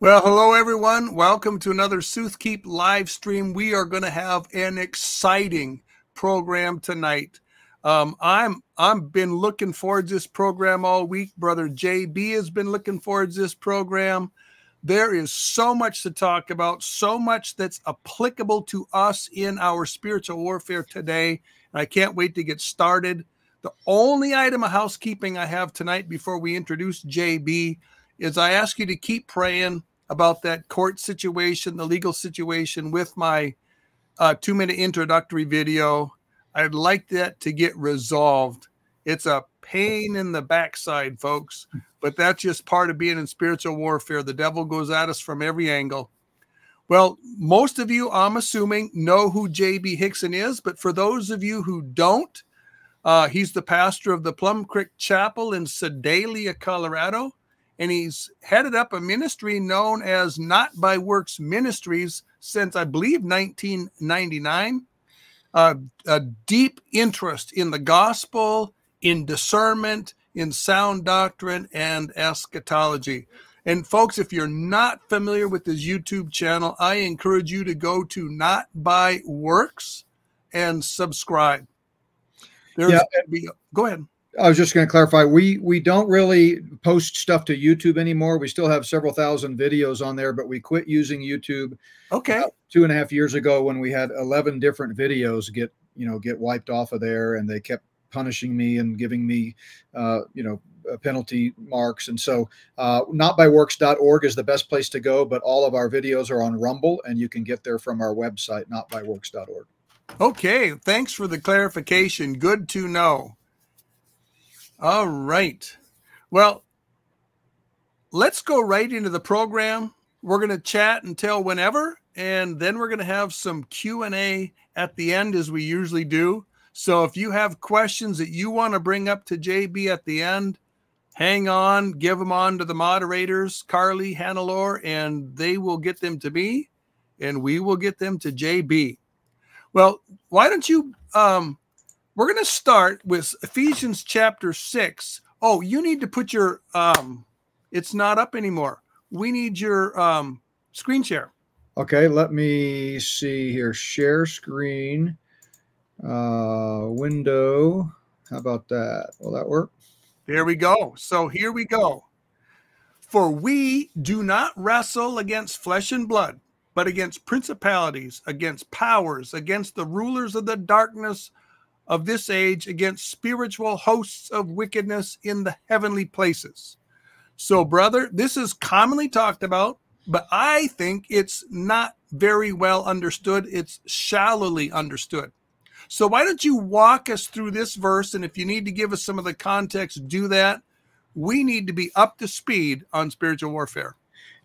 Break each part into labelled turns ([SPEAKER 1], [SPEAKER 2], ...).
[SPEAKER 1] Well, hello everyone. Welcome to another Soothkeep live stream. We are going to have an exciting program tonight. Um, I'm I'm been looking forward to this program all week. Brother JB has been looking forward to this program. There is so much to talk about, so much that's applicable to us in our spiritual warfare today. And I can't wait to get started. The only item of housekeeping I have tonight before we introduce JB is I ask you to keep praying about that court situation, the legal situation with my uh, two minute introductory video. I'd like that to get resolved. It's a pain in the backside, folks, but that's just part of being in spiritual warfare. The devil goes at us from every angle. Well, most of you, I'm assuming, know who J.B. Hixson is, but for those of you who don't, uh, he's the pastor of the Plum Creek Chapel in Sedalia, Colorado and he's headed up a ministry known as Not by Works Ministries since I believe 1999. Uh, a deep interest in the gospel, in discernment, in sound doctrine, and eschatology. And folks, if you're not familiar with his YouTube channel, I encourage you to go to Not by Works and subscribe. There's yeah. Be, go ahead.
[SPEAKER 2] I was just going to clarify. We we don't really post stuff to YouTube anymore. We still have several thousand videos on there, but we quit using YouTube.
[SPEAKER 1] Okay.
[SPEAKER 2] two and a half years ago, when we had eleven different videos get you know get wiped off of there, and they kept punishing me and giving me uh, you know uh, penalty marks. And so, uh, notbyworks.org is the best place to go. But all of our videos are on Rumble, and you can get there from our website, notbyworks.org.
[SPEAKER 1] Okay. Thanks for the clarification. Good to know. All right. Well, let's go right into the program. We're going to chat until whenever, and then we're going to have some Q&A at the end as we usually do. So if you have questions that you want to bring up to JB at the end, hang on, give them on to the moderators, Carly, Hannelore, and they will get them to me, and we will get them to JB. Well, why don't you um, we're going to start with Ephesians chapter 6. Oh, you need to put your um it's not up anymore. We need your um screen share.
[SPEAKER 2] Okay, let me see here. Share screen. Uh window. How about that? Will that work?
[SPEAKER 1] There we go. So here we go. For we do not wrestle against flesh and blood, but against principalities, against powers, against the rulers of the darkness of this age against spiritual hosts of wickedness in the heavenly places. So, brother, this is commonly talked about, but I think it's not very well understood. It's shallowly understood. So, why don't you walk us through this verse? And if you need to give us some of the context, do that. We need to be up to speed on spiritual warfare.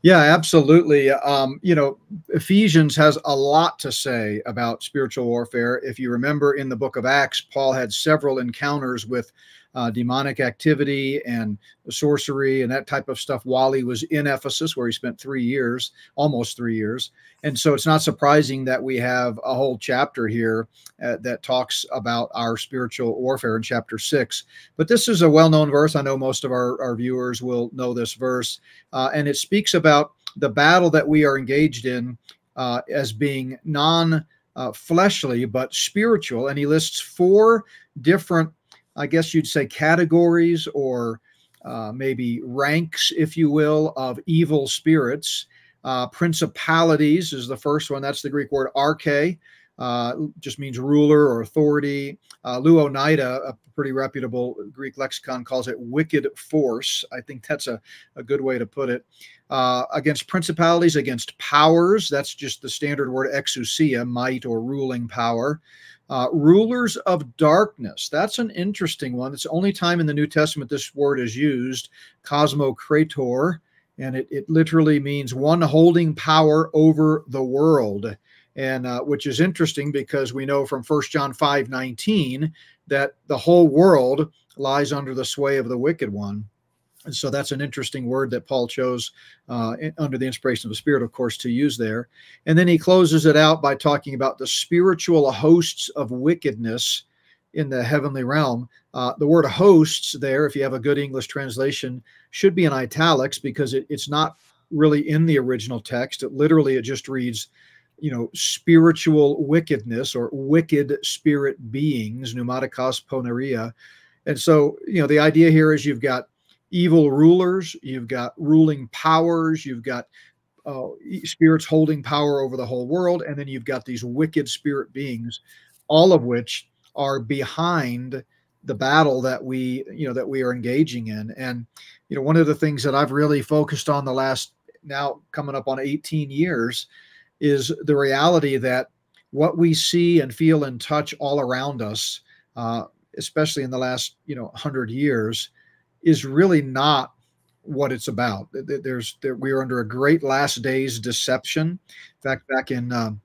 [SPEAKER 2] Yeah, absolutely. Um, you know, Ephesians has a lot to say about spiritual warfare. If you remember in the book of Acts, Paul had several encounters with uh, demonic activity and sorcery and that type of stuff while he was in Ephesus, where he spent three years, almost three years. And so it's not surprising that we have a whole chapter here uh, that talks about our spiritual warfare in chapter six. But this is a well known verse. I know most of our, our viewers will know this verse. Uh, and it speaks about the battle that we are engaged in uh, as being non uh, fleshly, but spiritual. And he lists four different I guess you'd say, categories or uh, maybe ranks, if you will, of evil spirits. Uh, principalities is the first one. That's the Greek word arche, uh, just means ruler or authority. Uh, Louw-Nida, a pretty reputable Greek lexicon, calls it wicked force. I think that's a, a good way to put it. Uh, against principalities, against powers, that's just the standard word exousia, might or ruling power. Uh, rulers of darkness. That's an interesting one. It's the only time in the New Testament this word is used, cosmocrator, and it, it literally means one holding power over the world. And uh, which is interesting because we know from First John 5 19 that the whole world lies under the sway of the wicked one. And so that's an interesting word that Paul chose uh, under the inspiration of the Spirit, of course, to use there. And then he closes it out by talking about the spiritual hosts of wickedness in the heavenly realm. Uh, the word hosts there, if you have a good English translation, should be in italics because it, it's not really in the original text. It literally it just reads, you know, spiritual wickedness or wicked spirit beings, pneumatikos poneria. And so, you know, the idea here is you've got evil rulers, you've got ruling powers, you've got uh, spirits holding power over the whole world, and then you've got these wicked spirit beings, all of which are behind the battle that we you know that we are engaging in. And you know one of the things that i've really focused on the last now coming up on 18 years is the reality that what we see and feel and touch all around us uh, especially in the last you know 100 years is really not what it's about. There's there, we are under a great last days deception. In fact back in um,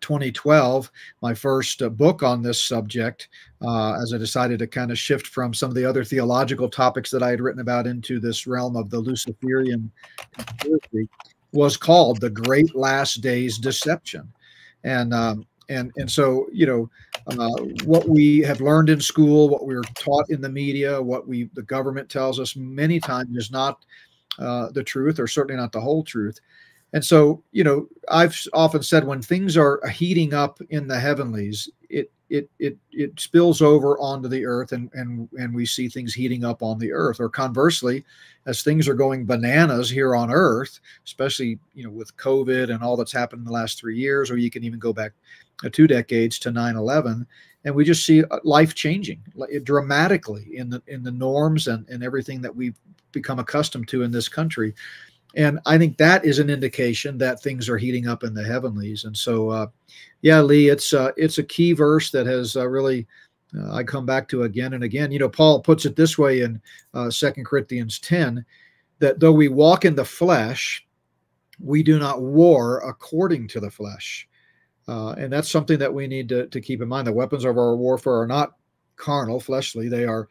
[SPEAKER 2] 2012, my first uh, book on this subject, uh, as I decided to kind of shift from some of the other theological topics that I had written about into this realm of the Luciferian conspiracy, was called "The Great Last Days Deception," and um, and and so you know uh, what we have learned in school, what we are taught in the media, what we the government tells us many times is not uh, the truth, or certainly not the whole truth. And so, you know, I've often said when things are heating up in the heavenlies, it it it spills over onto the earth and and and we see things heating up on the earth. Or conversely as things are going bananas here on earth especially you know with covid and all that's happened in the last 3 years or you can even go back uh, two decades to 9/11 and we just see uh, life changing dramatically in the in the norms and and everything that we've become accustomed to in this country and I think that is an indication that things are heating up in the heavenlies. And so, uh, yeah, Lee, it's uh, it's a key verse that has uh, really uh, I come back to again and again. You know, Paul puts it this way in uh, Second Corinthians ten that though we walk in the flesh, we do not war according to the flesh. Uh, and that's something that we need to, to keep in mind. The weapons of our warfare are not carnal, fleshly, they are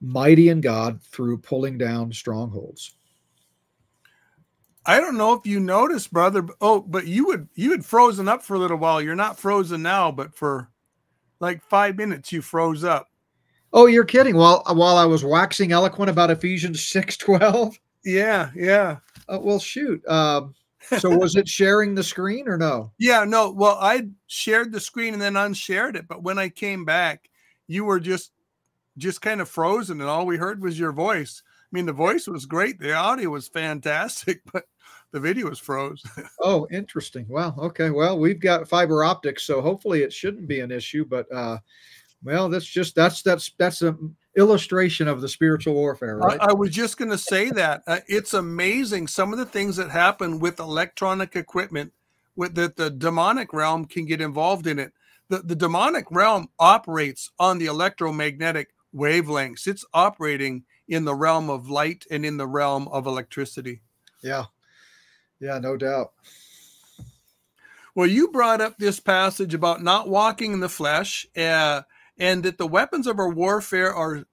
[SPEAKER 2] mighty in God through pulling down strongholds.
[SPEAKER 1] I don't know if you noticed, brother. Oh, but you would you had frozen up for a little while. You're not frozen now, but for like five minutes you froze up.
[SPEAKER 2] Oh, you're kidding. While while I was waxing eloquent about Ephesians six twelve.
[SPEAKER 1] Yeah, yeah.
[SPEAKER 2] Uh, well, shoot. Um, so was it sharing the screen or no?
[SPEAKER 1] Yeah, no. Well, I shared the screen and then unshared it, but when I came back, you were just just kind of frozen, and all we heard was your voice. I mean, the voice was great, the audio was fantastic, but the video is froze.
[SPEAKER 2] oh, interesting. Well, okay. Well, we've got fiber optics, so hopefully it shouldn't be an issue. But uh, well, that's just that's that's that's an illustration of the spiritual warfare, right?
[SPEAKER 1] I, I was just going to say that uh, it's amazing some of the things that happen with electronic equipment, with that the demonic realm can get involved in it. The the demonic realm operates on the electromagnetic wavelengths. It's operating in the realm of light and in the realm of electricity.
[SPEAKER 2] Yeah, yeah, no doubt.
[SPEAKER 1] Well, you brought up this passage about not walking in the flesh, uh, and that the weapons of our warfare are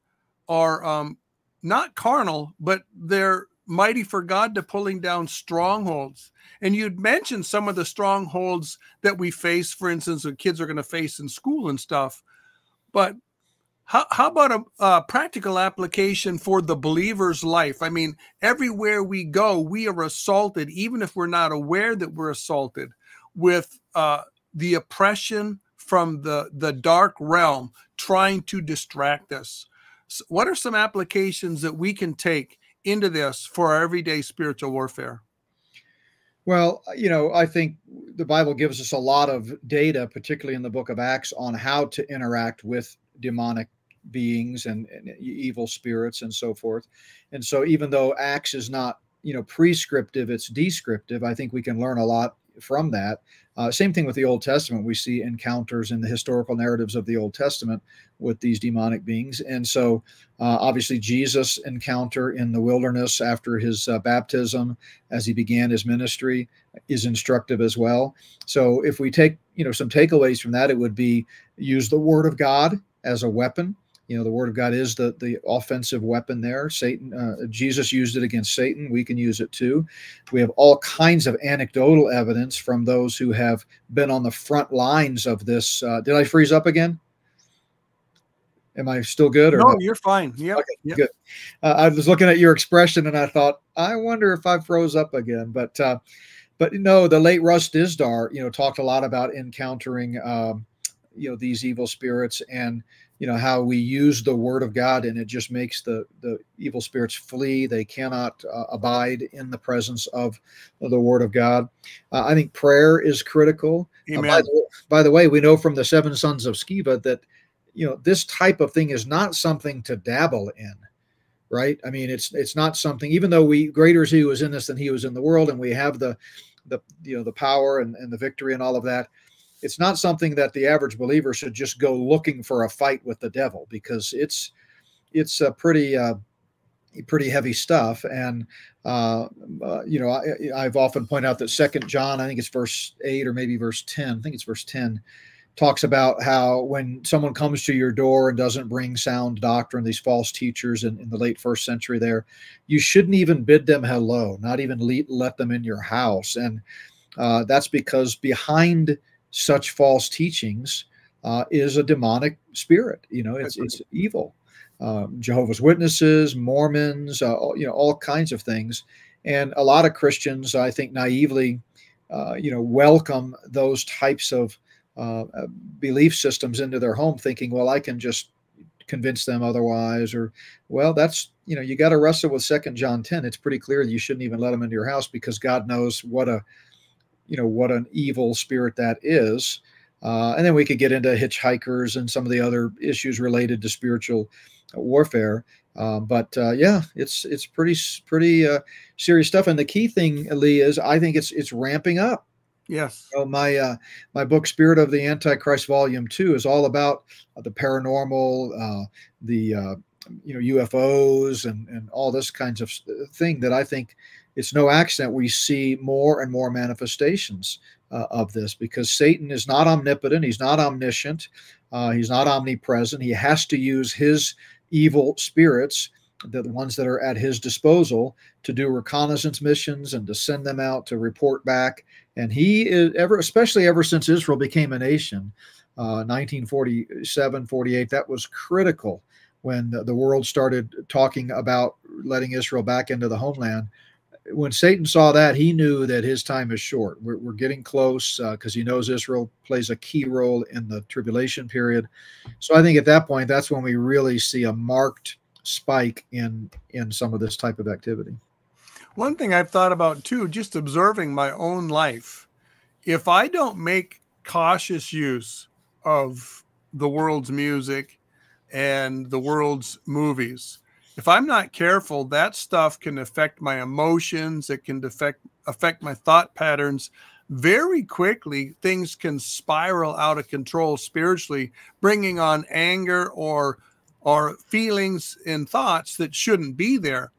[SPEAKER 1] are um, not carnal, but they're mighty for God to pulling down strongholds. And you'd mentioned some of the strongholds that we face, for instance, that kids are going to face in school and stuff. But how, how about a, a, practical application for the believer's life? I mean, everywhere we go, we are assaulted, even if we're not aware that we're assaulted, with uh, the oppression from the, the dark realm trying to distract us. So what are some applications that we can take into this for our everyday spiritual warfare?
[SPEAKER 2] Well, you know, I think the Bible gives us a lot of data, particularly in the book of Acts, on how to interact with demonic beings and, and evil spirits and so forth. And so, even though Acts is not you know prescriptive, it's descriptive. I think we can learn a lot from that. Uh, same thing with the Old Testament. We see encounters in the historical narratives of the Old Testament with these demonic beings. And so, uh, obviously, Jesus' encounter in the wilderness after his uh, baptism, as he began his ministry, is instructive as well. So, if we take you know some takeaways from that, it would be use the Word of God as a weapon you know the word of god is the the offensive weapon there satan uh, jesus used it against satan we can use it too we have all kinds of anecdotal evidence from those who have been on the front lines of this uh, did i freeze up again Am I still good?
[SPEAKER 1] Or no, you're fine. Yeah. Okay,
[SPEAKER 2] yep. good. Uh, I was looking at your expression and I thought, I wonder if I froze up again. But uh, but no, the late Russ Dizdar, you know, talked a lot about encountering, um, you know, these evil spirits and you know how we use the word of God and it just makes the the evil spirits flee. They cannot uh, abide in the presence of, the word of God. Uh, I think prayer is critical. Uh, by, the, by, the, way, we know from the seven sons of Sceva that you know this type of thing is not something to dabble in right i mean it's it's not something even though we greater is he who is in us than he was in the world and we have the the you know the power and, and the victory and all of that it's not something that the average believer should just go looking for a fight with the devil because it's it's a pretty uh, pretty heavy stuff and uh, uh, you know I, have often pointed out that second john i think it's verse 8 or maybe verse 10 i think it's verse 10 talks about how when someone comes to your door and doesn't bring sound doctrine, these false teachers in, in the late first century there, you shouldn't even bid them hello, not even let, let them in your house. And uh, that's because behind such false teachings uh, is a demonic spirit. You know, it's, it's evil. Um, Jehovah's Witnesses, Mormons, uh, you know, all kinds of things. And a lot of Christians, I think, naively, uh, you know, welcome those types of uh, uh, belief systems into their home, thinking, well, I can just convince them otherwise, or well, that's you know, you got to wrestle with Second John ten. It's pretty clear you shouldn't even let them into your house because God knows what a you know what an evil spirit that is. Uh, and then we could get into hitchhikers and some of the other issues related to spiritual warfare. Um, but uh, yeah, it's it's pretty pretty uh, serious stuff. And the key thing, Lee, is I think it's it's ramping up.
[SPEAKER 1] Yes.
[SPEAKER 2] So my uh, my book, Spirit of the Antichrist, Volume Two, is all about uh, the paranormal, uh, the uh, you know UFOs, and and all this kinds of thing that I think it's no accident we see more and more manifestations uh, of this because Satan is not omnipotent, he's not omniscient, uh, he's not omnipresent. He has to use his evil spirits the ones that are at his disposal to do reconnaissance missions and to send them out to report back. And he is ever, especially ever since Israel became a nation, uh, 1947, 48, that was critical when the, the world started talking about letting Israel back into the homeland. When Satan saw that, he knew that his time is short. We're, we're getting close because uh, he knows Israel plays a key role in the tribulation period. So I think at that point, that's when we really see a marked spike in in some of this type of activity.
[SPEAKER 1] One thing I've thought about too, just observing my own life, if I don't make cautious use of the world's music and the world's movies, if I'm not careful, that stuff can affect my emotions, it can affect affect my thought patterns very quickly things can spiral out of control spiritually bringing on anger or are feelings and thoughts that shouldn't be there.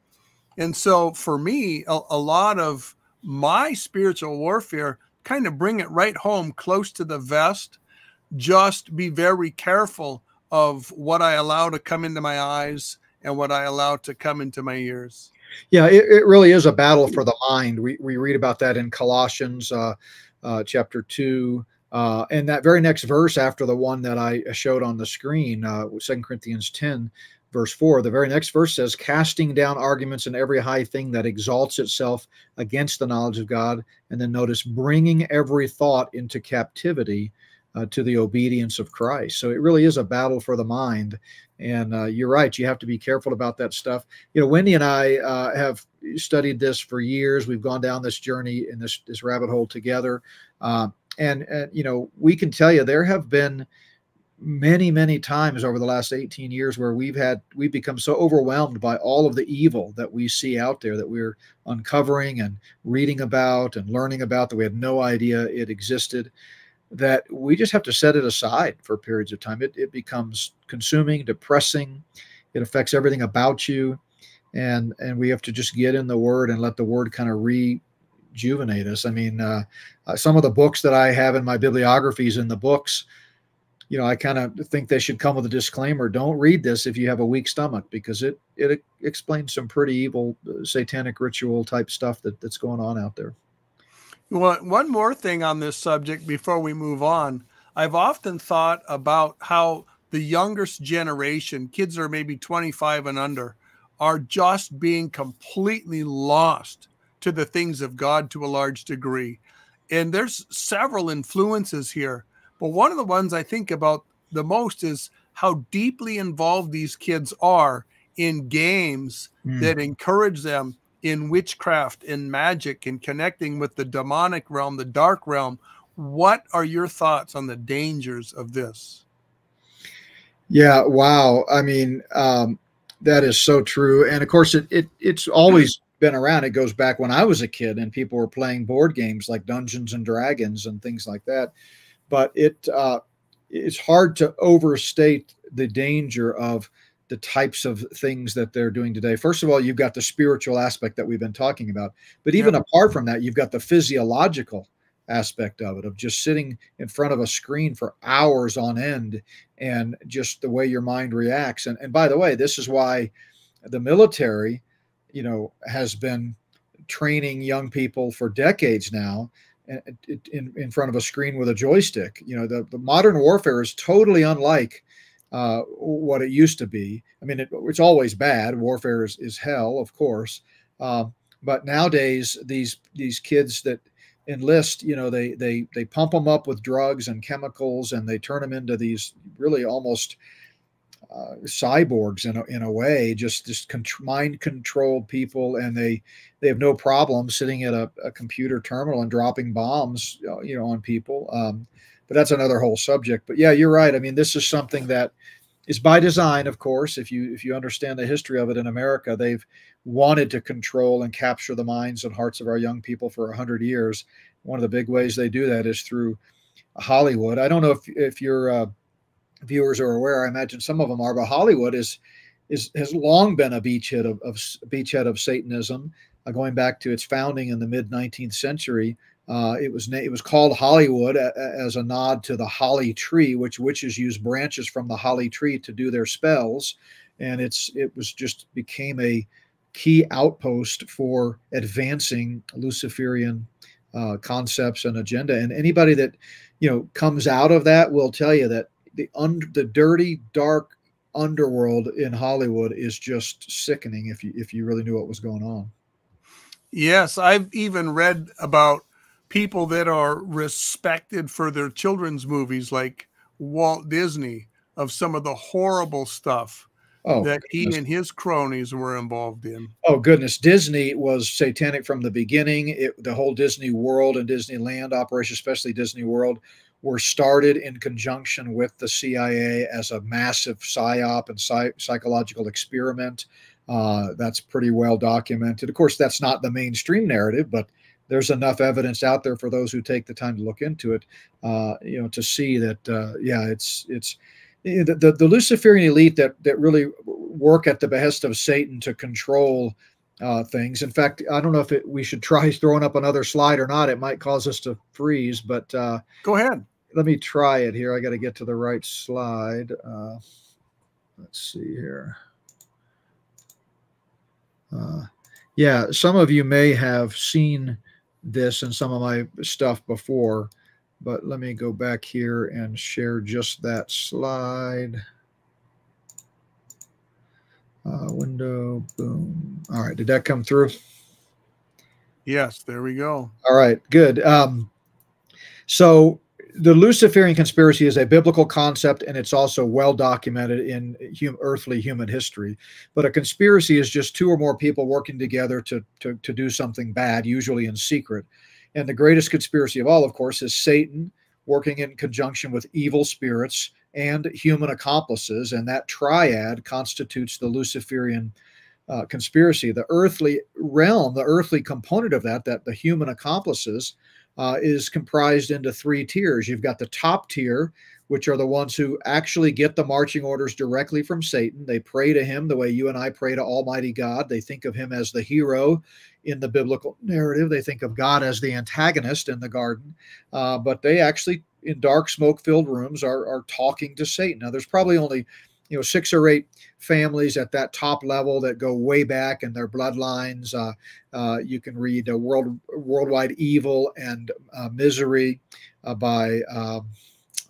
[SPEAKER 1] And so for me, a, a, lot of my spiritual warfare kind of bring it right home close to the vest. Just be very careful of what I allow to come into my eyes and what I allow to come into my ears.
[SPEAKER 2] Yeah, it, it really is a battle for the mind. We, we read about that in Colossians uh, uh, chapter 2, uh, and that very next verse after the one that I showed on the screen, uh, 2 Corinthians 10, verse 4, the very next verse says, casting down arguments and every high thing that exalts itself against the knowledge of God. And then notice, bringing every thought into captivity uh, to the obedience of Christ. So it really is a battle for the mind. And uh, you're right, you have to be careful about that stuff. You know, Wendy and I uh, have studied this for years. We've gone down this journey in this, this rabbit hole together. Uh, and, and you know we can tell you there have been many many times over the last 18 years where we've had we've become so overwhelmed by all of the evil that we see out there that we're uncovering and reading about and learning about that we had no idea it existed that we just have to set it aside for periods of time it, it becomes consuming depressing it affects everything about you and and we have to just get in the word and let the word kind of rejuvenate us. I mean, uh, uh, some of the books that I have in my bibliographies in the books, you know, I kind of think they should come with a disclaimer: don't read this if you have a weak stomach, because it it explains some pretty evil uh, satanic ritual type stuff that, that's going on out there.
[SPEAKER 1] Well, one more thing on this subject before we move on. I've often thought about how the youngest generation, kids are maybe 25 and under, are just being completely lost to the things of God to a large degree. And there's several influences here, but one of the ones I think about the most is how deeply involved these kids are in games mm. that encourage them in witchcraft and magic and connecting with the demonic realm, the dark realm. What are your thoughts on the dangers of this?
[SPEAKER 2] Yeah, wow. I mean, um, that is so true. And of course, it, it it's always been around. It goes back when I was a kid and people were playing board games like Dungeons and Dragons and things like that. But it uh, it's hard to overstate the danger of the types of things that they're doing today. First of all, you've got the spiritual aspect that we've been talking about, but even yeah. apart from that, you've got the physiological aspect of it of just sitting in front of a screen for hours on end and just the way your mind reacts. And, and by the way, this is why the military, you know, has been training young people for decades now eh, eh, in, in front of a screen with a joystick. You know, the, the modern warfare is totally unlike uh, what it used to be. I mean, it, it's always bad. Warfare is, is hell, of course. Uh, but nowadays, these these kids that enlist, you know, they they they pump them up with drugs and chemicals, and they turn them into these really almost uh, cyborgs in a, in a way, just just mind controlled people, and they they have no problem sitting at a, a computer terminal and dropping bombs, uh, you know, on people. Um, but that's another whole subject. But yeah, you're right. I mean, this is something that is by design, of course. If you if you understand the history of it in America, they've wanted to control and capture the minds and hearts of our young people for hundred years. One of the big ways they do that is through Hollywood. I don't know if if your uh, viewers are aware. I imagine some of them are, but Hollywood is is has long been a beachhead of, of beachhead of Satanism uh, going back to its founding in the mid 19th century. Uh, it was it was called Hollywood a, as a nod to the holly tree, which witches use branches from the holly tree to do their spells, and it's it was just became a key outpost for advancing Luciferian uh, concepts and agenda. And anybody that you know comes out of that will tell you that the un- the dirty, dark underworld in Hollywood is just sickening. If you if you really knew what was going on.
[SPEAKER 1] Yes, I've even read about people that are respected for their children's movies, like Walt Disney, of some of the horrible stuff oh, that goodness. he and his cronies were involved in.
[SPEAKER 2] Oh goodness, Disney was satanic from the beginning. It, the whole Disney World and Disneyland operation, especially Disney World, were started in conjunction with the CIA as a massive psyop and psych- psychological experiment. Uh, that's pretty well documented. Of course, that's not the mainstream narrative, but there's enough evidence out there for those who take the time to look into it, uh, you know, to see that, uh, yeah, it's it's the, the, the Luciferian elite that that really work at the behest of Satan to control uh, things. In fact, I don't know if it, we should try throwing up another slide or not. It might cause us to freeze, but uh,
[SPEAKER 1] go ahead.
[SPEAKER 2] Let me try it here. I got to get to the right slide. Uh, let's see here. Uh, yeah, some of you may have seen this and some of my stuff before, but let me go back here and share just that slide. Uh, window, boom. All right, did that come through?
[SPEAKER 1] Yes, there we go.
[SPEAKER 2] All right, good. Um, so the Luciferian conspiracy is a biblical concept and it's also well documented in hum, earthly human history. But a conspiracy is just two or more people working together to, to, to do something bad, usually in secret. And the greatest conspiracy of all, of course, is Satan working in conjunction with evil spirits and human accomplices. And that triad constitutes the Luciferian uh, conspiracy. The earthly realm, the earthly component of that, that the human accomplices, uh, is comprised into three tiers. You've got the top tier, which are the ones who actually get the marching orders directly from Satan. They pray to him the way you and I pray to Almighty God. They think of him as the hero in the biblical narrative. They think of God as the antagonist in the garden, uh, but they actually, in dark, smoke-filled rooms, are are talking to Satan. Now, there's probably only you know six or eight families at that top level that go way back in their bloodlines. Uh, uh, you can read uh, World Worldwide Evil and uh, Misery uh, by um,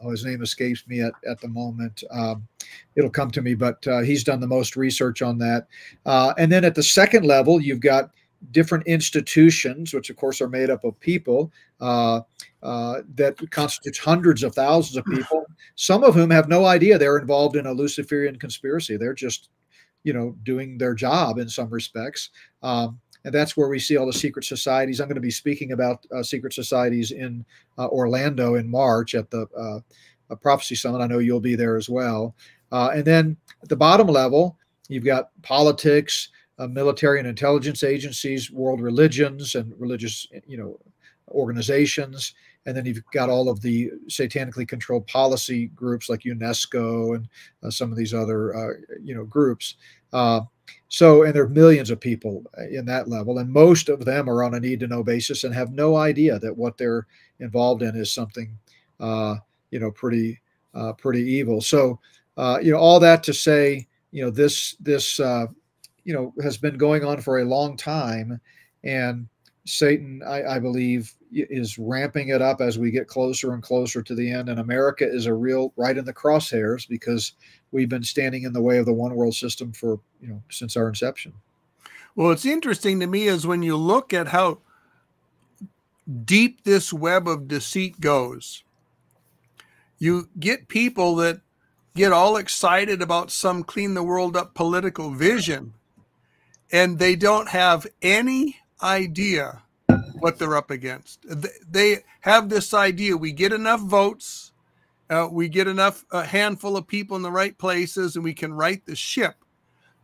[SPEAKER 2] oh, his name escapes me at, at the moment. Um, it'll come to me, but he's done the most research on that. And then at the second level, you've got different institutions, which of course are made up of people uh, uh, that constitutes hundreds of thousands of people, some of whom have no idea they're involved in a Luciferian conspiracy. They're just, you know, doing their job in some respects. Um, and that's where we see all the secret societies. I'm going to be speaking about uh, secret societies in uh, Orlando in March at the uh, Prophecy Summit. I know you'll be there as well. Uh, and then at the bottom level, you've got politics, uh, military and intelligence agencies, world religions, and religious, you know, organizations. And then you've got all of the satanically controlled policy groups like UNESCO and uh, some of these other, you know, groups. So, and there are millions of people uh, in that level, and most of them are on a need to know basis and have no idea that what they're involved in is something, uh, you know, pretty, uh, pretty evil. So, uh, you know, all that to say, you know, this, this, uh, you know, has been going on for a long time, and Satan, I, I believe, is ramping it up as we get closer and closer to the end. And America is a real right in the crosshairs because we've been standing in the way of the one world system for you know since our inception.
[SPEAKER 1] Well, it's interesting to me is when you look at how deep this web of deceit goes. You get people that get all excited about some clean the world up political vision, and they don't have any idea what they're up against. They have this idea we get enough votes, uh, we get enough, a handful of people in the right places, and we can right the ship.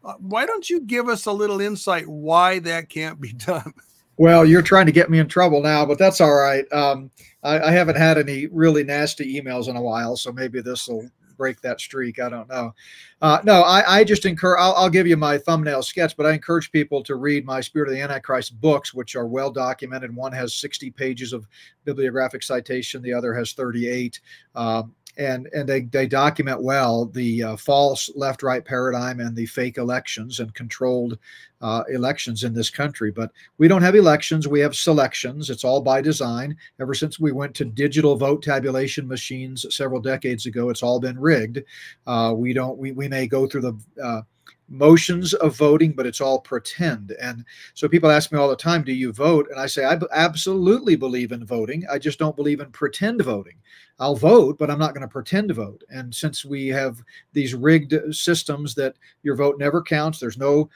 [SPEAKER 1] Uh, why don't you give us a little insight why that can't be done?
[SPEAKER 2] Well, you're trying to get me in trouble now, but that's all right. Um, I, I, haven't had any really nasty emails in a while, so maybe this will break that streak. I don't know. Uh, no, I, I just encourage, I'll, I'll, give you my thumbnail sketch, but I encourage people to read my Spirit of the Antichrist books, which are well documented. One has 60 pages of bibliographic citation, the other has 38. Um, and and they, they document well the uh, false left right paradigm and the fake elections and controlled uh, elections in this country. But we don't have elections; we have selections. It's all by design. Ever since we went to digital vote tabulation machines several decades ago, it's all been rigged. Uh, we don't. We we may go through the uh, motions of voting, but it's all pretend. And so people ask me all the time, do you vote? And I say, I absolutely believe in voting. I just don't believe in pretend voting. I'll vote, but I'm not going to pretend to vote. And since we have these rigged systems that your vote never counts, there's no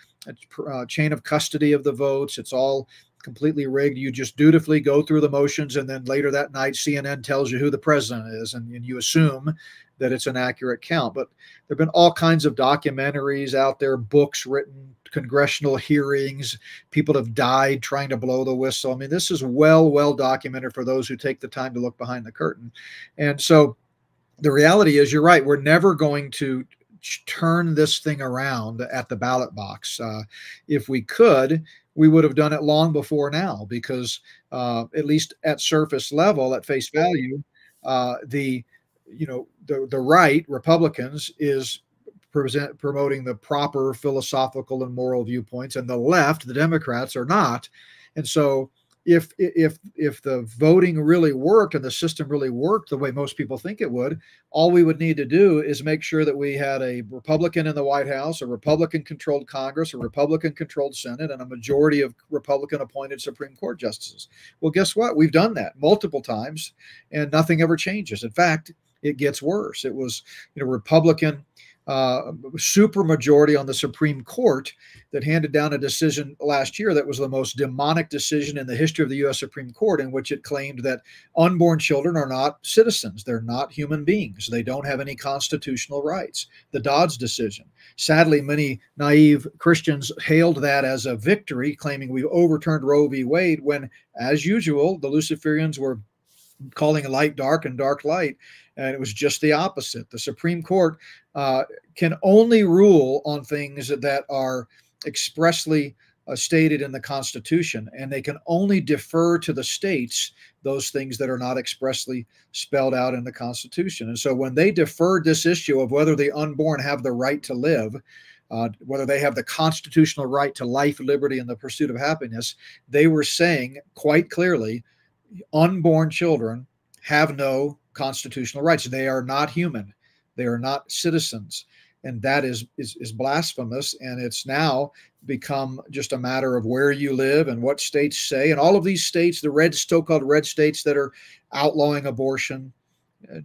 [SPEAKER 2] uh, chain of custody of the votes, it's all completely rigged. You just dutifully go through the motions, and then later that night, CNN tells you who the president is, and, and you assume that it's an accurate count. But there have been all kinds of documentaries out there, books written, congressional hearings. People have died trying to blow the whistle. I mean, this is well, well documented for those who take the time to look behind the curtain. And so the reality is, you're right. We're never going to turn this thing around at the ballot box. Uh, if we could, we would have done it long before now because, uh, at least at surface level, at face value, uh, the you know the the right Republicans is present, promoting the proper philosophical and moral viewpoints, and the left, the Democrats, are not. And so, if if if the voting really worked and the system really worked the way most people think it would, all we would need to do is make sure that we had a Republican in the White House, a Republican-controlled Congress, a Republican-controlled Senate, and a majority of Republican-appointed Supreme Court justices. Well, guess what? We've done that multiple times, and nothing ever changes. In fact it gets worse. It was, you know, Republican uh, super majority on the Supreme Court that handed down a decision last year that was the most demonic decision in the history of the U.S. Supreme Court, in which it claimed that unborn children are not citizens. They're not human beings. They don't have any constitutional rights. The Dobbs decision. Sadly, many naive Christians hailed that as a victory, claiming we overturned Roe v. Wade, when, as usual, the Luciferians were calling light dark and dark light and it was just the opposite. The Supreme Court uh, can only rule on things that are expressly uh, stated in the Constitution, and they can only defer to the states those things that are not expressly spelled out in the Constitution. And so when they deferred this issue of whether the unborn have the right to live, uh, whether they have the constitutional right to life, liberty, and the pursuit of happiness, they were saying quite clearly unborn children have no constitutional rights. They are not human. They are not citizens. And that is, is, is blasphemous. And it's now become just a matter of where you live and what states say. And all of these states, the red, so called red states that are outlawing abortion,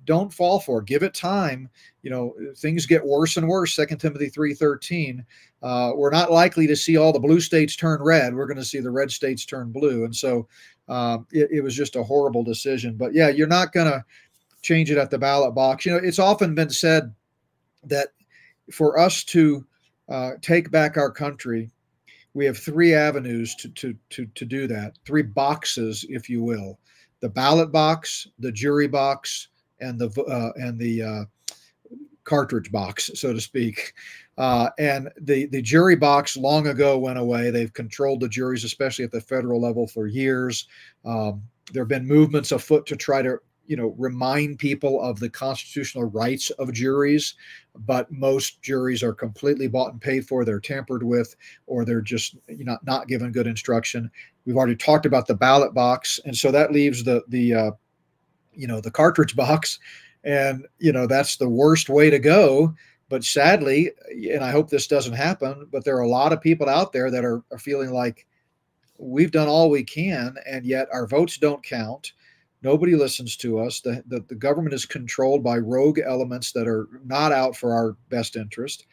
[SPEAKER 2] don't fall for. Give it time. You know, things get worse and worse. Second Timothy 3.13. Uh, we're not likely to see all the blue states turn red. We're going to see the red states turn blue. And so um, it, it, was just a horrible decision. But yeah, you're not going to change it at the ballot box. You know, it's often been said that for us to uh, take back our country, we have three avenues to, to, to, to do that, three boxes, if you will the ballot box, the jury box, and the uh, and the uh, cartridge box, so to speak. Uh, and the the jury box long ago went away. They've controlled the juries, especially at the federal level, for years. Um, there have been movements afoot to try to you know remind people of the constitutional rights of juries but most juries are completely bought and paid for they're tampered with or they're just you know not given good instruction we've already talked about the ballot box and so that leaves the the uh, you know the cartridge box and you know that's the worst way to go. But sadly and i hope this doesn't happen but there are a lot of people out there that are, are feeling like we've done all we can and yet our votes don't count. Nobody listens to us. The, the, the government is controlled by rogue elements that are not out for our best interest.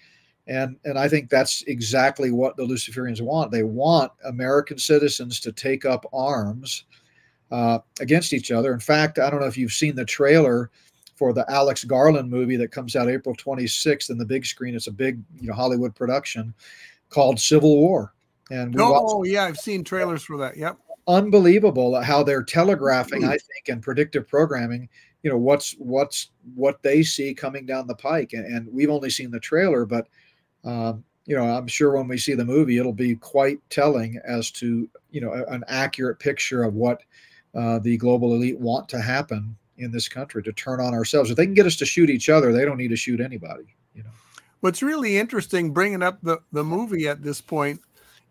[SPEAKER 2] And and i think that's exactly what the luciferians want. They want american citizens to take up arms uh, against each other. In fact, I don't know if you've seen the trailer for the Alex Garland movie that comes out April 26th in the big screen. It's a big, you know, Hollywood production called Civil War.
[SPEAKER 1] And oh, yeah, I've seen trailers for that. Yep.
[SPEAKER 2] Unbelievable how they're telegraphing, I think, and predictive programming. You know what's what's what they see coming down the pike, and, and we've only seen the trailer, but um, you know i'm sure when we see the movie it'll be quite telling as to you know an accurate picture of what uh, the global elite want to happen in this country to turn on ourselves. If they can get us to shoot each other, they don't need to shoot anybody. You know.
[SPEAKER 1] What's really interesting, bringing up the the movie at this point,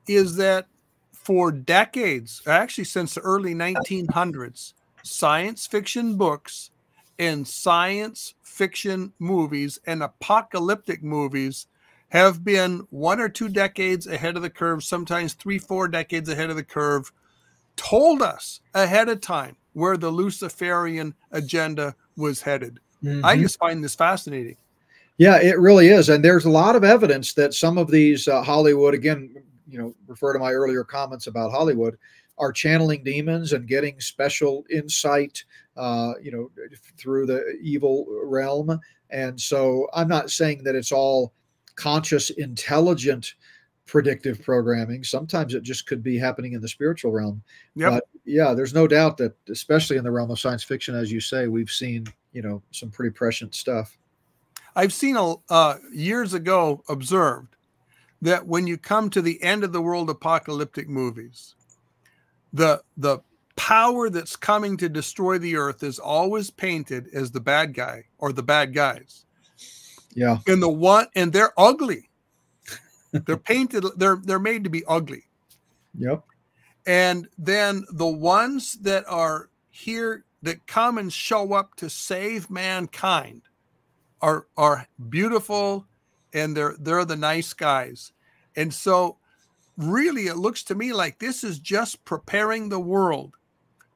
[SPEAKER 1] is that for decades, actually since the early 1900s, science fiction books and science fiction movies and apocalyptic movies have been one or two decades ahead of the curve, sometimes three, four decades ahead of the curve told us ahead of time where the Luciferian agenda was headed. Mm-hmm. I just find this fascinating.
[SPEAKER 2] Yeah, it really is. And there's a lot of evidence that some of these uh, Hollywood, again, you know, refer to my earlier comments about Hollywood, are channeling demons and getting special insight, uh, you know, through the evil realm. And so I'm not saying that it's all conscious, intelligent predictive programming. Sometimes it just could be happening in the spiritual realm. Yep. But yeah, there's no doubt that, especially in the realm of science fiction, as you say, we've seen you know some pretty prescient stuff.
[SPEAKER 1] I've seen a uh, years ago observed that when you come to the end of the world apocalyptic movies, the the power that's coming to destroy the earth is always painted as the bad guy or the bad guys.
[SPEAKER 2] Yeah.
[SPEAKER 1] And the one and they're ugly they're painted. They're they're made to be ugly.
[SPEAKER 2] Yep.
[SPEAKER 1] And then the ones that are here that come and show up to save mankind are are beautiful and they're they're the nice guys. And so really it looks to me like this is just preparing the world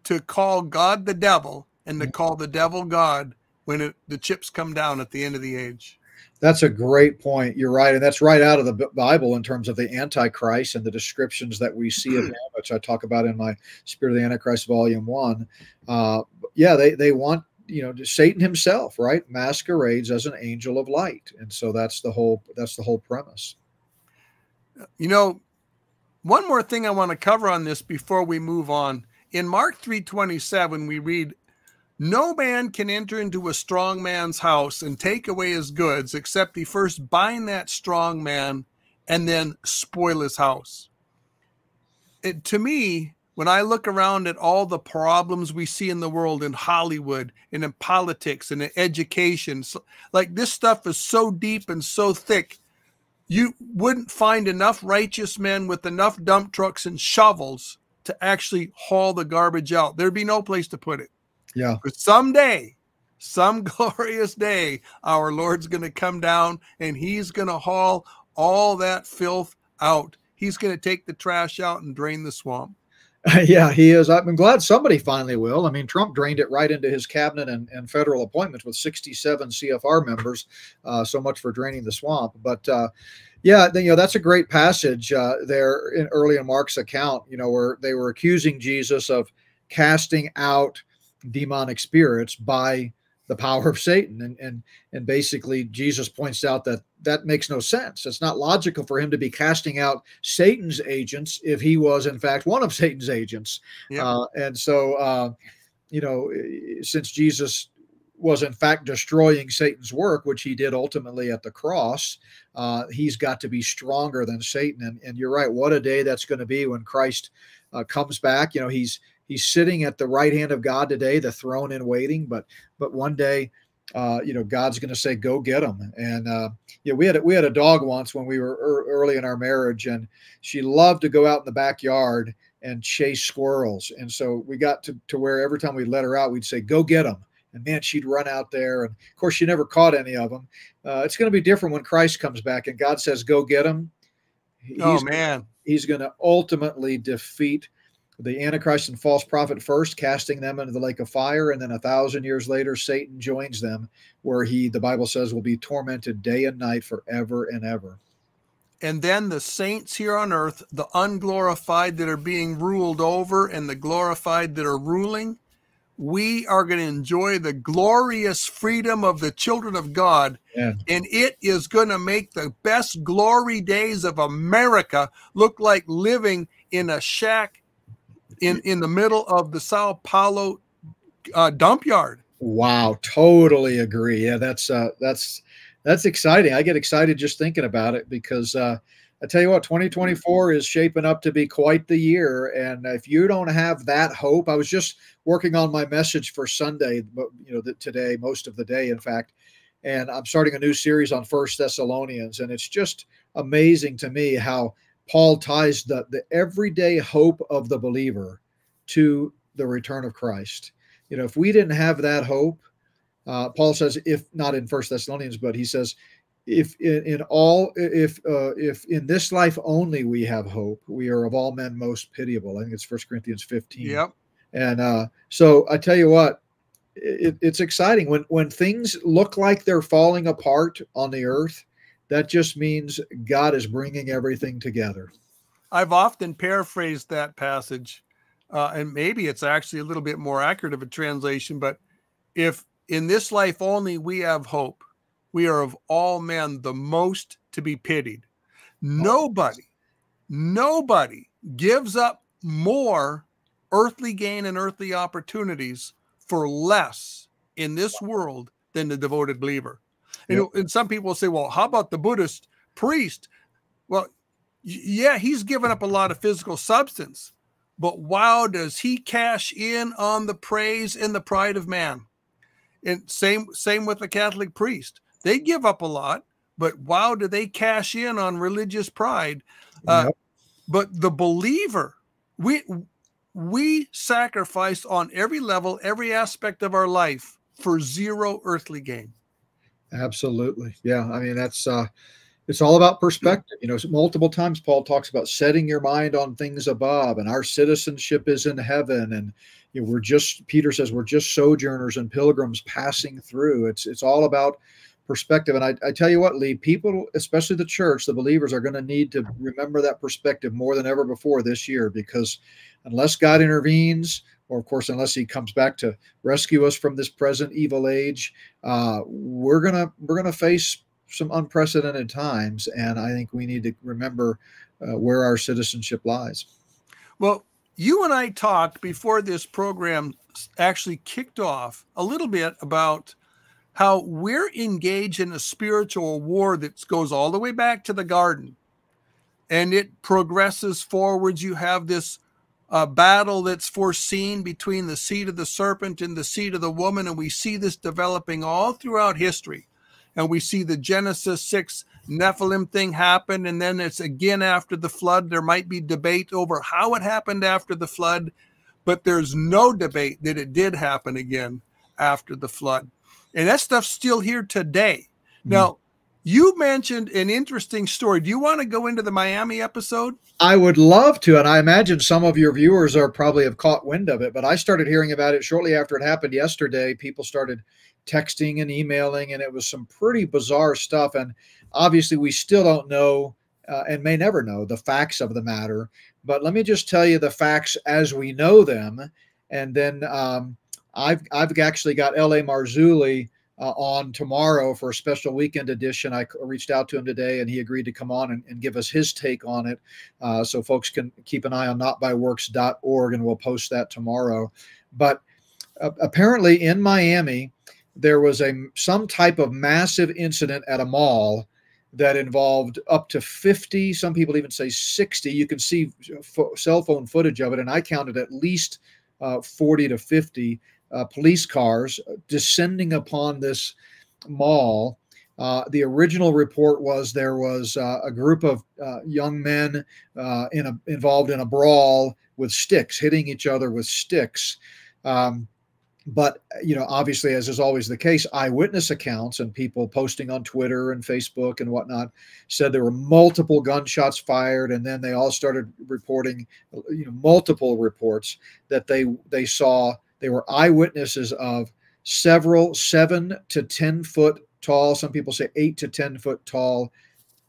[SPEAKER 1] to call God the devil and to mm-hmm. call the devil God when it, the chips come down at the end of the age.
[SPEAKER 2] That's a great point. You're right, and that's right out of the Bible in terms of the Antichrist and the descriptions that we see of him, which I talk about in my Spirit of the Antichrist, Volume One. Uh, yeah, they they want you know Satan himself, right, masquerades as an angel of light, and so that's the whole that's the whole premise.
[SPEAKER 1] You know, one more thing I want to cover on this before we move on. In Mark 3:27, we read, no man can enter into a strong man's house and take away his goods except he first bind that strong man and then spoil his house. It, to me, when I look around at all the problems we see in the world in Hollywood and in politics and in education, so, like this stuff is so deep and so thick, you wouldn't find enough righteous men with enough dump trucks and shovels to actually haul the garbage out. There'd be no place to put it.
[SPEAKER 2] Yeah.
[SPEAKER 1] But someday, some glorious day, our Lord's going to come down and he's going to haul all that filth out. He's going to take the trash out and drain the swamp.
[SPEAKER 2] yeah, he is. I'm glad somebody finally will. I mean, Trump drained it right into his cabinet and, and federal appointments with 67 CFR members. Uh, so much for draining the swamp. But uh, yeah, you know, that's a great passage uh, there in early in Mark's account, you know, where they were accusing Jesus of casting out demonic spirits by the power of Satan. And, and, and basically, Jesus points out that that makes no sense. It's not logical for him to be casting out Satan's agents if he was, in fact, one of Satan's agents. Yeah. Uh, and so, uh, you know, since Jesus was in fact destroying Satan's work, which he did ultimately at the cross, uh, he's got to be stronger than Satan. And, and you're right. What a day that's going to be when Christ uh, comes back. You know, he's he's sitting at the right hand of God today, the throne in waiting. But but one day, uh, you know, God's going to say, "Go get him." And uh, yeah, we had a, we had a dog once when we were er- early in our marriage, and she loved to go out in the backyard and chase squirrels. And so we got to, to where every time we let her out, we'd say, "Go get them." And man, she'd run out there. And of course, she never caught any of them. Uh, it's going to be different when Christ comes back and God says, "Go get them."
[SPEAKER 1] He's oh man,
[SPEAKER 2] he's going to ultimately defeat the Antichrist and false prophet first, casting them into the lake of fire, and then a thousand years later, Satan joins them, where he, the Bible says, will be tormented day and night forever and ever.
[SPEAKER 1] And then the saints here on earth, the unglorified that are being ruled over, and the glorified that are ruling, we are going to enjoy the glorious freedom of the children of God. Yeah. And it is going to make the best glory days of America look like living in a shack in in the middle of the Sao Paulo uh, dump yard.
[SPEAKER 2] Wow, totally agree. Yeah, that's uh, that's that's exciting. I get excited just thinking about it because uh, I tell you what, 2024 is shaping up to be quite the year. And if you don't have that hope, I was just working on my message for Sunday, but you know, today, most of the day, in fact, and I'm starting a new series on First Thessalonians, and it's just amazing to me how Paul ties the, the everyday hope of the believer to the return of Christ. You know, if we didn't have that hope, uh, Paul says, if not in First Thessalonians, but he says, if in, in all, if uh, if in this life only we have hope, we are of all men most pitiable. I think it's First Corinthians 15.
[SPEAKER 1] Yep.
[SPEAKER 2] And uh, so I tell you what, it, it's exciting when when things look like they're falling apart on the earth that just means God is bringing everything together.
[SPEAKER 1] I've often paraphrased that passage, uh, and maybe it's actually a little bit more accurate of a translation. But if in this life only we have hope, we are of all men the most to be pitied. Nobody, nobody gives up more earthly gain and earthly opportunities for less in this world than the devoted believer. You know, and some people say, well, how about the Buddhist priest? Well, yeah, he's given up a lot of physical substance, but wow, does he cash in on the praise and the pride of man? And same same with the Catholic priest. They give up a lot, but wow, do they cash in on religious pride? Uh, But the believer, we we sacrifice on every level, every aspect of our life for zero earthly gain.
[SPEAKER 2] Absolutely. Yeah. I mean, that's, uh, it's all about perspective. You know, multiple times Paul talks about setting your mind on things above, and our citizenship is in heaven. And you know, we're just Peter says we're just sojourners and pilgrims passing through. It's it's all about perspective. And I, I tell you what, Lee, people, especially the church, the believers, are going to need to remember that perspective more than ever before this year, because unless God intervenes, or of course, unless he comes back to rescue us from this present evil age, uh, we're gonna we're gonna face some unprecedented times, and I think we need to remember uh, where our citizenship lies.
[SPEAKER 1] Well, you and I talked before this program actually kicked off a little bit about how we're engaged in a spiritual war that goes all the way back to the garden and it progresses forwards. You have this a battle that's foreseen between the seed of the serpent and the seed of the woman. And we see this developing all throughout history. And we see the Genesis 6 Nephilim thing happen. And then it's again after the flood. There might be debate over how it happened after the flood, but there's no debate that it did happen again after the flood. and that stuff's still here today. Now, you mentioned an interesting story. Do you want to go into the Miami episode?
[SPEAKER 2] I would love to, and I imagine some of your viewers are probably have caught wind of it. But I started hearing about it shortly after it happened yesterday. People started texting and emailing, and it was some pretty bizarre stuff. And obviously, we still don't know uh, and may never know the facts of the matter. But let me just tell you the facts as we know them, and then um, I've I've actually got L.A. Marzulli uh, on tomorrow for a special weekend edition. I reached out to him today and he agreed to come on and, and give us his take on it. Uh, so folks can keep an eye on notbyworks.org and we'll post that tomorrow. But uh, apparently in Miami, there was a some type of massive incident at a mall that involved up to 50 some people even say 60 you can see cell phone footage of it and i counted at least uh, 40 to 50 uh, police cars descending upon this mall. Uh, the original report was there was uh, a group of uh, young men uh, in a, involved in a brawl with sticks, hitting each other with sticks. Um, but you know, obviously, as is always the case, eyewitness accounts and people posting on Twitter and Facebook and whatnot said there were multiple gunshots fired, and then they all started reporting, you know, multiple reports that they they saw they were eyewitnesses of several seven to 10 foot tall, some people say eight to 10 foot tall,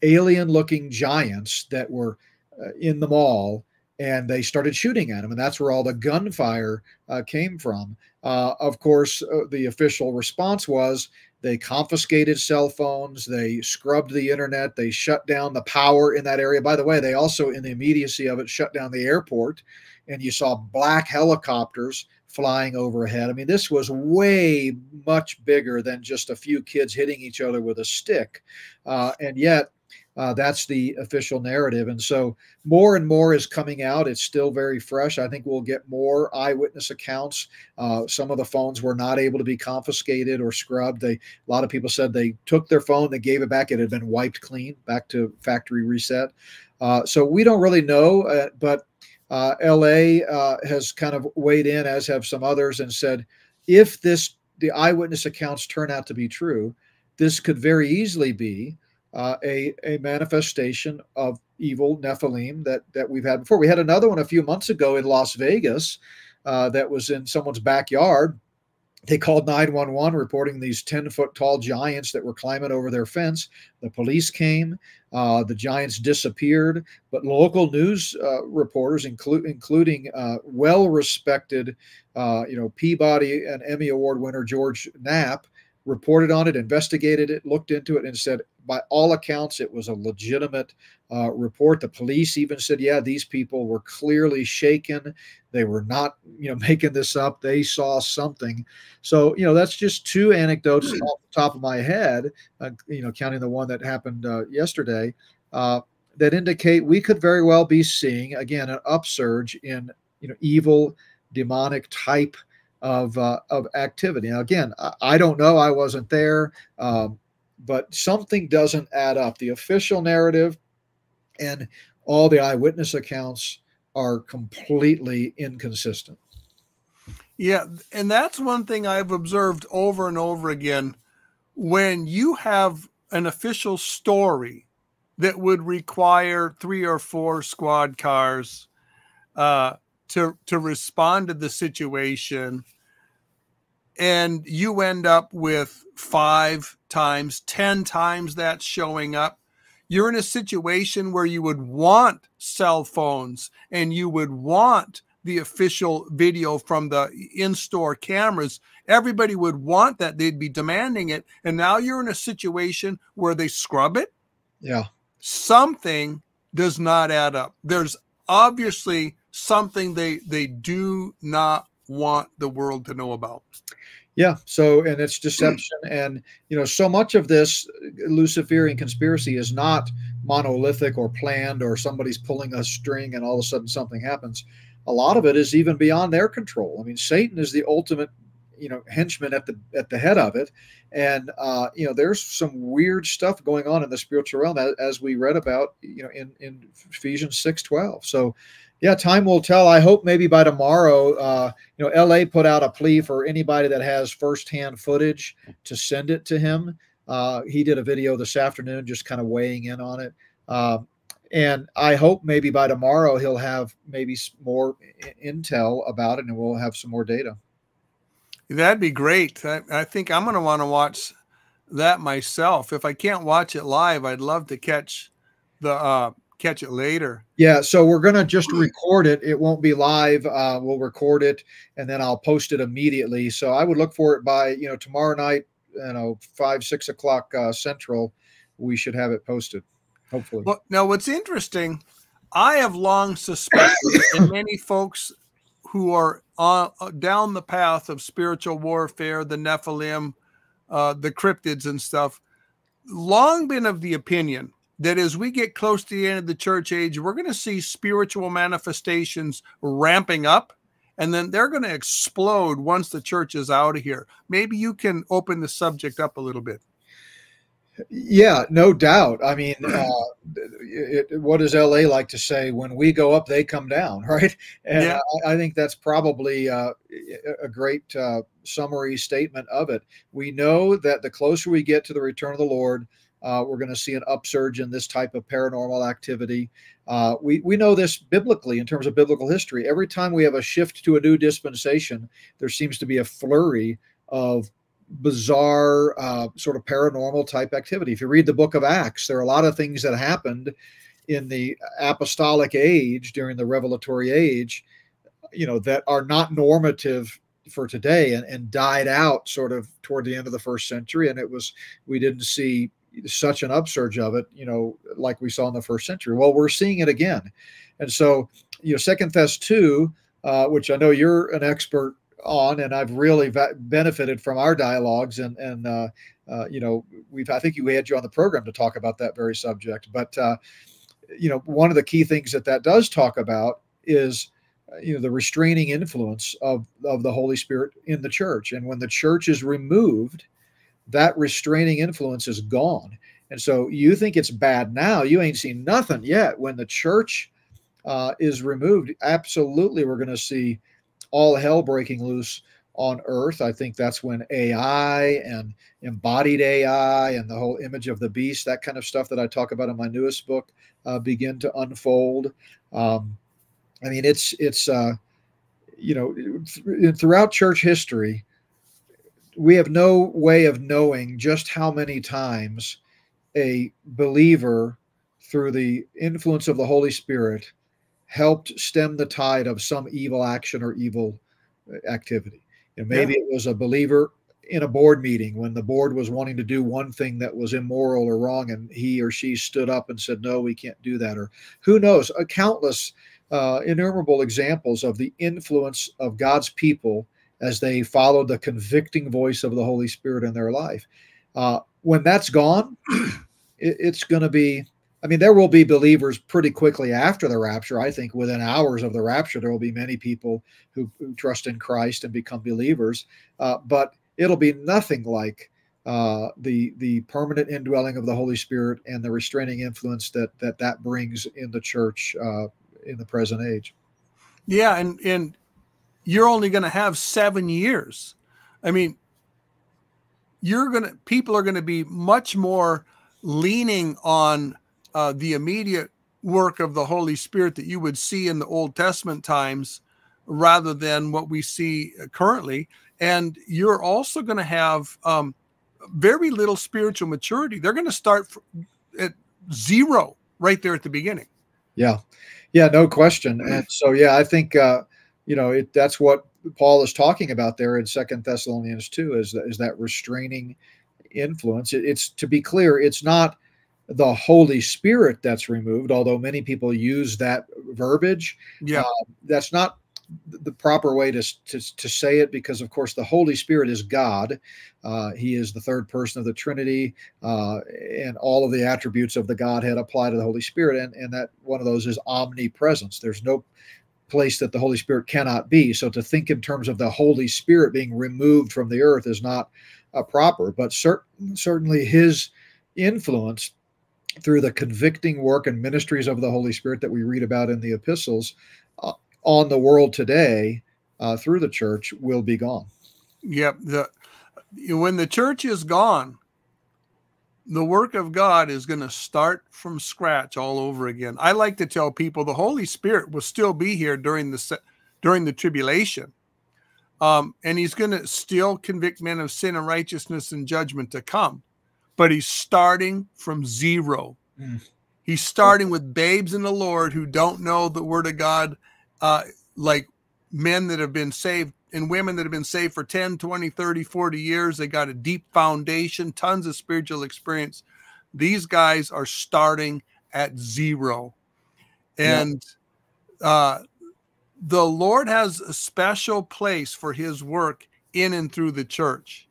[SPEAKER 2] alien looking giants that were uh, in the mall. And they started shooting at them. And that's where all the gunfire uh, came from. Uh, of course, uh, the official response was they confiscated cell phones, they scrubbed the internet, they shut down the power in that area. By the way, they also, in the immediacy of it, shut down the airport. And you saw black helicopters flying overhead. I mean, this was way much bigger than just a few kids hitting each other with a stick. Uh, and yet, uh, that's the official narrative. And so more and more is coming out. It's still very fresh. I think we'll get more eyewitness accounts. Uh, some of the phones were not able to be confiscated or scrubbed. They, a lot of people said they took their phone, they gave it back. It had been wiped clean back to factory reset. Uh, so we don't really know, uh, but uh, LA uh, has kind of weighed in, as have some others, and said if this the eyewitness accounts turn out to be true, this could very easily be uh, a a manifestation of evil Nephilim that that we've had before. We had another one a few months ago in Las Vegas uh, that was in someone's backyard they called 911 reporting these 10 foot tall giants that were climbing over their fence. The police came. Uh, the giants disappeared. But local news uh, reporters, inclu- including uh, well respected, uh, you know, Peabody and Emmy Award winner George Knapp, reported on it, investigated it, looked into it, and said, by all accounts, it was a legitimate uh, report. The police even said, yeah, these people were clearly shaken. They were not, you know, making this up. They saw something. So, you know, that's just two anecdotes hmm. off the top of my head, uh, you know, counting the one that happened uh, yesterday, uh, that indicate we could very well be seeing, again, an upsurge in, you know, evil, demonic type of uh, of activity. Now, again, I, I, don't know. I wasn't there, um, but something doesn't add up. The official narrative and all the eyewitness accounts are completely inconsistent.
[SPEAKER 1] Yeah, and that's one thing I've observed over and over again. When you have an official story that would require three or four squad cars uh, to to respond to the situation and you end up with five times, 10 times that showing up, you're in a situation where you would want cell phones and you would want the official video from the in store cameras. Everybody would want that. They'd be demanding it. And now you're in a situation where they scrub it.
[SPEAKER 2] Yeah.
[SPEAKER 1] Something does not add up. There's obviously something they they do not want the world to know about.
[SPEAKER 2] Yeah. So, and it's deception. And, you know, so much of this Luciferian conspiracy is not monolithic or planned or somebody's pulling a string and all of a sudden something happens. A lot of it is even beyond their control. I mean, Satan is the ultimate, you know, henchman at the at the head of it. And, uh, you know, there's some weird stuff going on in the spiritual realm as, as we read about, you know, in, in Ephesians 6 12. So, Yeah, time will tell. I hope maybe by tomorrow. Uh, you know, LA put out a plea for anybody that has firsthand footage to send it to him. Uh, he did a video this afternoon, just kind of weighing in on it. Uh, and I hope maybe by tomorrow he'll have maybe more intel about it, and we'll have some more data.
[SPEAKER 1] That'd be great. I, I think I'm going to want to watch that myself. If I can't watch it live, I'd love to catch the uh, catch it later.
[SPEAKER 2] Yeah, so we're gonna just record it. It won't be live. Uh, we'll record it and then I'll post it immediately. So I would look for it by you know tomorrow night. You know, five six o'clock uh, central. We should have it posted. Hopefully.
[SPEAKER 1] Well, now what's interesting, I have long suspected, and many folks who are on uh, down the path of spiritual warfare, the Nephilim, uh, the cryptids and stuff, long been of the opinion that as we get close to the end of the church age, we're going to see spiritual manifestations ramping up and then they're going to explode once the church is out of here. Maybe you can open the subject up a little bit.
[SPEAKER 2] Yeah, no doubt. I mean, uh, it, what does LA like to say? When we go up, they come down, right? And yeah. I, I, think that's probably uh, a great uh, summary statement of it. We know that the closer we get to the return of the Lord, uh, we're going to see an upsurge in this type of paranormal activity. Uh, we, we know this biblically in terms of biblical history. Every time we have a shift to a new dispensation, there seems to be a flurry of bizarre, uh, sort of paranormal type activity. If you read the book of Acts, there are a lot of things that happened in the apostolic age during the revelatory age, you know, that are not normative for today and, and died out sort of toward the end of the first century. And it was, we didn't see such an upsurge of it, you know, like we saw in the first century. Well, we're seeing it again. And so, you know, Second Thess 2, uh, which I know you're an expert on, and I've really benefited from our dialogues. And, and uh, uh, you know, we've, I think we had you on the program to talk about that very subject. But, uh, you know, one of the key things that that does talk about is, uh, you know, the restraining influence of, of the Holy Spirit in the church. And when the church is removed, that restraining influence is gone. And so you think it's bad now. You ain't seen nothing yet. When the church uh, is removed, absolutely, we're going to see all hell breaking loose on earth. I think that's when AI and embodied AI and the whole image of the beast, that kind of stuff that I talk about in my newest book, uh, begin to unfold. Um, I mean, it's it's uh, you know th- throughout church history, we have no way of knowing just how many times a believer, through the influence of the Holy Spirit, helped stem the tide of some evil action or evil uh, activity. And maybe yeah. it was a believer in a board meeting when the board was wanting to do one thing that was immoral or wrong, and he or she stood up and said, "No, we can't do that." Or who knows? A countless, uh, innumerable examples of the influence of God's people as they follow the convicting voice of the Holy Spirit in their life. Uh, when that's gone, it, it's going to be, I mean, there will be believers pretty quickly after the rapture. I think within hours of the rapture, there will be many people who, who trust in Christ and become believers. Uh, but it'll be nothing like uh, the the permanent indwelling of the Holy Spirit and the restraining influence that that that brings in the church uh, in the present age.
[SPEAKER 1] Yeah, and and you're only going to have seven years. I mean, you're going to, people are going to be much more leaning on uh, the immediate work of the Holy Spirit that you would see in the Old Testament times rather than what we see currently. And you're also going to have um, very little spiritual maturity. They're going to start at zero right there at the beginning.
[SPEAKER 2] Yeah. Yeah, no question. And so, yeah, I think, uh, you know, it, that's what Paul is talking about there in Second Thessalonians two is that, is that restraining influence. It, it's to be clear, it's not the Holy Spirit that's removed, although many people use that verbiage.
[SPEAKER 1] Yeah, uh,
[SPEAKER 2] that's not the proper way to, to, to say it because of course the holy spirit is god uh, he is the third person of the trinity uh, and all of the attributes of the godhead apply to the holy spirit and, and that one of those is omnipresence there's no place that the Holy Spirit cannot be. So to think in terms of the Holy Spirit being removed from the earth is not uh, proper, but cer- certainly his influence through the convicting work and ministries of the Holy Spirit that we read about in the epistles uh, on the world today uh, through the church will be gone.
[SPEAKER 1] Yep. The when the church is gone, the work of God is going to start from scratch all over again. I like to tell people the Holy Spirit will still be here during the during the tribulation. Um, and he's going to still convict men of sin and righteousness and judgment to come. But he's starting from zero. Mm. He's starting with babes in the Lord who don't know the word of God, uh, like men that have been saved and women that have been saved for 10, 20, 30, 40 years. They got a deep foundation, tons of spiritual experience. These guys are starting at zero. And yeah. uh, the Lord has a special place for his work in and through the church.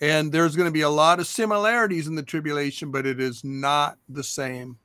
[SPEAKER 1] And there's going to be a lot of similarities in the tribulation, but it is not the same.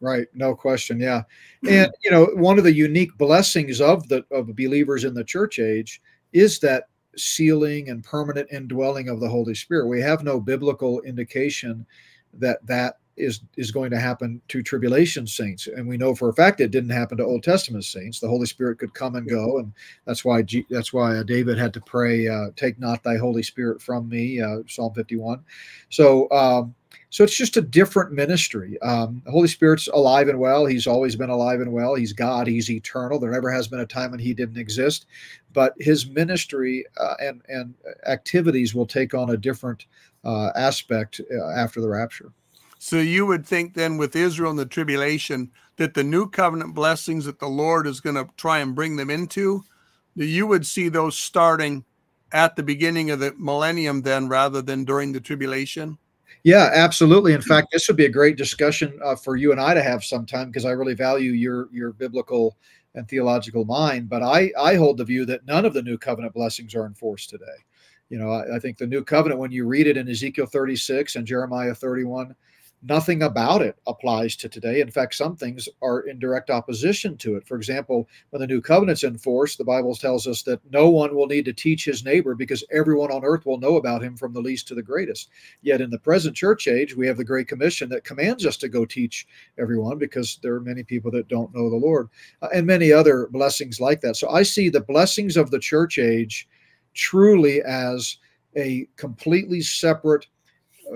[SPEAKER 2] Right, no question. Yeah. And you know, one of the unique blessings of the of believers in the church age is that sealing and permanent indwelling of the Holy Spirit. We have no biblical indication that that is is going to happen to tribulation saints. And we know for a fact it didn't happen to old testament saints. The holy spirit could come and go and that's why G, that's why uh, david had to pray uh, take not thy holy spirit from me uh, psalm 51 so um, so it's just a different ministry. Um, the Holy Spirit's alive and well. He's always been alive and well. He's God. He's eternal. There never has been a time when he didn't exist. But his ministry uh, and and activities will take on a different uh, aspect uh, after the rapture.
[SPEAKER 1] So you would think then, with Israel and the tribulation, that the new covenant blessings that the Lord is going to try and bring them into, that you would see those starting at the beginning of the millennium, then rather than during the tribulation.
[SPEAKER 2] Yeah, absolutely. In fact, this would be a great discussion uh, for you and I to have sometime because I really value your your biblical and theological mind. But I I hold the view that none of the new covenant blessings are enforced today. You know, I, I think the new covenant, when you read it in Ezekiel 36 and Jeremiah 31, nothing about it applies to today. In fact, some things are in direct opposition to it. For example, when the new covenant's in force, the Bible tells us that no one will need to teach his neighbor because everyone on earth will know about him from the least to the greatest. Yet in the present church age, we have the Great Commission that commands us to go teach everyone because there are many people that don't know the Lord uh, and many other blessings like that. So I see the blessings of the church age truly as a completely separate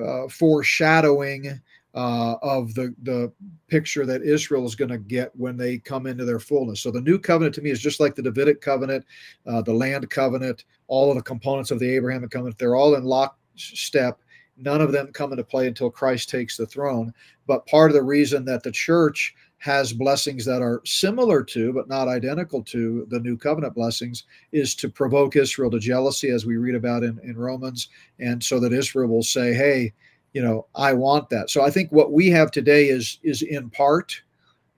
[SPEAKER 2] uh, foreshadowing uh, of the the picture that Israel is going to get when they come into their fullness. So the new covenant to me is just like the Davidic covenant, uh, the land covenant, all of the components of the Abrahamic covenant. They're all in lockstep. None of them come into play until Christ takes the throne. But part of the reason that the church has blessings that are similar to, but not identical to, the new covenant blessings is to provoke Israel to jealousy, as we read about in, in Romans, and so that Israel will say, hey, you know i want that so i think what we have today is is in part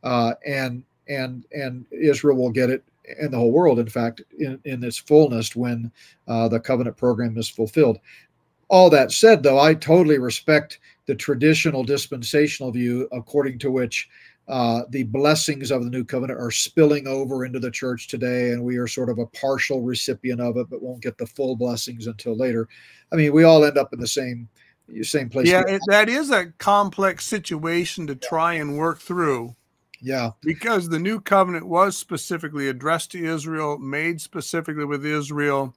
[SPEAKER 2] uh, and and and israel will get it and the whole world in fact in, in its fullness when uh, the covenant program is fulfilled all that said though i totally respect the traditional dispensational view according to which uh, the blessings of the new covenant are spilling over into the church today, and we are sort of a partial recipient of it, but won't get the full blessings until later. I mean, we all end up in the same same place.
[SPEAKER 1] Yeah, it, that is a complex situation to try and work through.
[SPEAKER 2] Yeah.
[SPEAKER 1] Because the new covenant was specifically addressed to Israel, made specifically with Israel.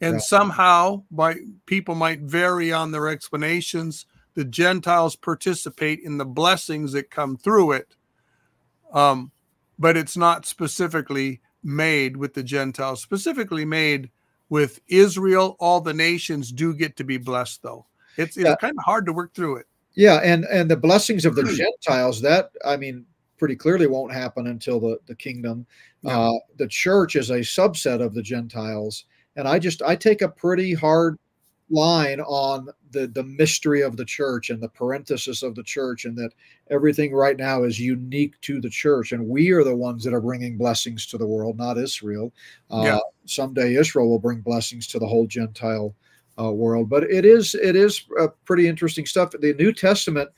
[SPEAKER 1] And yeah. somehow by people might vary on their explanations. The Gentiles participate in the blessings that come through it. Um, but it's not specifically made with the Gentiles, specifically made with Israel. All the nations do get to be blessed, though. It's it's yeah. kind of hard to work through it.
[SPEAKER 2] Yeah, and and the blessings of the Gentiles that I mean pretty clearly won't happen until the the kingdom. Yeah. Uh, the church is a subset of the Gentiles, and I just I take a pretty hard line on the the mystery of the church and the parenthesis of the church and that everything right now is unique to the church and we are the ones that are bringing blessings to the world not israel uh, yeah. someday israel will bring blessings to the whole gentile uh, world. But it is it is uh, pretty interesting stuff. The New Testament,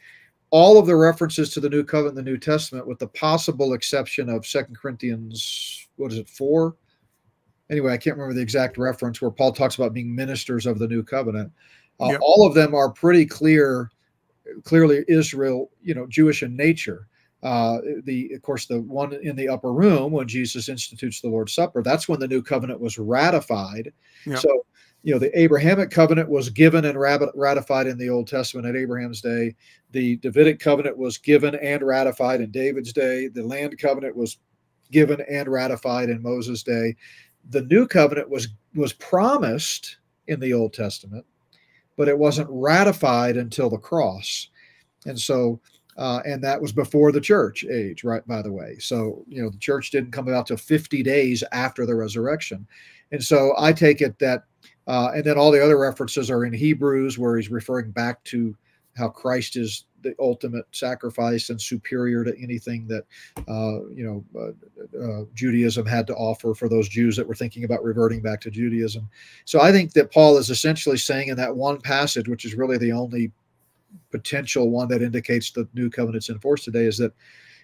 [SPEAKER 2] all of the references to the New Covenant, the New Testament, with the possible exception of Second Corinthians, what is it, four? Anyway, I can't remember the exact reference where Paul talks about being ministers of the New Covenant. Uh, yep. All of them are pretty clear clearly Israel, you know, Jewish in nature. Uh, the of course the one in the upper room when Jesus institutes the Lord's Supper, that's when the new covenant was ratified. Yep. So you know the Abrahamic covenant was given and ratified in the Old Testament at Abraham's day. The Davidic covenant was given and ratified in David's day. The land covenant was given and ratified in Moses' day. The new covenant was was promised in the Old Testament, but it wasn't ratified until the cross. And so uh, and that was before the church age, right? By the way, so you know the church didn't come about till 50 days after the resurrection, and so I take it that, uh, and then all the other references are in Hebrews, where he's referring back to how Christ is the ultimate sacrifice and superior to anything that uh, you know uh, uh, Judaism had to offer for those Jews that were thinking about reverting back to Judaism. So I think that Paul is essentially saying in that one passage, which is really the only potential one that indicates the new covenant's in force today is that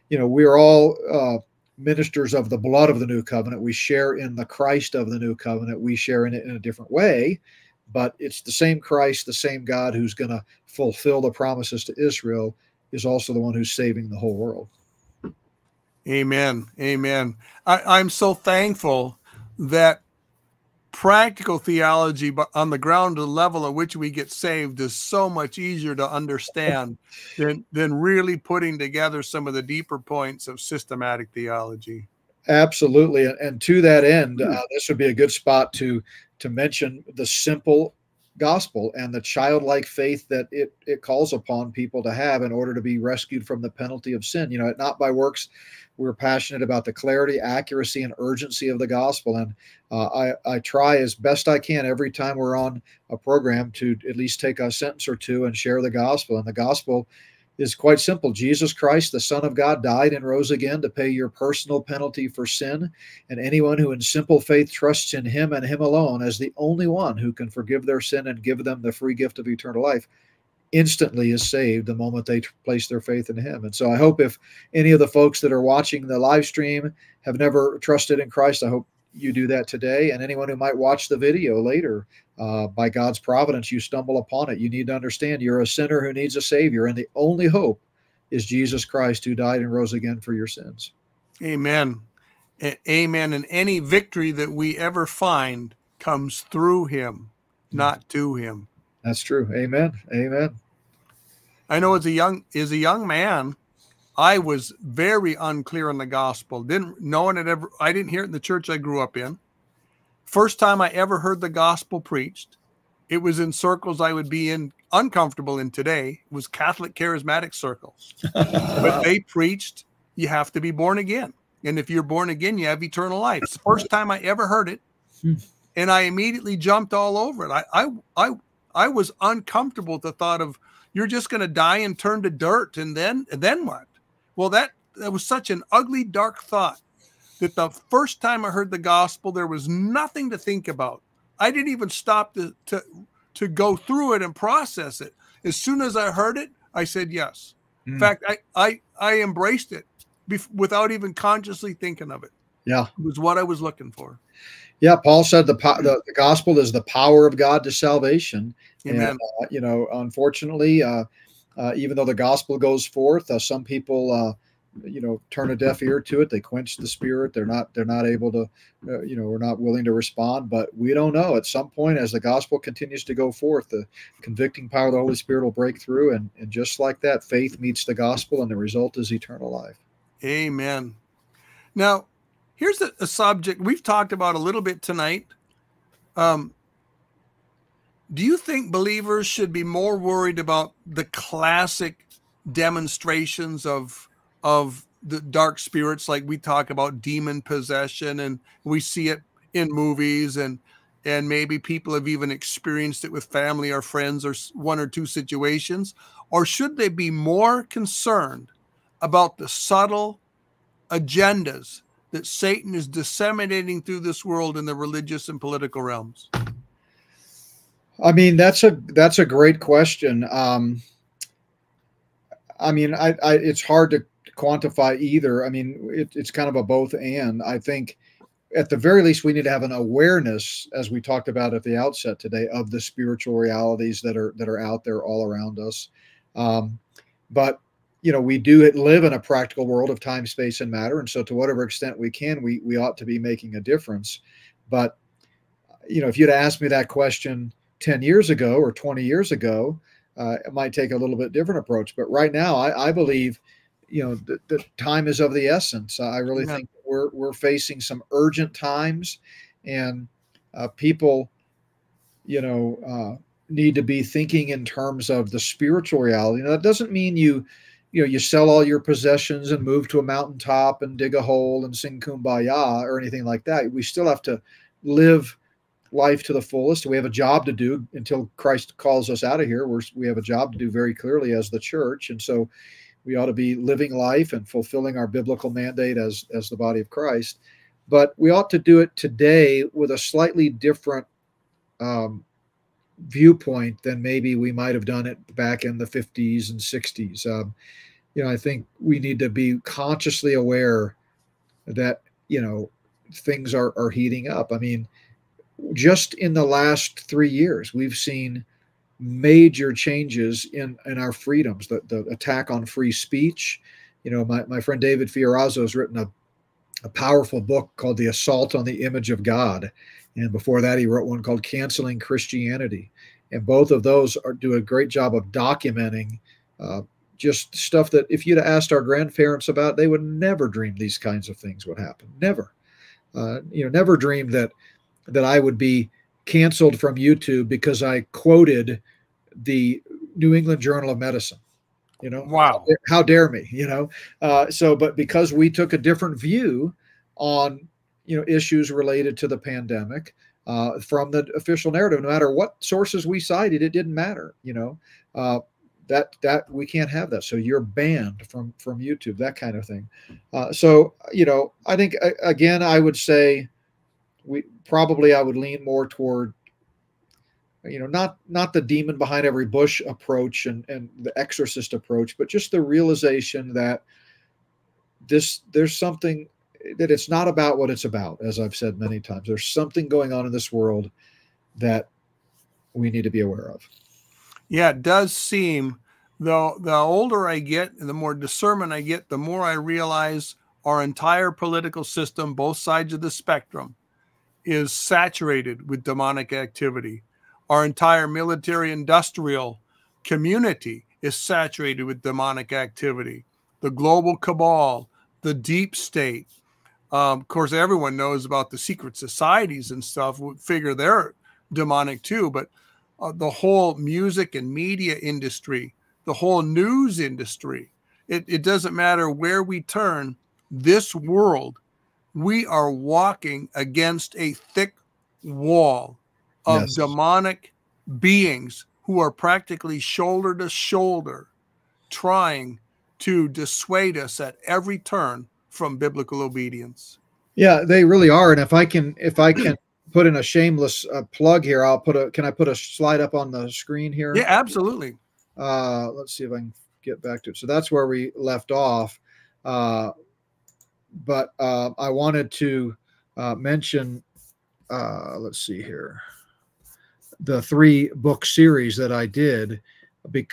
[SPEAKER 2] you know we are all uh, ministers of the blood of the new covenant. We share in the christ of the new covenant. We share in it in a different way but it's the same christ the same god who's going to fulfill the promises to israel is also the one who's saving the whole world.
[SPEAKER 1] Amen. Amen. I, i'm so thankful that practical theology but on the ground the level at which we get saved is so much easier to understand than than really putting together some of the deeper points of systematic theology
[SPEAKER 2] absolutely and to that end hmm. uh, this would be a good spot to to mention the simple gospel and the childlike faith that it it calls upon people to have in order to be rescued from the penalty of sin you know not by works we're passionate about the clarity, accuracy, and urgency of the gospel. And uh, I, I try as best I can every time we're on a program to at least take a sentence or two and share the gospel. And the gospel is quite simple Jesus Christ, the Son of God, died and rose again to pay your personal penalty for sin. And anyone who in simple faith trusts in him and him alone as the only one who can forgive their sin and give them the free gift of eternal life instantly is saved the moment they place their faith in him. And so I hope if any of the folks that are watching the live stream have never trusted in Christ, I hope you do that today. And anyone who might watch the video later, uh, by God's providence, you stumble upon it. You need to understand you're a sinner who needs a Savior, and the only hope is Jesus Christ who died and rose again for your sins.
[SPEAKER 1] Amen. Amen. And any victory that we ever find comes through Him, not to Him.
[SPEAKER 2] That's true. Amen. Amen.
[SPEAKER 1] I know as a young as a young man, I was very unclear on the gospel. Didn't no one had ever I didn't hear it in the church I grew up in. First time I ever heard the gospel preached, it was in circles I would be in uncomfortable in today. It was Catholic charismatic circles. but they preached you have to be born again. And if you're born again, you have eternal life. It's the first time I ever heard it. Hmm. And I immediately jumped all over it. I I I I was uncomfortable at the thought of you're just going to die and turn to dirt, and then and then what? Well, that that was such an ugly, dark thought that the first time I heard the gospel, there was nothing to think about. I didn't even stop to to to go through it and process it. As soon as I heard it, I said yes. Mm. In hmm. fact, I I I embraced it without even consciously thinking of it.
[SPEAKER 2] Yeah,
[SPEAKER 1] it was what I was looking for.
[SPEAKER 2] Yeah, Paul said the, the, the gospel is the power of God to salvation. Amen. And, uh, you know, unfortunately, uh, uh, even though the gospel goes forth, uh, some people, uh, you know, turn a deaf ear to it. They quench the spirit. They're not. They're not able to. Uh, you know, we're not willing to respond. But we don't know. At some point, as the gospel continues to go forth, the convicting power of the Holy Spirit will break through, and and just like that, faith meets the gospel, and the result is eternal life.
[SPEAKER 1] Amen. Now, here's a, a, subject we've talked about a little bit tonight. Um, do you think believers should be more worried about the classic demonstrations of of the dark spirits like we talk about demon possession and we see it in movies and and maybe people have even experienced it with family or friends or one or two situations or should they be more concerned about the subtle agendas that Satan is disseminating through this world in the religious and political realms?
[SPEAKER 2] I mean, that's a that's a great question. Um, I mean, I, I it's hard to quantify either. I mean, it, it's kind of a both and. I think at the very least we need to have an awareness, as we talked about at the outset today, of the spiritual realities that are that are out there all around us. Um, but you know, we do it live in a practical world of time, space, and matter, and so to whatever extent we can, we we ought to be making a difference. But you know, if you'd asked me that question ten years ago or twenty years ago, uh, it might take a little bit different approach. But right now, I, I believe, you know, the, the, time is of the essence. I really yeah. think we're we're facing some urgent times, and uh, people, you know, uh, need to be thinking in terms of the spiritual reality. Now, that doesn't mean you you know you sell all your possessions and move to a mountaintop and dig a hole and sing kumbaya or anything like that we still have to live life to the fullest. We have a job to do until christ calls us out of here. We're, we have a job to do very clearly as the church. And so we ought to be living life and fulfilling our biblical mandate as as the body of christ. But we ought to do it today with a slightly different um, viewpoint than maybe we might have done it back in the 50s and 60s. Um, you know, I think we need to be consciously aware that, you know, things are, are heating up. I mean, just in the last three years, we've seen major changes in, in our freedoms, the, the attack on free speech. You know, my, my friend David Fiorazo has written a, a powerful book called The Assault on the Image of God. And before that, he wrote one called Canceling Christianity. And both of those are, do a great job of documenting uh, just stuff that if you'd asked our grandparents about, they would never dream these kinds of things would happen. Never. Uh, you know, never dreamed that that I would be canceled from YouTube because I quoted the New England Journal of Medicine. You know,
[SPEAKER 1] wow,
[SPEAKER 2] how dare me? You know, uh, so but because we took a different view on you know issues related to the pandemic uh, from the official narrative. No matter what sources we cited, it didn't matter. You know uh, that that we can't have that. So you're banned from from YouTube, that kind of thing. Uh, so you know, I think again, I would say we probably I would lean more toward you know not not the demon behind every bush approach and and the exorcist approach but just the realization that this there's something that it's not about what it's about, as I've said many times. There's something going on in this world that we need to be aware of.
[SPEAKER 1] Yeah, it does seem though the older I get, and the more discernment I get, the more I realize our entire political system, both sides of the spectrum, is saturated with demonic activity. Our entire military industrial community is saturated with demonic activity. The global cabal, the deep state, um, of course, everyone knows about the secret societies and stuff. We figure they're demonic too, but uh, the whole music and media industry, the whole news industry, it, it doesn't matter where we turn, this world, we are walking against a thick wall of yes. demonic beings who are practically shoulder to shoulder trying to dissuade us at every turn from biblical obedience.
[SPEAKER 2] Yeah, they really are. And if I can, if I can put in a shameless uh, plug here, I'll put a. Can I put a slide up on the screen here?
[SPEAKER 1] Yeah, absolutely.
[SPEAKER 2] Uh, let's see if I can get back to it. So that's where we left off. Uh, but uh, I wanted to uh, mention. Uh, let's see here. The three book series that I did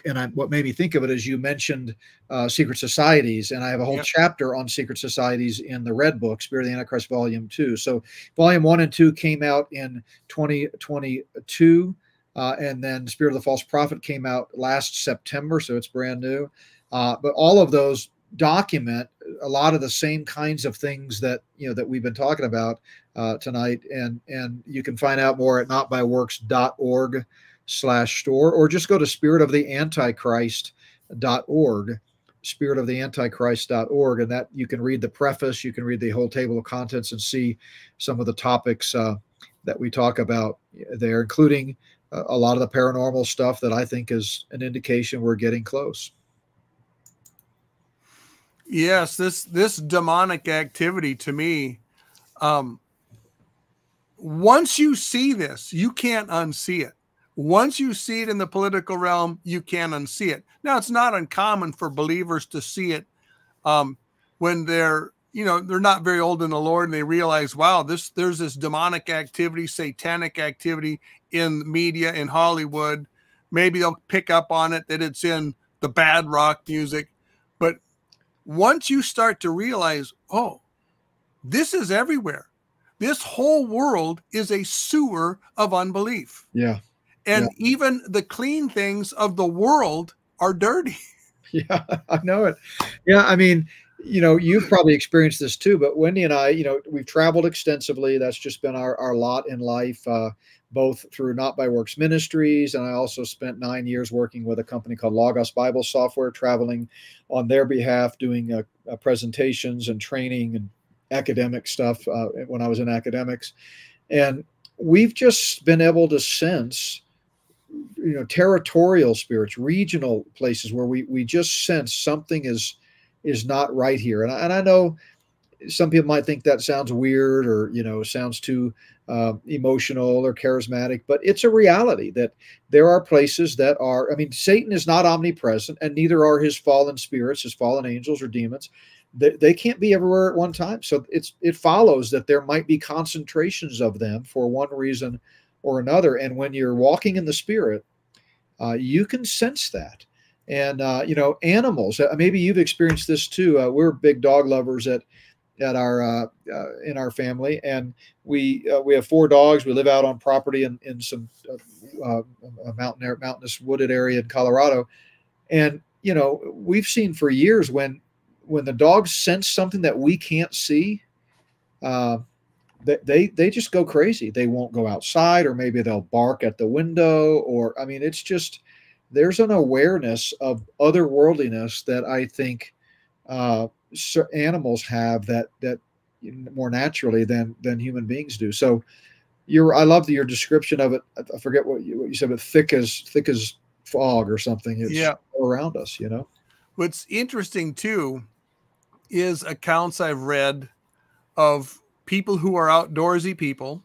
[SPEAKER 2] and I, what made me think of it is you mentioned uh, secret societies, and I have a whole yep. chapter on secret societies in the Red Book, Spirit of the Antichrist, Volume Two. So, Volume One and Two came out in 2022, uh, and then Spirit of the False Prophet came out last September, so it's brand new. Uh, but all of those document a lot of the same kinds of things that you know that we've been talking about uh, tonight, and and you can find out more at notbyworks.org slash store, or just go to spiritoftheantichrist.org, spiritoftheantichrist.org, and that you can read the preface, you can read the whole table of contents and see some of the topics uh, that we talk about there, including uh, a lot of the paranormal stuff that I think is an indication we're getting close.
[SPEAKER 1] Yes, this this demonic activity to me, um, once you see this, you can't unsee it. Once you see it in the political realm, you can't unsee it. Now, it's not uncommon for believers to see it um, when they're, you know, they're not very old in the Lord and they realize, wow, this there's this demonic activity, satanic activity in media in Hollywood. Maybe they'll pick up on it that it's in the the bad rock music. But once you start to realize, oh, this is everywhere. This whole world is a sewer of unbelief.
[SPEAKER 2] Yeah.
[SPEAKER 1] And yeah. even the clean things of the world are dirty.
[SPEAKER 2] Yeah, I know it. Yeah, I mean, you know, you've probably experienced this too, but Wendy and I, you know, we've traveled extensively. That's just been our, our lot in life. Uh, both through Not by Works Ministries, and I also spent nine years working with a company called Logos Bible Software, traveling on their behalf, doing uh, uh, presentations and training and academic stuff uh, when I was in academics. And we've just been able to sense, you know, territorial spirits, regional places where we we just sense something is is not right here. And I, and I know some people might think that sounds weird or you know sounds too uh, emotional or charismatic, but it's a reality that there are places that are. I mean, Satan is not omnipresent, and neither are his fallen spirits, his fallen angels or demons. They, they can't be everywhere at one time. So it's it follows that there might be concentrations of them for one reason or another. And when you're walking in the spirit, uh, you can sense that. And uh, you know, animals. Uh, maybe you've experienced this too. Uh, we're big dog lovers at at our uh, in our family, and we we have four dogs. We live out on property in in some a mountain mountainous wooded area in Colorado, and you know we've seen for years when when the dogs sense something that we can't see, they, they they just go crazy. They won't go outside, or maybe they'll bark at the window, or I mean, it's just there's an awareness of otherworldliness that I think uh, animals have that that more naturally than than human beings do. So you're I love your description of it. I forget what you, what you said, but thick as thick as fog or something. It's yeah. around us, you know.
[SPEAKER 1] What's interesting too is accounts I've read of people who are outdoorsy people.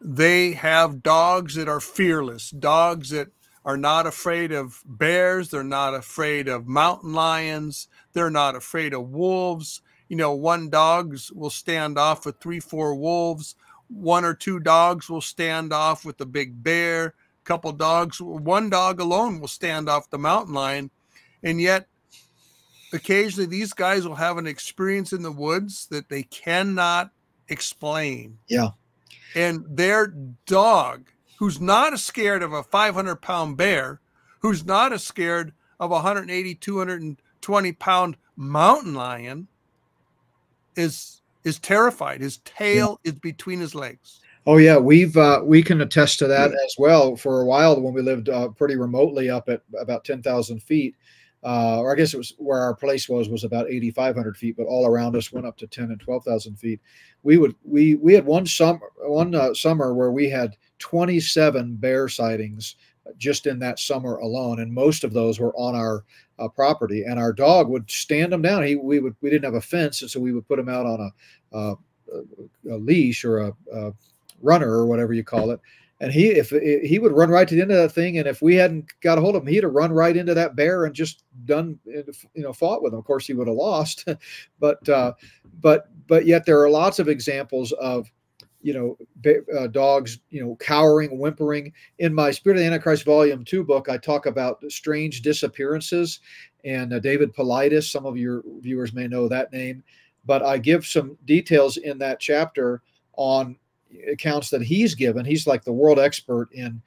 [SPEAKER 1] They have dogs that are fearless, dogs that are not afraid of bears. They're not afraid of mountain lions. They're not afraid of wolves. You know, one dogs will stand off with three, four wolves. One or two dogs will stand off with the big bear. A couple dogs, one dog alone will stand off the mountain lion. And yet, occasionally, these guys will have an experience in the woods that they cannot explain.
[SPEAKER 2] Yeah.
[SPEAKER 1] And their dog who's not as scared of a 500 pound bear, who's not as scared of a 180, 220 pound mountain lion, is is terrified. His tail yeah. is between his legs.
[SPEAKER 2] Oh yeah, we've uh, we can attest to that yeah. as well. For a while, when we lived uh, pretty remotely up at about ten thousand feet, uh, or I guess it was where our place was was about eighty five hundred feet, but all around us went up to ten and twelve thousand feet. We would we we had one summer one uh, summer where we had 27 bear sightings just in that summer alone, and most of those were on our uh, property. And our dog would stand them down. He we would we didn't have a fence, and so we would put him out on a, uh, a leash or a, a, runner or whatever you call it. And he if he would run right to the end of that thing, and if we hadn't got a hold of him, he'd have run right into that bear and just done you know fought with him. Of course, he would have lost, but uh, but but yet there are lots of examples of you know, uh, dogs, you know, cowering, whimpering. In my Spirit of the Antichrist Volume 2 book, I talk about strange disappearances. And uh, David Paulides some of your viewers may know that name, but I give some details in that chapter on accounts that he's given. He's like the world expert in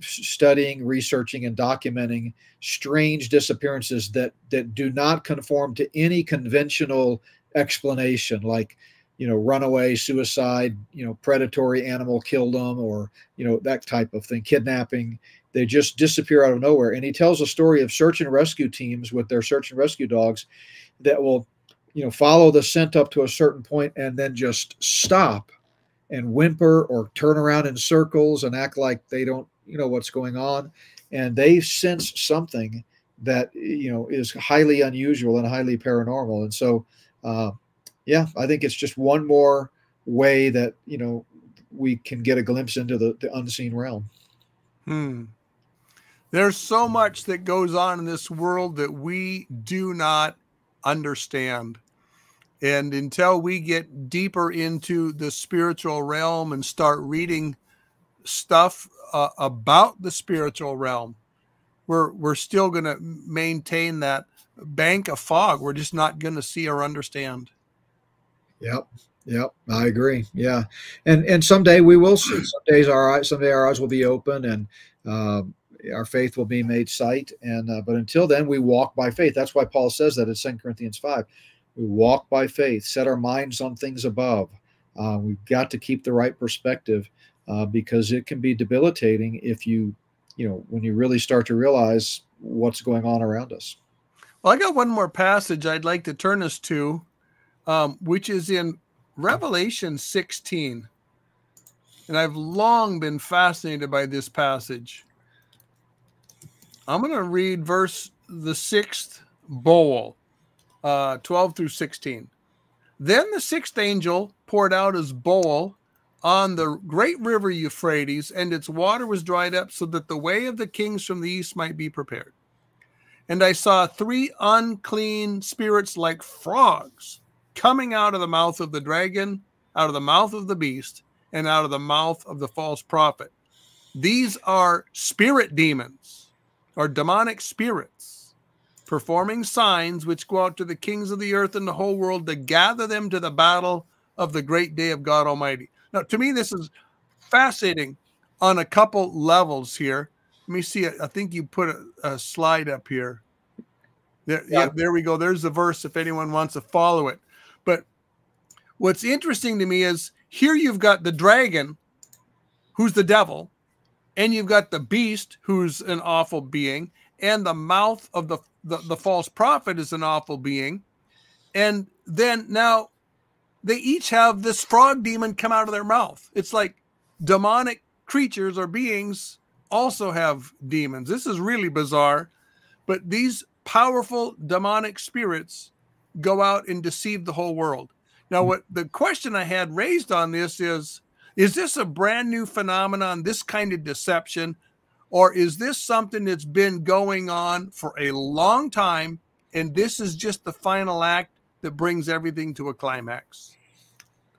[SPEAKER 2] studying, researching, and documenting strange disappearances that that do not conform to any conventional explanation, like you know, runaway, suicide, you know, predatory animal killed them, or you know that type of thing, kidnapping. They just disappear out of nowhere. And he tells a story of search and rescue teams with their search and rescue dogs that will, you know, follow the scent up to a certain point and then just stop and whimper or turn around in circles and act like they don't, you know, what's going on. And they sense something that you know is highly unusual and highly paranormal. And so uh, yeah, I think it's just one more way that you know we can get a glimpse into the, the unseen realm.
[SPEAKER 1] Hmm. There's so much that goes on in this world that we do not understand. And until we get deeper into the spiritual realm and start reading stuff uh, about the spiritual realm, we're we're still going to maintain that bank of fog. We're just not going to see or understand.
[SPEAKER 2] Yep. Yep, I agree. Yeah, and and someday we will see. Some days our eyes, someday our eyes will be open, and uh, our faith will be made sight. And uh, but until then, we walk by faith. That's why Paul says that in Second Corinthians five. We walk by faith, set our minds on things above. Uh, we've got to keep the right perspective uh, because it can be debilitating if you, you know, when you really start to realize what's going on around us.
[SPEAKER 1] Well, I got one more passage I'd like to turn us to, um, which is in Revelation 16. And I've long been fascinated by this passage. I'm going to read verse the sixth bowl, uh, 12 through 16. Then the sixth angel poured out his bowl on the great river Euphrates, and its water was dried up, so that the way of the kings from the east might be prepared. And I saw three unclean spirits like frogs coming out of the mouth of the dragon, out of the mouth of the beast, and out of the mouth of the false prophet. These are spirit demons or demonic spirits performing signs which go out to the kings of the earth and the whole world to gather them to the battle of the great day of God Almighty. Now, to me, this is fascinating on a couple levels here. Let me see. I think you put a, a slide up here. There, yeah. yeah, there we go. There's the verse if anyone wants to follow it. But what's interesting to me is here you've got the dragon, who's the devil, and you've got the beast, who's an awful being, and the mouth of the, the, the false prophet is an awful being. And then now they each have this frog demon come out of their mouth. It's like demonic creatures or beings also have demons. This is really bizarre. But these powerful demonic spirits go out and deceive the whole world. Now, what the question I had raised on this is is this a brand new phenomenon, this kind of deception, or is this something that's been going on for a long time and this is just the final act that brings everything to a climax?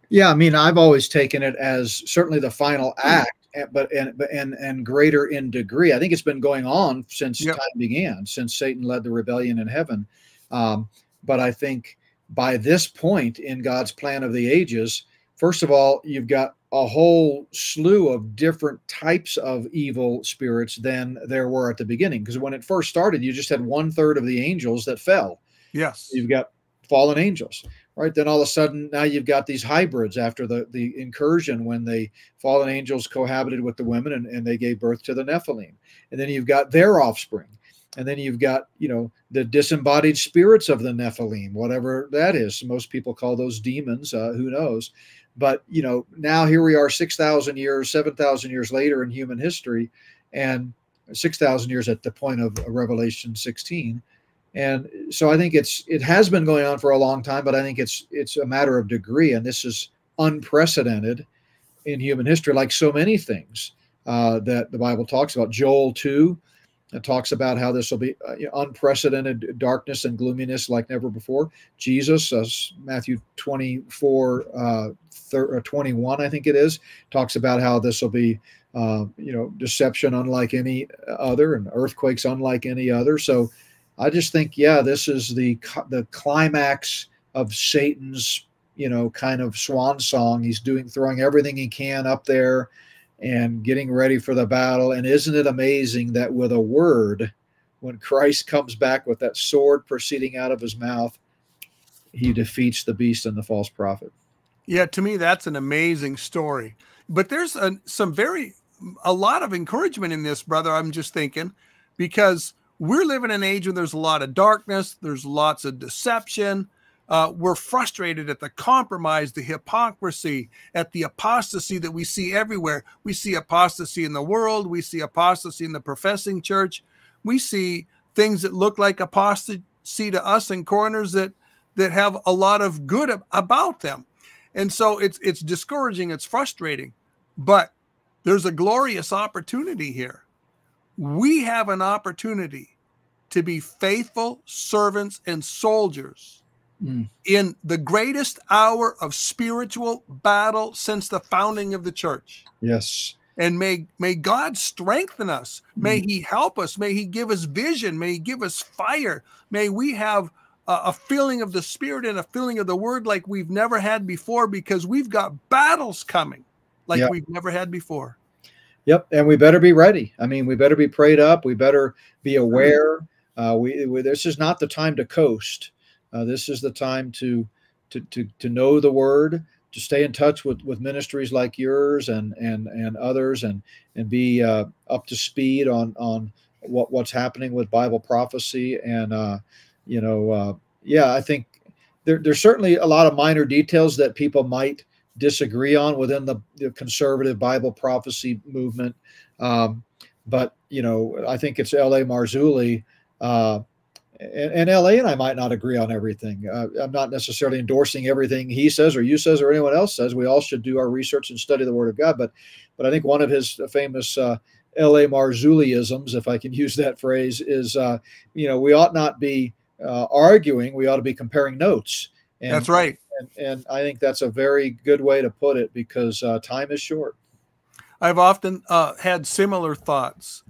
[SPEAKER 2] Yeah, I mean, I've always taken it as certainly the final act, but and and and greater in degree. I think it's been going on since yep. time began, since Satan led the rebellion in heaven. Um, but I think by this point in God's plan of the ages, first of all, you've got a whole slew of different types of evil spirits than there were at the beginning. Because when it first started, you just had one third of the angels that fell.
[SPEAKER 1] Yes.
[SPEAKER 2] You've got fallen angels, right? Then all of a sudden, now you've got these hybrids after the, the incursion when the fallen angels cohabited with the women and, and they gave birth to the Nephilim. And then you've got their offspring and then you've got you know the disembodied spirits of the nephilim whatever that is most people call those demons uh, who knows but you know now here we are 6000 years 7000 years later in human history and 6000 years at the point of revelation 16 and so i think it's it has been going on for a long time but i think it's it's a matter of degree. And this is unprecedented in human history like so many things uh, that the bible talks about. Joel 2 it talks about how this will be uh, unprecedented darkness and gloominess like never before. Jesus, uh, Matthew 24, uh, uh 21, I think it is, talks about how this will be, uh, you know, deception unlike any other and earthquakes unlike any other. So I just think, yeah, this is the the climax of Satan's, you know, kind of swan song. He's doing, throwing everything he can up there and getting ready for the battle. And isn't it amazing that with a word, when Christ comes back with that sword proceeding out of his mouth, he defeats the beast and the false prophet.
[SPEAKER 1] Yeah, to me, that's an amazing story. But there's a, some very, a lot of encouragement in this, brother. I'm just thinking, because we're living in an age where there's a lot of darkness, there's lots of deception, uh, we're frustrated at the compromise, the hypocrisy, at the apostasy that we see everywhere. We see apostasy in the world, we see apostasy in the professing church, we see things that look like apostasy to us in corners that that have a lot of good about them. And so it's it's discouraging, it's frustrating, but there's a glorious opportunity here. We have an opportunity to be faithful servants and soldiers mm. in the greatest hour of spiritual battle since the founding of the church.
[SPEAKER 2] Yes.
[SPEAKER 1] And may may God strengthen us. May mm-hmm. He help us. May He give us vision. May He give us fire. May we have a, a feeling of the Spirit and a feeling of the Word like we've never had before, because we've got battles coming like yep. we've never had before.
[SPEAKER 2] Yep, and we better be ready. I mean, we better be prayed up. We better be aware. Uh, we, we this is not the time to coast. Uh, this is the time to to to to know the Word to stay in touch with with ministries like yours and and and others and and be uh, up to speed on on what what's happening with Bible prophecy and uh, you know uh, yeah I think there, there's certainly a lot of minor details that people might disagree on within the, the conservative Bible prophecy movement um, but you know I think it's L.A. Marzulli uh, and, and, LA and I might not agree on everything. Uh, I'm not necessarily endorsing everything he says or you says or anyone else says. We all should do our research and study the Word of God. But, but I think one of his famous uh, L.A. Marzulliisms, if I can use that phrase, is uh, you know we ought not be uh, arguing. We ought to be comparing notes.
[SPEAKER 1] And, that's right.
[SPEAKER 2] And, and, I think that's a very good way to put it because uh, time is short.
[SPEAKER 1] I've often uh, had similar thoughts.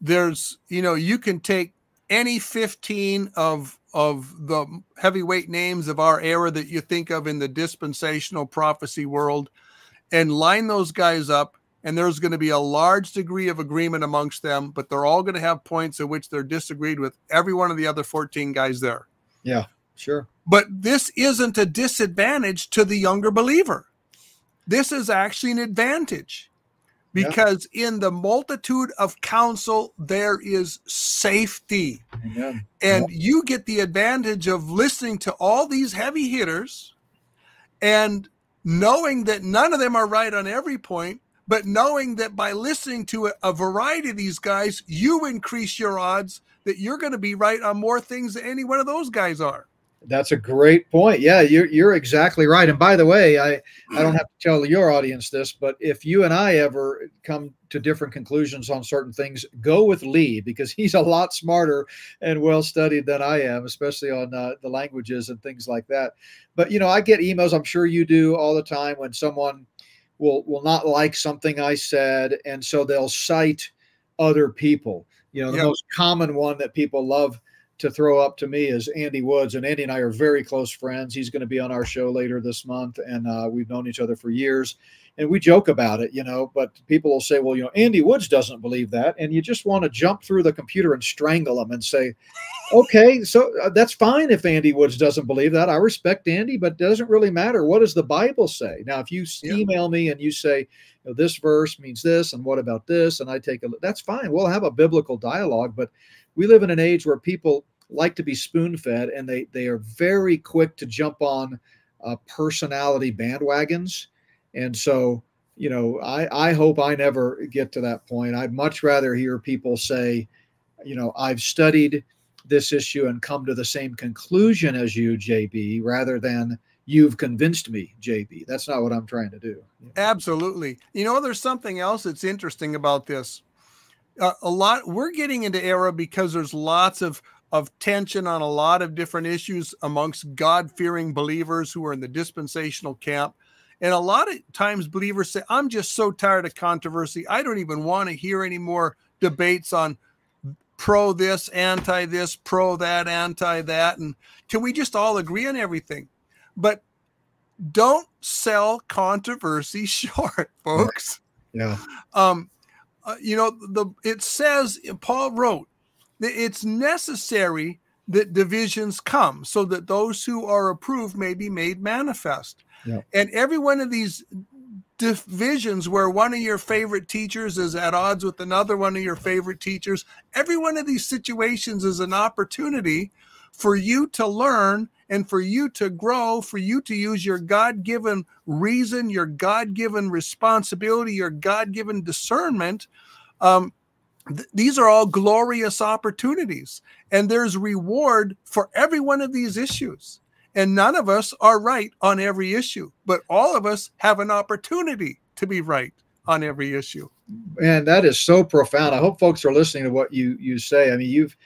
[SPEAKER 1] There's, you know, you can take any 15 of of the heavyweight names of our era that you think of in the dispensational prophecy world and line those guys up and there's going to be a large degree of agreement amongst them but they're all going to have points at which they're disagreed with every one of the other 14 guys there.
[SPEAKER 2] Yeah sure.
[SPEAKER 1] But this isn't a disadvantage to the younger believer. This is actually an advantage because yeah. in the multitude of counsel there is safety Amen. and yeah. you get the advantage of listening to all these heavy hitters and knowing that none of them are right on every point but knowing that by listening to a, a variety of these guys you increase your odds that you're going to be right on more things than any one of those guys are
[SPEAKER 2] that's a great point. Yeah, you're you're exactly right. And by the way, I I don't have to tell your audience this, but if you and I ever come to different conclusions on certain things, go with Lee because he's a lot smarter and well studied than I am, especially on uh, the languages and things like that. But you know, I get emails. I'm sure you do all the time when someone will will not like something I said, and so they'll cite other people. You know, the yep. most common one that people love to throw up to me is Andy Woods, and Andy and I are very close friends. He's going to be on our show later this month, and uh, we've known each other for years. And we joke about it, you know. But people will say, "Well, you know, Andy Woods doesn't believe that," and you just want to jump through the computer and strangle him and say, "Okay, so uh, that's fine if Andy Woods doesn't believe that. I respect Andy, but it doesn't really matter. What does the Bible say?" Now, if you yeah. email me and you say, you know, "This verse means this," and what about this, and I take a, that's fine. We'll have a biblical dialogue, but we live in an age where people like to be spoon fed and they they are very quick to jump on uh, personality bandwagons. And so you know i i hope i never get to that point. I'd much rather hear people say you know i've studied this issue and come to the same conclusion as you jb rather than you've convinced me jb that's not what i'm trying to do.
[SPEAKER 1] Absolutely. You know there's something else that's interesting about this. Uh, a lot we're getting into era because there's lots of of tension on a lot of different issues amongst God fearing believers who are in the dispensational camp. And a lot of times believers say, I'm just so tired of controversy. I don't even want to hear any more debates on pro this, anti this, pro that, anti that. And can we just all agree on everything? But don't sell controversy short, folks.
[SPEAKER 2] Yeah.
[SPEAKER 1] Um, uh, you know, the it says Paul wrote, it's necessary that divisions come so that those who are approved may be made manifest. Yeah. And every one of these divisions where one of your favorite teachers is at odds with another one of your favorite teachers, every one of these situations is an opportunity for you to learn and for you to grow, for you to use your God given reason, your God given responsibility, your God given discernment um, th- these are all glorious opportunities and there's reward for every one of these issues. And none of us are right on every issue but all of us have an opportunity to be right on every issue.
[SPEAKER 2] And that is so profound. I hope folks are listening to what you you say. I mean you've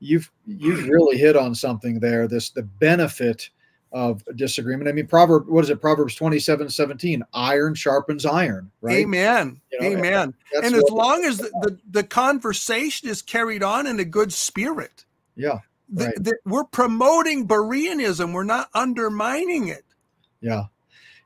[SPEAKER 2] you've you've really hit on something there this the benefit of disagreement. I mean, Proverb, what is it? Proverbs 27, 17, iron sharpens iron, right?
[SPEAKER 1] Amen. You know, Amen. And, and as long as the, the, the, conversation is carried on in a good spirit.
[SPEAKER 2] Yeah.
[SPEAKER 1] Right. The, the, we're promoting Bereanism. We're not undermining it.
[SPEAKER 2] Yeah.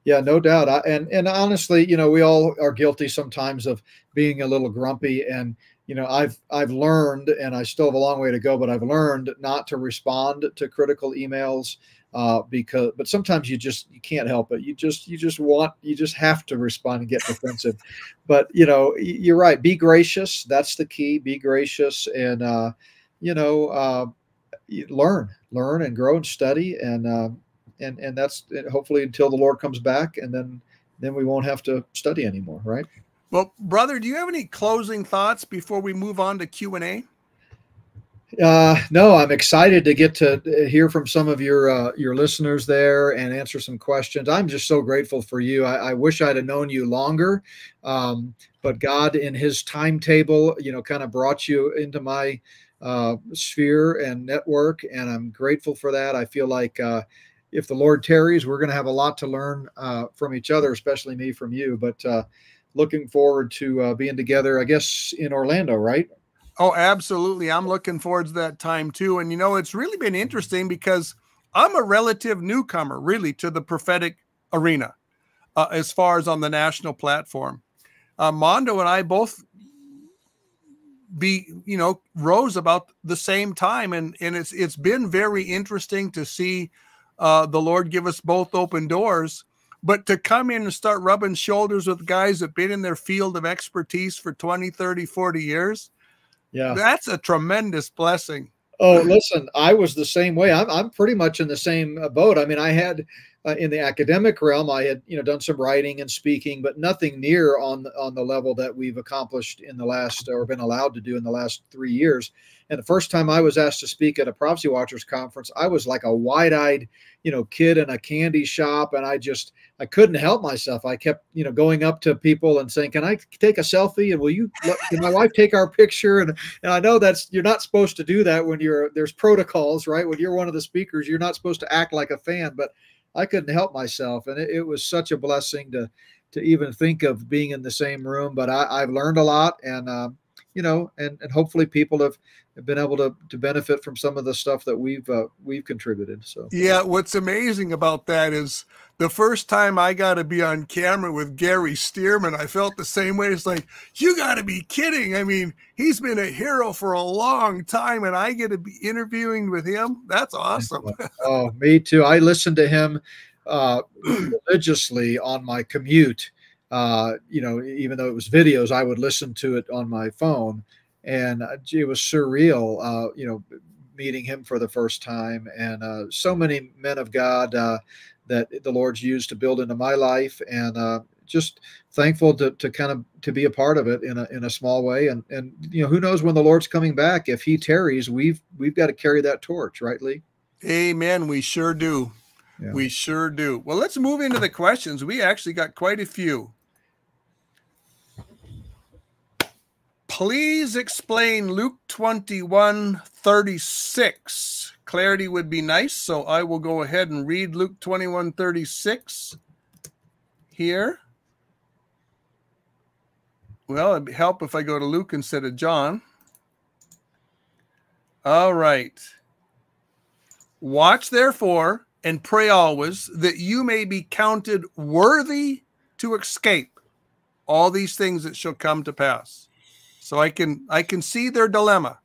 [SPEAKER 2] Yeah, no doubt. I, and and honestly, you know, we all are guilty sometimes of being a little grumpy and you know i've i've learned and i still have a long way to go but i've learned not to respond to critical emails uh, because but sometimes you just you can't help it. You just you just want you just have to respond and get defensive. But you know you're right. Be gracious. That's the key. Be gracious and uh, you know uh, learn learn and grow and study and uh, and and that's hopefully until the lord comes back and then then we won't have to study anymore right?
[SPEAKER 1] Well brother do you have any closing thoughts before we move on to q&a
[SPEAKER 2] uh, no, I'm excited to get to hear from some of your uh, your listeners there and answer some questions. I'm just so grateful for you. I, I wish I'd have known you longer, um, but God, in His timetable, you know, kind of brought you into my uh, sphere and network, and I'm grateful for that. I feel like uh, if the Lord tarries, we're going to have a lot to learn uh, from each other, especially me from you. But uh, looking forward to being together, I guess, in Orlando, right?
[SPEAKER 1] Oh, absolutely. I'm looking forward to that time too. And you know, it's really been interesting because I'm a relative newcomer, really, to the prophetic arena uh, as far as on the national platform. Uh, Mondo and I both be you know rose about the same time and and it's it's been very interesting to see uh the lord give us both open doors but to come in and start rubbing shoulders with guys that have been in their field of expertise for 20 30 40 years
[SPEAKER 2] yeah.
[SPEAKER 1] That's a tremendous blessing.
[SPEAKER 2] Oh, listen, I was the same way. I'm, I'm pretty much in the same uh, boat. I mean, I had uh, in the academic realm, I had you know done some writing and speaking, but nothing near on on the level that we've accomplished in the last or been allowed to do in the last three years. And the first time I was asked to speak at a Prophecy Watchers conference, I was like a wide-eyed, you know, kid in a candy shop, and I just I couldn't help myself. I kept, you know, going up to people and saying, "Can I take a selfie?" And will you, can my wife take our picture? And and I know that's you're not supposed to do that when you're there's protocols, right? When you're one of the speakers, you're not supposed to act like a fan, but I couldn't help myself, and it, it was such a blessing to to even think of being in the same room. But I, have learned a lot, and um, you know, and and hopefully people have been able to to benefit from some of the stuff that we've uh, we've contributed. So
[SPEAKER 1] yeah, what's amazing about that is the first time I got to be on camera with Gary Stearman, I felt the same way. It's like you got to be kidding. I mean, he's been a hero for a long time, and I get to be interviewing with him. That's awesome.
[SPEAKER 2] oh, me too. I listened to him uh, religiously on my commute. Uh, you know, even though it was videos, I would listen to it on my phone and uh, it was surreal. Uh, you know, meeting him for the first time, and uh, so many men of God uh, that the Lord's used to build into my life, and uh, just thankful to, to kind of to be a part of it in a in a small way. And and you know, who knows when the Lord's coming back? If He tarries, we've we've got to carry that torch, right, Lee?
[SPEAKER 1] Amen. We sure do. Yeah. We sure do. Well, let's move into the questions. We actually got quite a few. Please explain Luke 21 36. Clarity would be nice, so I will go ahead and read Luke 21 36 here. Well, it'd help if I go to Luke instead of John. All right. Watch therefore and pray always that you may be counted worthy to escape all these things that shall come to pass so I can I can see their dilemma.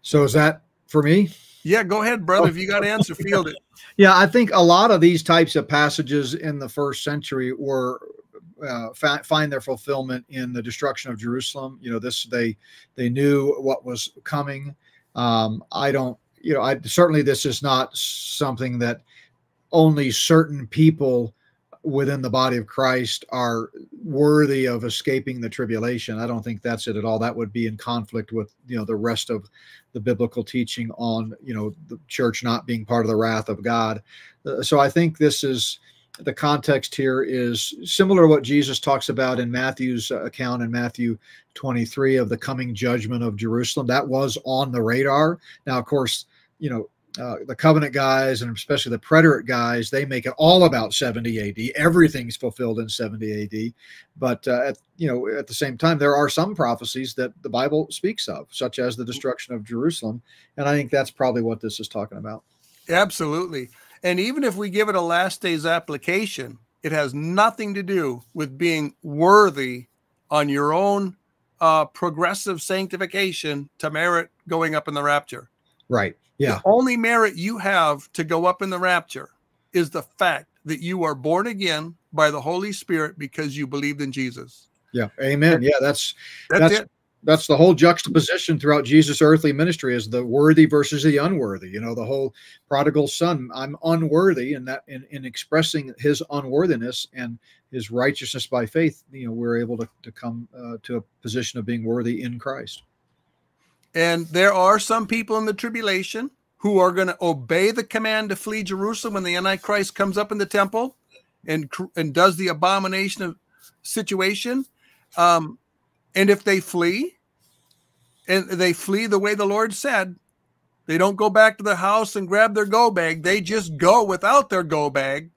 [SPEAKER 2] So is that for me?
[SPEAKER 1] Yeah, go ahead, brother. If you got to answer, field it.
[SPEAKER 2] Yeah, I think a lot of these types of passages in the first century were uh, find their fulfillment in the destruction of Jerusalem. You know, this they they knew what was coming. Um, I don't, you know, I certainly this is not something that only certain people within the body of Christ are worthy of escaping the tribulation. I don't think that's it at all. That would be in conflict with you know the rest of the biblical teaching on you know the church not being part of the wrath of God. Uh, so I think this is the context here is similar to what Jesus talks about in Matthew's account in Matthew 23 of the coming judgment of Jerusalem. That was on the radar. Now, of course, you know uh, the covenant guys and especially the preterist guys they make it all about 70 AD everything's fulfilled in 70 AD but uh, at, you know at the same time there are some prophecies that the Bible speaks of such as the destruction of Jerusalem. And I think that's probably what this is talking about.
[SPEAKER 1] Absolutely. And even if we give it a last days application it has nothing to do with being worthy on your own uh, progressive sanctification to merit going up in the rapture.
[SPEAKER 2] Right yeah.
[SPEAKER 1] The only merit you have to go up in the rapture is the fact that you are born again by the Holy Spirit because you believed in Jesus.
[SPEAKER 2] Yeah. Amen. Yeah, that's
[SPEAKER 1] that's,
[SPEAKER 2] that's. That's the whole juxtaposition throughout Jesus' earthly ministry is the worthy versus the unworthy. You know, the whole prodigal son, I'm unworthy, and that in, in expressing his unworthiness and his righteousness by faith, you know, we're able to, to come uh, to a position of being worthy in Christ.
[SPEAKER 1] And there are some people in the tribulation who are going to obey the command to flee Jerusalem when the Antichrist comes up in the temple and and does the abomination of desolation. Um, and if they flee, and they flee the way the Lord said, they don't go back to the house and grab their go bag. They just go without their go bag.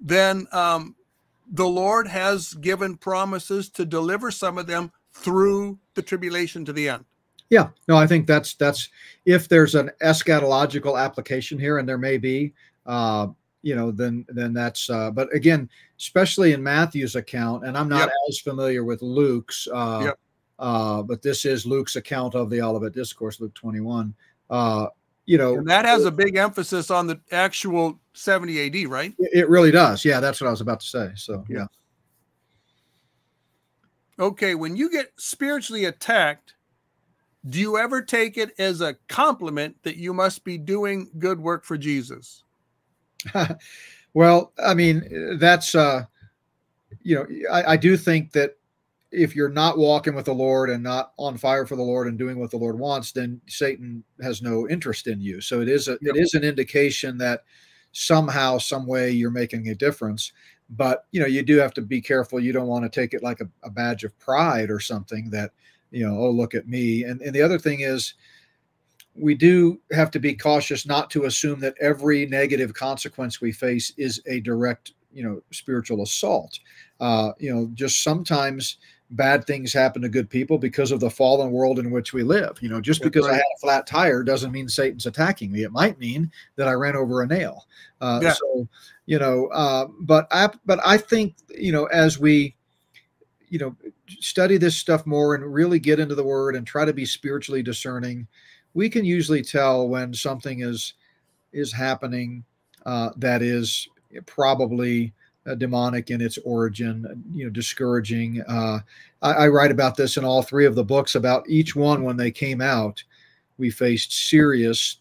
[SPEAKER 1] Then um, the Lord has given promises to deliver some of them through the tribulation to the end.
[SPEAKER 2] Yeah, no, I think that's that's if there's an eschatological application here, and there may be, uh, you know, then then that's. Uh, but again, especially in Matthew's account, and I'm not yep. as familiar with Luke's, uh, yep. uh, but this is Luke's account of the Olivet Discourse, Luke 21. Uh, you know,
[SPEAKER 1] and that has a big emphasis on the actual 70 AD, right?
[SPEAKER 2] It really does. Yeah, that's what I was about to say. So yeah.
[SPEAKER 1] Okay, when you get spiritually attacked do you ever take it as a compliment that you must be doing good work for Jesus?
[SPEAKER 2] well, I mean, that's, uh, you know, I, I do think that if you're not walking with the Lord and not on fire for the Lord and doing what the Lord wants, then Satan has no interest in you. So it is a, yep. it is an indication that somehow, some way, you're making a difference. But you know, you do have to be careful. You don't want to take it like a, a badge of pride or something that you know, oh, look at me. And, and the other thing is, we do have to be cautious not to assume that every negative consequence we face is a direct, you know, spiritual assault. Uh, you know, just sometimes bad things happen to good people because of the fallen world in which we live. You know, just because right. I had a flat tire doesn't mean Satan's attacking me. It might mean that I ran over a nail. Uh, yeah. So, you know, uh, but I, but I think you know as we you know study this stuff more and really get into the word and try to be spiritually discerning we can usually tell when something is is happening uh, that is probably uh, demonic in its origin you know discouraging. Uh, I, I write about this in all three of the books about each one when they came out. We faced serious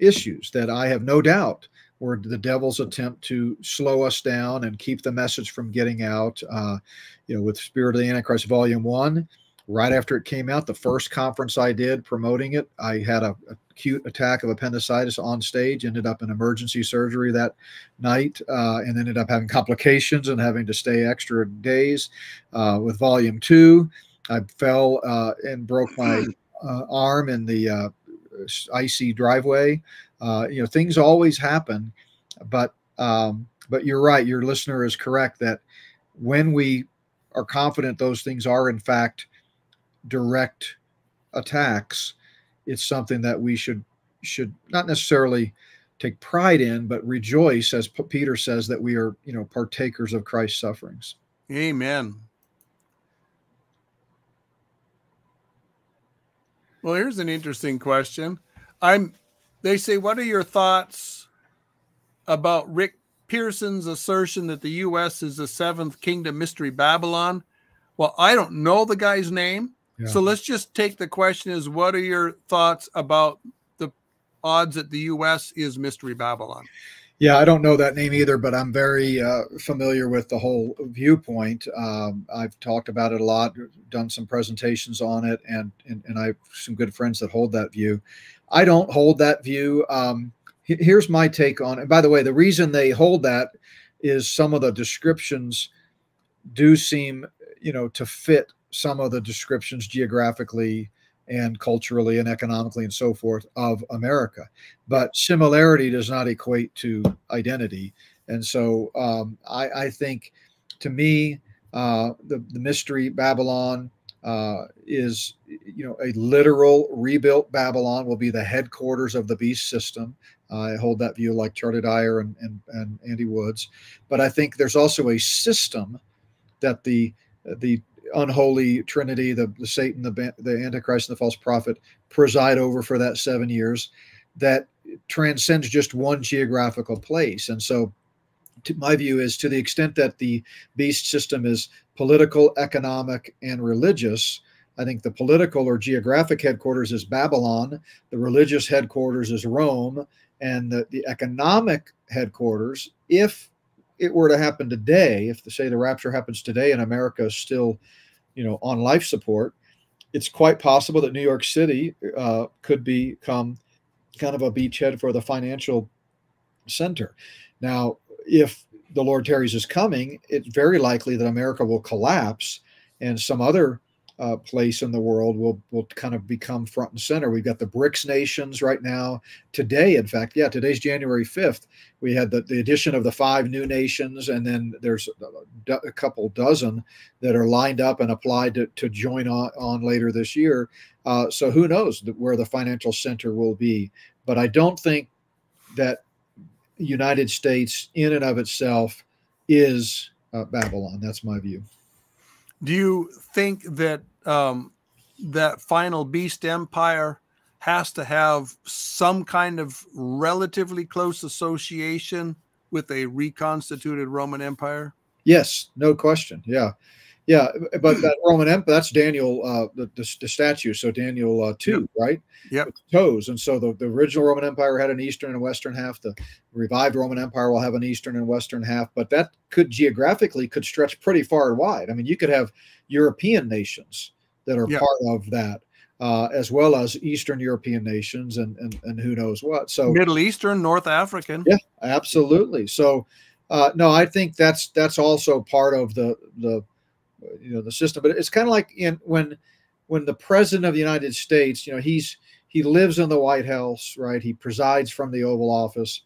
[SPEAKER 2] issues that i have no doubt or the devil's attempt to slow us down and keep the message from getting out. Uh, you know, with Spirit of the Antichrist Volume One, right after it came out, the first conference I did promoting it, I had a, acute attack of appendicitis on stage. Ended up in emergency surgery that night, uh, and ended up having complications and having to stay extra days. Uh, with Volume Two, I fell uh, and broke my uh, arm in the uh, icy driveway. Uh, you know, things always happen, but um, but you're right. Your listener is correct that when we are confident those things are in fact direct attacks, it's something that we should should not necessarily take pride in, but rejoice, as Peter says, that we are you know partakers of Christ's sufferings.
[SPEAKER 1] Amen. Well, here's an interesting question. I'm they say, What are your thoughts about Rick Pearson's assertion that the U.S. is the seventh kingdom mystery Babylon? Well, I don't know the guy's name. Yeah. So let's just take the question is what are your thoughts about the odds that the U.S. is mystery Babylon?
[SPEAKER 2] Yeah, I don't know that name either, but I'm very uh, familiar with the whole viewpoint. Um, I've talked about it a lot, done some presentations on it, and, and and I have some good friends that hold that view. I don't hold that view. Um, here's my take on it. By the way, the reason they hold that is some of the descriptions do seem, you know, to fit some of the descriptions geographically and culturally and economically and so forth of America. But similarity does not equate to identity. And so um, I, I, think to me, uh, the, the mystery Babylon uh, is, you know, a literal rebuilt Babylon will be the headquarters of the beast system. I hold that view like Charlie Dyer and, and, and Andy Woods. But I think there's also a system that the the unholy trinity, the, the Satan, the, the Antichrist, and the false prophet preside over for that seven years that transcends just one geographical place. And so my view is to the extent that the beast system is political, economic, and religious, I think the political or geographic headquarters is Babylon, the religious headquarters is Rome, and the, the economic headquarters, if it were to happen today, if the say the rapture happens today and America is still, you know, on life support, it's quite possible that New York City uh, could become kind of a beachhead for the financial center. Now, if the Lord tarries is coming, it's very likely that America will collapse and some other uh, place in the world will will kind of become front and center. We've got the BRICS nations right now. Today, in fact, yeah, today's January 5th. We had the, the addition of the five new nations, and then there's a, a couple dozen that are lined up and applied to, to join on, on later this year. Uh, so who knows where the financial center will be? But I don't think that United States, in and of itself, is uh, Babylon. That's my view.
[SPEAKER 1] Do you think that um, that final beast empire has to have some kind of relatively close association with a reconstituted Roman Empire?
[SPEAKER 2] Yes, no question. Yeah. Yeah, but that Roman Empire, that's Daniel, uh, the, the, the statue. So Daniel uh, 2, yep. right?
[SPEAKER 1] Yeah.
[SPEAKER 2] Toes. And so the, the original Roman Empire had an eastern and western half. The revived Roman Empire will have an eastern and western half, but that could geographically could stretch pretty far and wide. I mean, you could have European nations that are yep. part of that. Uh, as well as Eastern European nations and, and and who knows what. So
[SPEAKER 1] Middle Eastern, North African.
[SPEAKER 2] Yeah, absolutely. So uh, no, I think that's that's also part of the the you know the system. But it's kind of like in when when the president of the United States, you know, he's he lives in the White House, right? He presides from the Oval Office,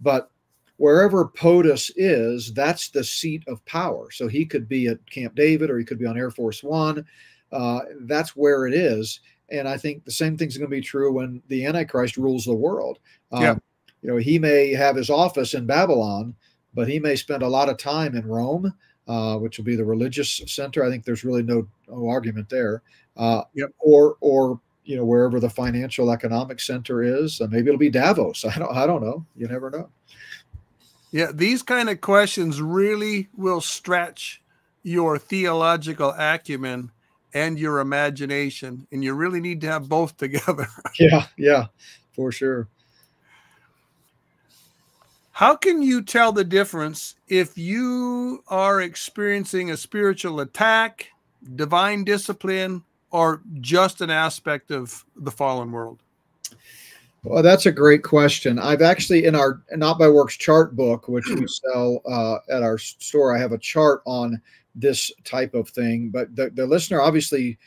[SPEAKER 2] but wherever POTUS is, that's the seat of power. So he could be at Camp David or he could be on Air Force One. Uh, that's where it is. And I think the same thing's going to be true when the Antichrist rules the world. Um, yeah. You know, he may have his office in Babylon, but he may spend a lot of time in Rome uh, which will be the religious center. I think there's really no, no argument there. Uh,
[SPEAKER 1] yep.
[SPEAKER 2] Or or you know wherever the financial economic center is, uh, maybe it'll be Davos. I don't I don't know. You never know.
[SPEAKER 1] Yeah, these kind of questions really will stretch your theological acumen and your imagination, and you really need to have both together.
[SPEAKER 2] yeah, yeah, for sure.
[SPEAKER 1] How can you tell the difference if you are experiencing a spiritual attack, divine discipline, or just an aspect of the fallen world?
[SPEAKER 2] Well, that's a great question. I've actually, in our Not by Works chart book, which we sell uh, at our store, I have a chart on this type of thing. But the, the listener obviously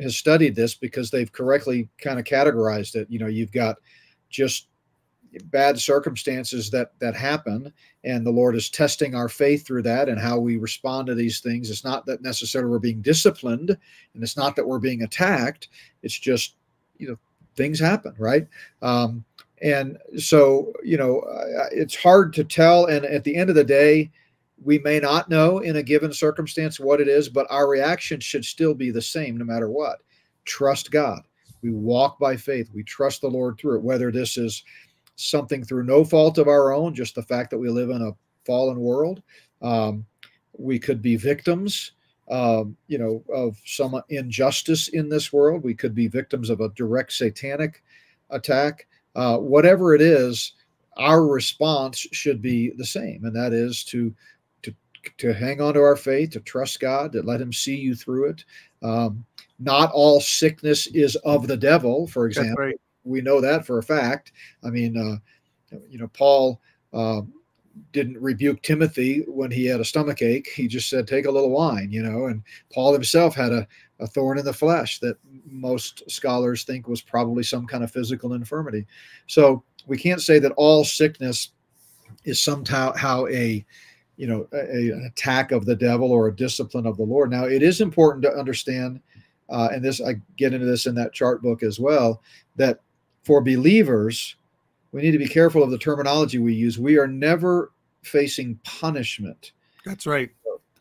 [SPEAKER 2] has studied this because they've correctly kind of categorized it. You know, you've got just bad circumstances that that happen and the lord is testing our faith through that and how we respond to these things. It's not that necessarily we're being disciplined and it's not that we're being attacked. It's just you know things happen right? Um, and so you know it's hard to tell and at the end of the day we may not know in a given circumstance what it is but our reaction should still be the same no matter what. Trust god. We walk by faith. We trust the lord through it whether this is something through no fault of our own, just the fact that we live in a fallen world. Um, we could be victims, um, you know, of some injustice in this world. We could be victims of a direct satanic attack. Uh, whatever it is, our response should be the same, and that is to to to hang on to our faith, to trust God, to let Him see you through it. Um, not all sickness is of the devil, for example. Right we know that for a fact. I mean, uh, you know, Paul uh, didn't rebuke Timothy when he had a stomach ache. He just said, "Take a little wine," you know. And Paul himself had a, a thorn in the flesh that most scholars think was probably some kind of physical infirmity. So we can't say that all sickness is somehow how a you know a, an attack of the devil or a discipline of the Lord. Now it is important to understand, uh, and this I get into this in that chart book as well, that for believers we need to be careful of the terminology we use. We are never facing punishment.
[SPEAKER 1] That's right.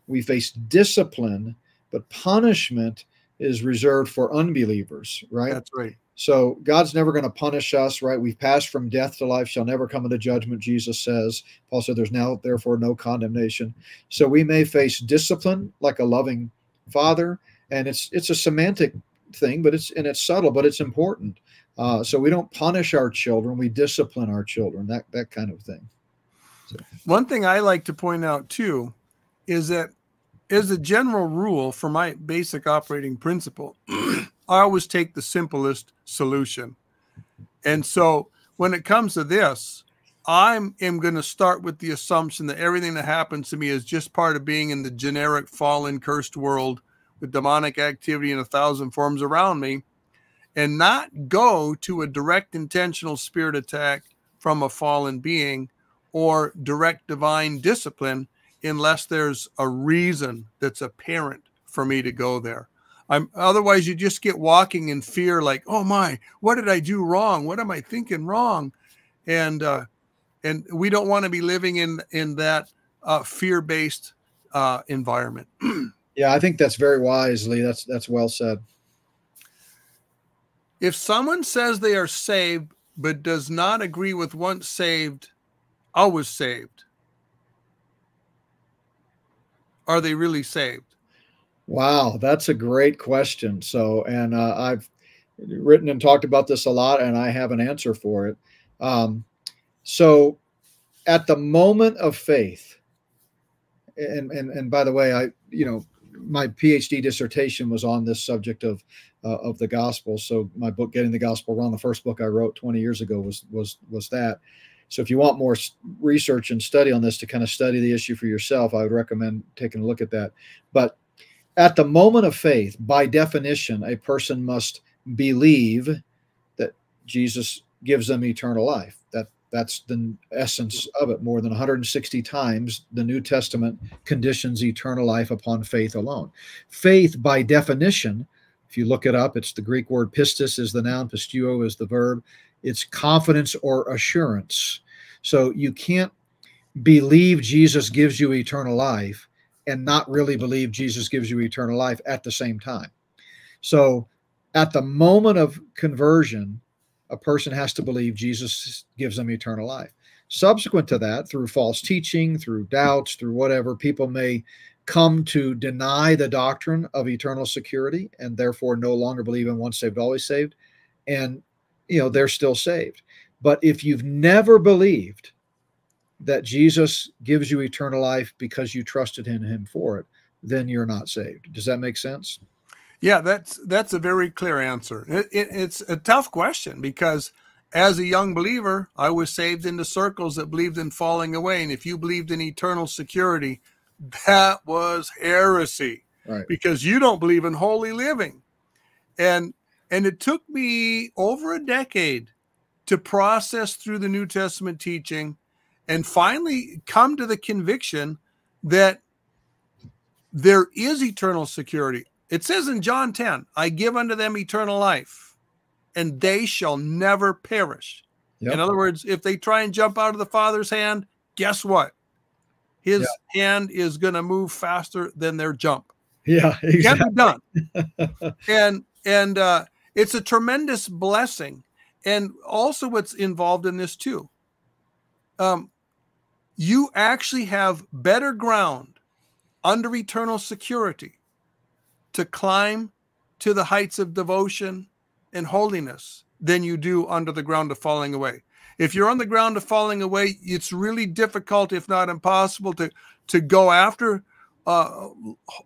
[SPEAKER 2] We face discipline, but punishment is reserved for unbelievers, right?
[SPEAKER 1] That's right.
[SPEAKER 2] So God's never going to punish us, right? We've passed from death to life, shall never come into judgment, Jesus says. Paul said there's now, therefore, no condemnation. So we may face discipline like a loving father, and it's it's a semantic thing, but it's and it's subtle, but it's important. Uh, so we don't punish our children, we discipline our children, that that kind of thing.
[SPEAKER 1] So. One thing I like to point out too is that as a general rule for my basic operating principle, I always take the simplest solution. And so when it comes to this, I am going to start with the assumption that everything that happens to me is just part of being in the generic fallen, cursed world with demonic activity in a thousand forms around me and not go to a direct intentional spirit attack from a fallen being or direct divine discipline unless there's a reason that's apparent for me to go there. I'm otherwise you just get walking in fear like, "Oh my, what did I do wrong? What am I thinking wrong?" And uh and we don't want to be living in in that uh fear-based uh environment.
[SPEAKER 2] yeah, I think that's very wisely. That's that's well said.
[SPEAKER 1] If someone says they are saved but does not agree with once saved, always saved, are they really saved?
[SPEAKER 2] Wow, that's a great question. So, and uh, I've written and talked about this a lot, and I have an answer for it. Um, so, at the moment of faith, and and and by the way, I you know my PhD dissertation was on this subject of uh, of the gospel. So my book, Getting the Gospel Wrong, the first book I wrote 20 years ago was was was that. So if you want more research and study on this to kind of study the issue for yourself, I would recommend taking a look at that. But at the moment of faith, by definition, a person must believe that Jesus gives them eternal life. That that's the essence of it. More than 160 times the New Testament conditions eternal life upon faith alone. Faith, by definition, if you look it up, it's the Greek word pistis is the noun, pisteuo is the verb it's confidence or assurance. So you can't believe Jesus gives you eternal life and not really believe Jesus gives you eternal life at the same time. So at the moment of conversion, a person has to believe Jesus gives them eternal life. Subsequent to that, through false teaching, through doubts, through whatever, people may come to deny the doctrine of eternal security and therefore no longer believe in once saved, always saved. And you know, they're still saved. But if you've never believed that Jesus gives you eternal life because you trusted in him for it, then you're not saved. Does that make sense?
[SPEAKER 1] Yeah, that's that's a very clear answer. It, it, it's a tough question because as a young believer, I was saved into circles that believed in falling away, and if you believed in eternal security, that was heresy right. because you don't believe in holy living. And and it took me over a decade to process through the New Testament teaching and finally come to the conviction that there is eternal security. It says in John 10, I give unto them eternal life, and they shall never perish. Yep. In other words, if they try and jump out of the Father's hand, guess what? His yep. hand is going to move faster than their jump.
[SPEAKER 2] Yeah, exactly.
[SPEAKER 1] Can't be done. and and uh, it's a tremendous blessing. And also, what's involved in this too, um, you actually have better ground under eternal security to climb to the heights of devotion and holiness than you do under the ground of falling away. If you're on the ground of falling away, it's really difficult, if not impossible, to to go after uh,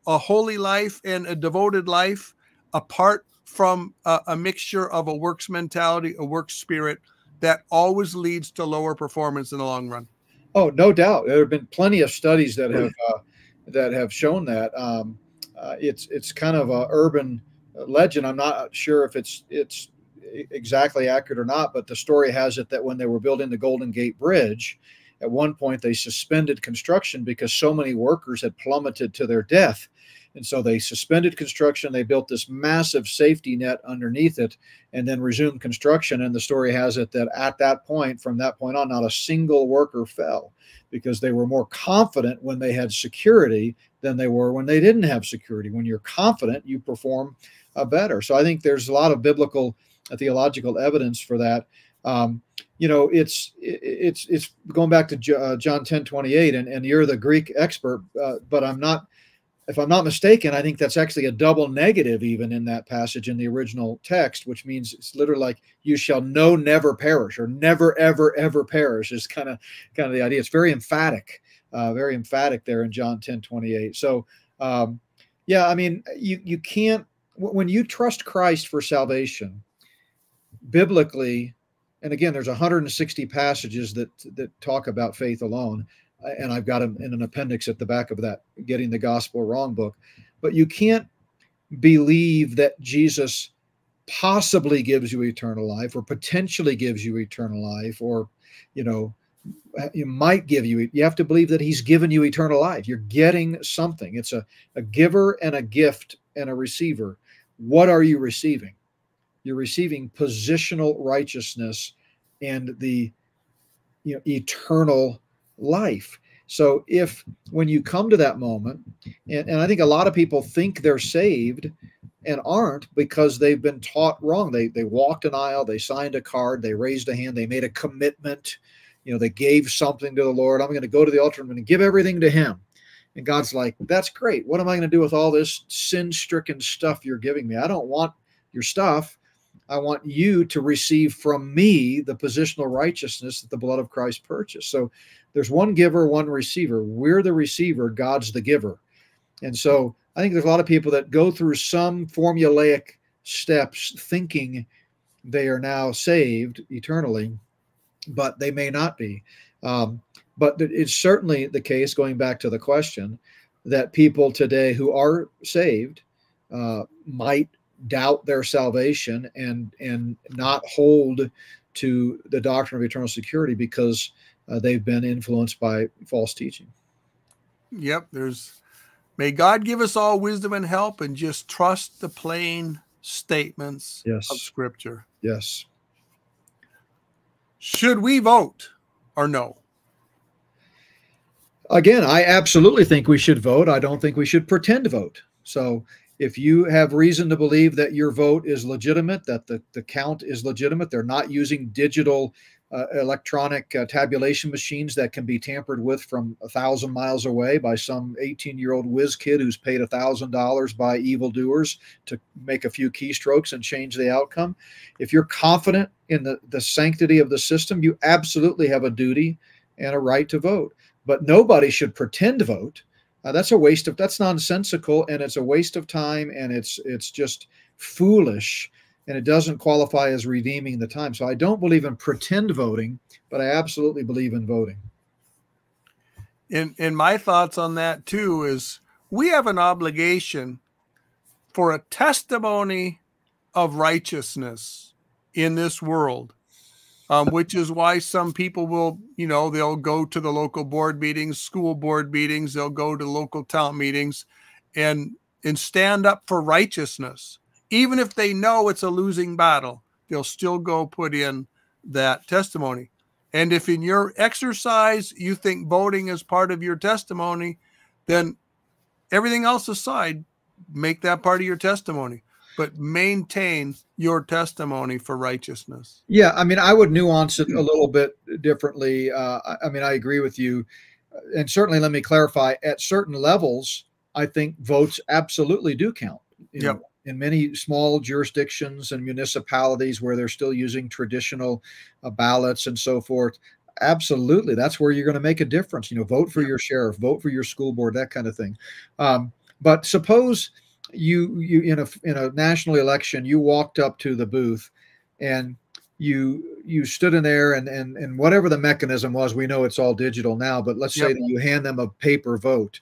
[SPEAKER 1] a holy life and a devoted life apart from a, a mixture of a works mentality, a works spirit that always leads to lower performance in the long run.
[SPEAKER 2] Oh, no doubt. There have been plenty of studies that have uh, that have shown that. Um, uh, it's it's kind of a urban legend. I'm not sure if it's it's exactly accurate or not, but the story has it that when they were building the Golden Gate Bridge, at one point they suspended construction because so many workers had plummeted to their death. And so they suspended construction. They built this massive safety net underneath it and then resumed construction. And the story has it that at that point, from that point on, not a single worker fell because they were more confident when they had security than they were when they didn't have security. When you're confident, you perform uh, better. So I think there's a lot of biblical theological evidence for that. Um, you know, it's it's it's going back to uh, John 10, 28, and, and you're the Greek expert, uh, but I'm not if I'm not mistaken, I think that's actually a double negative even in that passage in the original text, which means it's literally like you shall know never perish or never ever ever perish is kind of kind of the idea. It's very emphatic, uh, very emphatic there in John 10 28. So um, yeah, I mean you you can't when you trust Christ for salvation, biblically, and again, there's 160 passages that that talk about faith alone, uh, and I've got them in an appendix at the back of that "Getting the Gospel Wrong" book. But you can't believe that Jesus possibly gives you eternal life, or potentially gives you eternal life, or you know uh, you might give you you have to believe that he's given you eternal life you're getting something it's a, a giver and a gift and a receiver what are you receiving? You're receiving positional righteousness and the you know, eternal life. So if when you come to that moment, and, and I think a lot of people think they're saved and aren't because they've been taught wrong. They they walked an aisle, they signed a card, they raised a hand, they made a commitment, you know, they gave something to the Lord. I'm going to go to the altar, to give everything to him. And God's like, that's great. What am I going to do with all this sin stricken stuff you're giving me? I don't want your stuff. I want you to receive from me the positional righteousness that the blood of Christ purchased. So there's one giver, one receiver. We're the receiver, God's the giver. And so I think there's a lot of people that go through some formulaic steps thinking they are now saved eternally, but they may not be. Um, but it's certainly the case, going back to the question, that people today who are saved uh, might doubt their salvation and and not hold to the doctrine of eternal security because uh, they've been influenced by false teaching.
[SPEAKER 1] Yep, there's may God give us all wisdom and help and just trust the plain statements
[SPEAKER 2] yes.
[SPEAKER 1] of scripture.
[SPEAKER 2] Yes.
[SPEAKER 1] Should we vote or no?
[SPEAKER 2] Again, I absolutely think we should vote. I don't think we should pretend to vote. So if you have reason to believe that your vote is legitimate, that the, the count is legitimate, they're not using digital uh, electronic uh, tabulation machines that can be tampered with from a thousand miles away by some 18 year old whiz kid who's paid a thousand dollars by evildoers to make a few keystrokes and change the outcome. If you're confident in the, the sanctity of the system, you absolutely have a duty and a right to vote but nobody should pretend vote. Uh, that's a waste of that's nonsensical and it's a waste of time and it's it's just foolish and it doesn't qualify as redeeming the time. So I don't believe in pretend voting, but I absolutely believe in voting.
[SPEAKER 1] In in my thoughts on that too is we have an obligation for a testimony of righteousness in this world um, which is why some people will, you know, they'll go to the local board meetings, school board meetings, they'll go to local town meetings and and stand up for righteousness. Even if they know it's a losing battle, they'll still go put in that testimony. And if in your exercise you think voting is part of your testimony, then everything else aside, make that part of your testimony but maintain your testimony for righteousness.
[SPEAKER 2] Yeah, I mean, I would nuance it a little bit differently. Uh, I mean, I agree with you. And certainly, let me clarify at certain levels, I think votes absolutely do count.
[SPEAKER 1] You yep.
[SPEAKER 2] In many small jurisdictions and municipalities where they're still using traditional uh, ballots and so forth, absolutely, that's where you're going to make a difference. You know, vote for your sheriff, vote for your school board, that kind of thing. Um, but suppose you you in a in a national election you walked up to the booth and you you stood in there and and and whatever the mechanism was we know it's all digital now but let's yep. say that you hand them a paper vote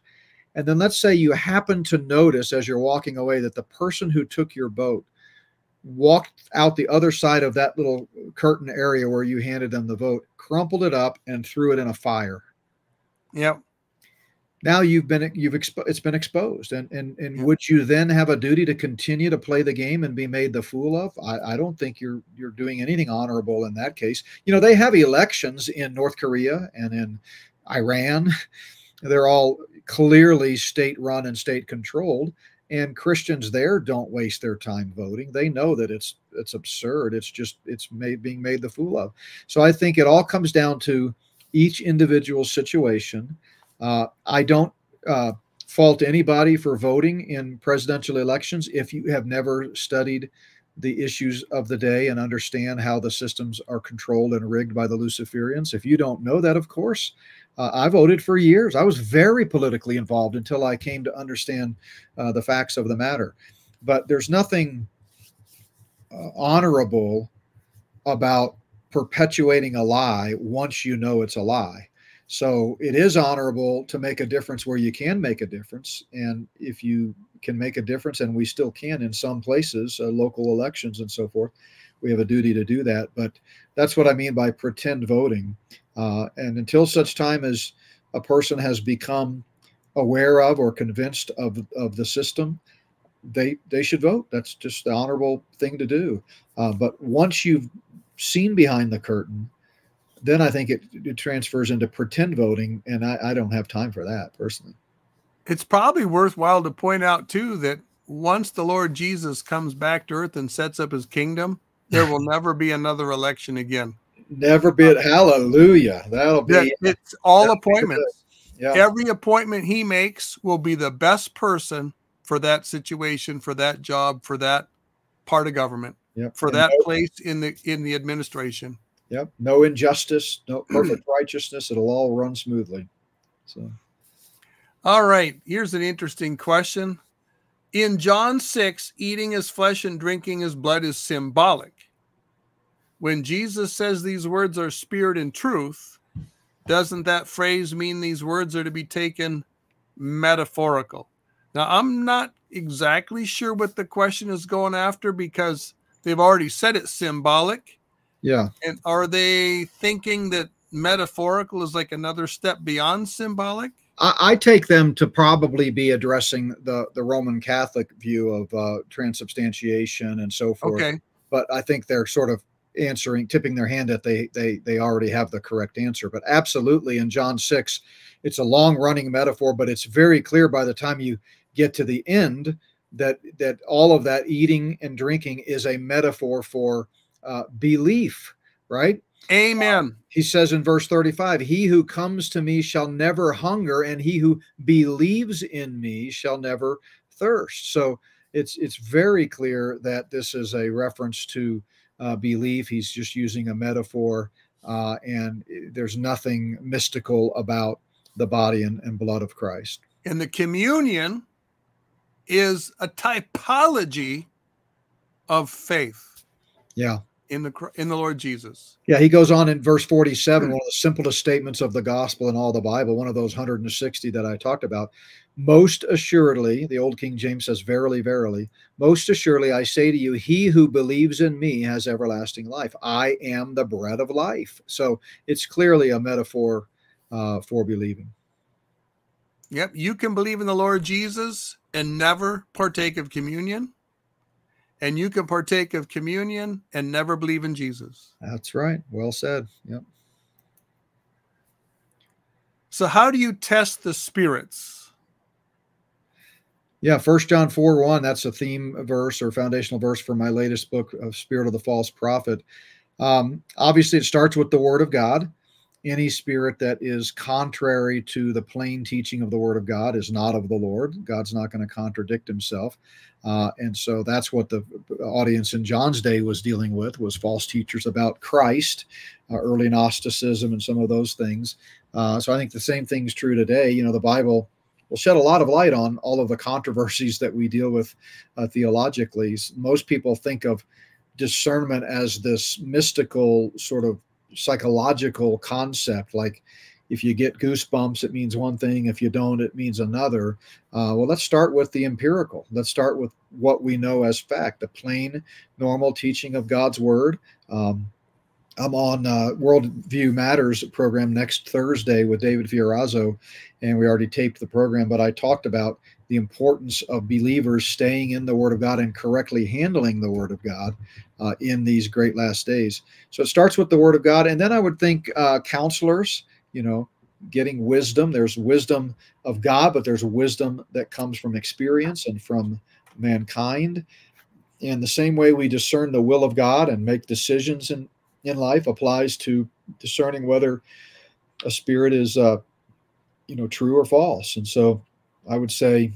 [SPEAKER 2] And then let's say you happen to notice as you're walking away that the person who took your vote walked out the other side of that little curtain area where you handed them the vote, crumpled it up, and threw it in a fire.
[SPEAKER 1] Yep.
[SPEAKER 2] Now you've been you've expo- it's been exposed, and and and
[SPEAKER 1] Yep.
[SPEAKER 2] would you then have a duty to continue to play the game and be made the fool of? I, I don't think you're you're doing anything honorable in that case. You know they have elections in North Korea and in Iran. They're all clearly state run and state controlled and christians there don't waste their time voting they know that it's it's absurd it's just it's made being made the fool of so i think it all comes down to each individual situation uh, i don't uh, fault anybody for voting in presidential elections if you have never studied the issues of the day and understand how the systems are controlled and rigged by the luciferians if you don't know that of course uh, I voted for years. I was very politically involved until I came to understand uh, the facts of the matter. But there's nothing uh, honorable about perpetuating a lie once you know it's a lie. So it is honorable to make a difference where you can make a difference. And if you can make a difference, and we still can in some places, uh, local elections and so forth, we have a duty to do that. But that's what I mean by pretend voting. Uh, and until such time as a person has become aware of or convinced of, of the system, they they should vote. That's just the honorable thing to do. Uh, but once you've seen behind the curtain, then I think it, it transfers into pretend voting, and I, I don't have time for that personally.
[SPEAKER 1] It's probably worthwhile to point out too that once the Lord Jesus comes back to earth and sets up his kingdom, there will never be another election again.
[SPEAKER 2] Never be it. Hallelujah. That'll be.
[SPEAKER 1] That- it's all appointments.
[SPEAKER 2] Yeah.
[SPEAKER 1] Every appointment he makes will be the best person for that situation, for that job, for that part of government,
[SPEAKER 2] Yep.
[SPEAKER 1] for
[SPEAKER 2] And
[SPEAKER 1] that
[SPEAKER 2] no-
[SPEAKER 1] place in the in the administration.
[SPEAKER 2] Yep. No injustice, no perfect righteousness. It'll all run smoothly. So.
[SPEAKER 1] All right, here's an interesting question. In John 6, eating his flesh and drinking his blood is symbolic. When Jesus says these words are spirit and truth, doesn't that phrase mean these words are to be taken metaphorical? Now, I'm not exactly sure what the question is going after because they've already said it's symbolic.
[SPEAKER 2] Yeah.
[SPEAKER 1] And are they thinking that metaphorical is like another step beyond symbolic?
[SPEAKER 2] I, I take them to probably be addressing the the Roman Catholic view of uh, transubstantiation and so forth.
[SPEAKER 1] Okay.
[SPEAKER 2] But I think they're sort of answering, tipping their hand that they they they already have the correct answer. But absolutely, in John six, it's a long running metaphor, but it's very clear by the time you get to the end that that all of that eating and drinking is a metaphor for uh, belief, right?
[SPEAKER 1] Amen.
[SPEAKER 2] he says in verse 35 he who comes to me shall never hunger and he who believes in me shall never thirst. So it's it's very clear that this is a reference to uh, belief. He's just using a metaphor uh, and there's nothing mystical about the body and, and blood of christ.
[SPEAKER 1] And the communion is a typology of faith.
[SPEAKER 2] Yeah
[SPEAKER 1] in the in the Lord Jesus.
[SPEAKER 2] Yeah, he goes on in verse 47, one of the simplest statements of the gospel in all the Bible, one of those 160 that I talked about. Most assuredly, the old King James says, Verily, verily, most assuredly, I say to you, he who believes in me has everlasting life. I am the bread of life. So it's clearly a metaphor uh, for believing.
[SPEAKER 1] Yep, you can believe in the Lord Jesus and never partake of communion. And you can partake of communion and never believe in Jesus.
[SPEAKER 2] That's right. Well said. Yep.
[SPEAKER 1] So how do you test the spirits?
[SPEAKER 2] Yeah, First John 4 1, that's a theme verse or foundational verse for my latest book of Spirit of the False Prophet. Um, obviously, it starts with the Word of God. Any spirit that is contrary to the plain teaching of the Word of God is not of the Lord. God's not going to contradict himself. Uh, and so that's what the audience in John's day was dealing with was false teachers about Christ, uh, early Gnosticism, and some of those things. Uh, so I think the same thing's true today. You know, the Bible will shed a lot of light on all of the controversies that we deal with uh, theologically. Most people think of discernment as this mystical sort of psychological concept, like if you get goosebumps, it means one thing. If you don't, it means another. Uh, well, let's start with the empirical. Let's start with what we know as fact, the plain, normal teaching of God's word. Um, I'm on uh, Worldview Matters program next Thursday with David Fiorazo, and we already taped the program. But I talked about the importance of believers staying in the Word of God and correctly handling the Word of God uh, in these great last days. So it starts with the Word of God, and then I would think uh, counselors you know, getting wisdom. There's wisdom of God, but there's wisdom that comes from experience and from mankind. In the same way we discern the will of God and make decisions in, in life applies to discerning whether a spirit is, uh, you know, true or false. And so I would say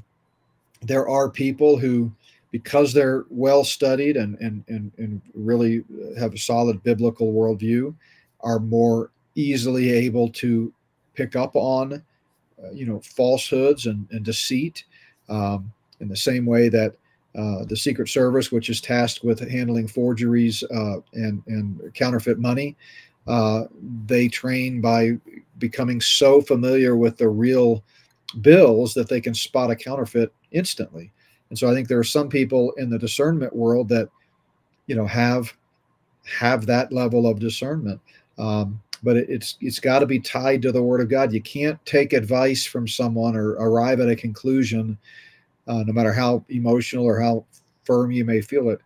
[SPEAKER 2] there are people who, because they're well studied and, and, and, and really have a solid biblical worldview, are more easily able to pick up on, uh, you know, falsehoods and, and deceit um, in the same way that uh, the Secret Service, which is tasked with handling forgeries uh, and, and counterfeit money, uh, they train by becoming so familiar with the real bills that they can spot a counterfeit instantly. And so I think there are some people in the discernment world that, you know, have have that level of discernment. Um, but it, it's it's got to be tied to the Word of God. You can't take advice from someone or arrive at a conclusion, uh, no matter how emotional or how firm you may feel it,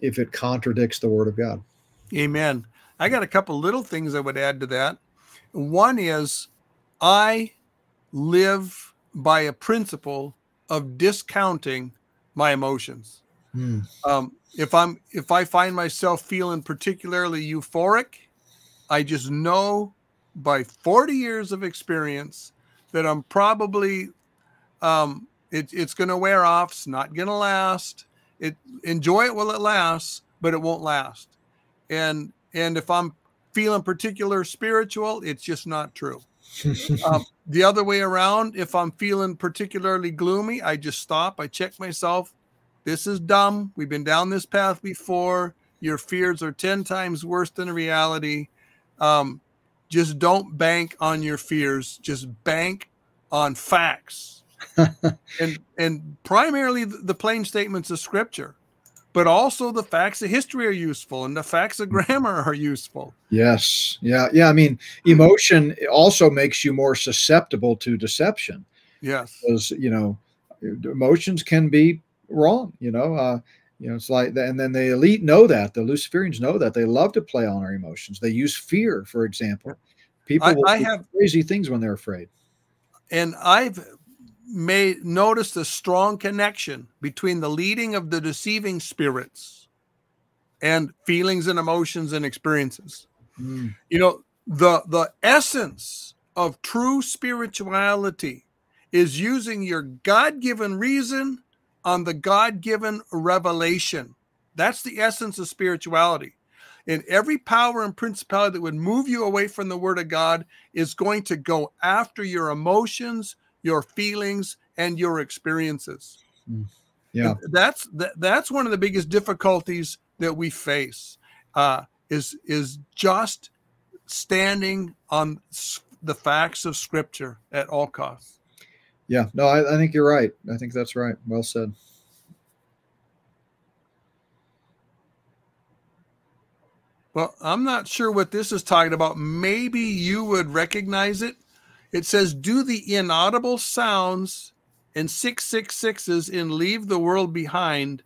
[SPEAKER 2] if it contradicts the Word of God.
[SPEAKER 1] Amen. I got a couple little things I would add to that. One is I live by a principle of discounting my emotions. Hmm. Um, if I'm if I find myself feeling particularly euphoric, I just know by 40 years of experience that I'm probably um, it, it's going to wear off. It's not going to last. It enjoy it while it lasts, but it won't last. And and if I'm feeling particular spiritual, it's just not true. um, the other way around, if I'm feeling particularly gloomy, I just stop. I check myself. This is dumb. We've been down this path before. Your fears are 10 times worse than reality um, just don't bank on your fears. Just bank on facts, and and primarily the plain statements of Scripture, but also the facts of history are useful, and the facts of grammar are useful.
[SPEAKER 2] Yes, yeah, yeah. I mean, emotion also makes you more susceptible to deception.
[SPEAKER 1] Yes,
[SPEAKER 2] because you know, emotions can be wrong. You know, uh, you know, it's like. And then the elite know that. The Luciferians know that. They love to play on our emotions. They use fear, for example. People I, I have crazy things when they're afraid.
[SPEAKER 1] And I've made noticed a strong connection between the leading of the deceiving spirits and feelings and emotions and experiences. Mm. You know, the the essence of true spirituality is using your God-given reason on the God given revelation. That's the essence of spirituality. And every power and principality that would move you away from the word of God is going to go after your emotions, your feelings, and your experiences.
[SPEAKER 2] Mm. Yeah.
[SPEAKER 1] That's that, that's one of the biggest difficulties that we face uh, is is just standing on the facts of scripture at all costs.
[SPEAKER 2] Yeah, no, I, I think you're right. I think that's right. Well said.
[SPEAKER 1] Well, I'm not sure what this is talking about. Maybe you would recognize it. It says, Do the inaudible sounds and 666s in Leave the World Behind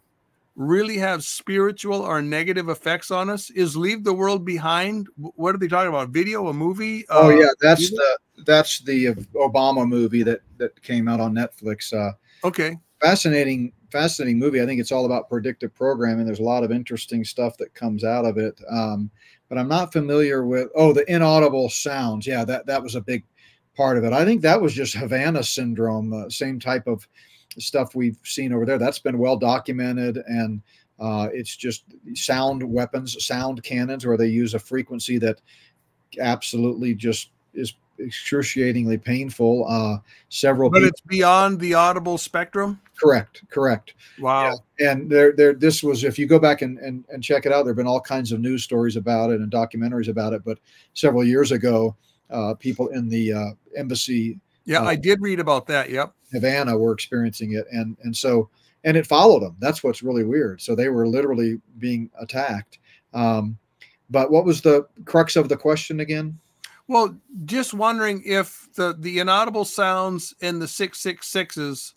[SPEAKER 1] really have spiritual or negative effects on us? Is Leave the World Behind? What are they talking about? Video, a movie?
[SPEAKER 2] Oh, uh, yeah. That's the that's the Obama movie that that came out on Netflix. Uh,
[SPEAKER 1] okay,
[SPEAKER 2] fascinating, fascinating movie. I think it's all about predictive programming. There's a lot of interesting stuff that comes out of it. Um, but I'm not familiar with oh the inaudible sounds. Yeah, that that was a big part of it. I think that was just Havana syndrome, uh, same type of stuff we've seen over there. That's been well documented and. Uh, it's just sound weapons, sound cannons, where they use a frequency that absolutely just is excruciatingly painful. Uh, several,
[SPEAKER 1] but people, it's beyond the audible spectrum.
[SPEAKER 2] Correct, correct.
[SPEAKER 1] Wow.
[SPEAKER 2] Yeah. And there, there, this was if you go back and, and and check it out, there've been all kinds of news stories about it and documentaries about it. But several years ago, uh, people in the uh, embassy.
[SPEAKER 1] Yeah, I did read about that. Yep.
[SPEAKER 2] Havana were experiencing it, and and so and it followed them. That's what's really weird. So they were literally being attacked. Um, but what was the crux of the question again?
[SPEAKER 1] Well, just wondering if the the inaudible sounds in the six six sixes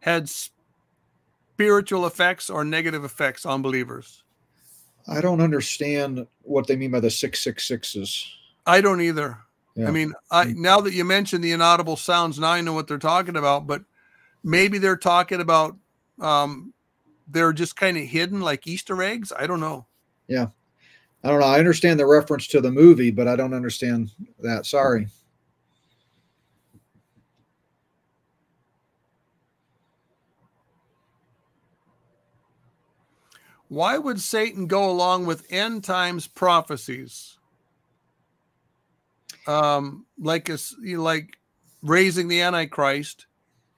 [SPEAKER 1] had spiritual effects or negative effects on believers.
[SPEAKER 2] I don't understand what they mean by the six six sixes.
[SPEAKER 1] I don't either. Yeah. I mean, I mm. now that you mentioned the inaudible sounds, now I know what they're talking about. But maybe they're talking about um, they're just kind of hidden like Easter eggs. I don't know.
[SPEAKER 2] Yeah, I don't know. I understand the reference to the movie, but I don't understand that. Sorry.
[SPEAKER 1] Why would Satan go along with end times prophecies? Um, like a, like raising the Antichrist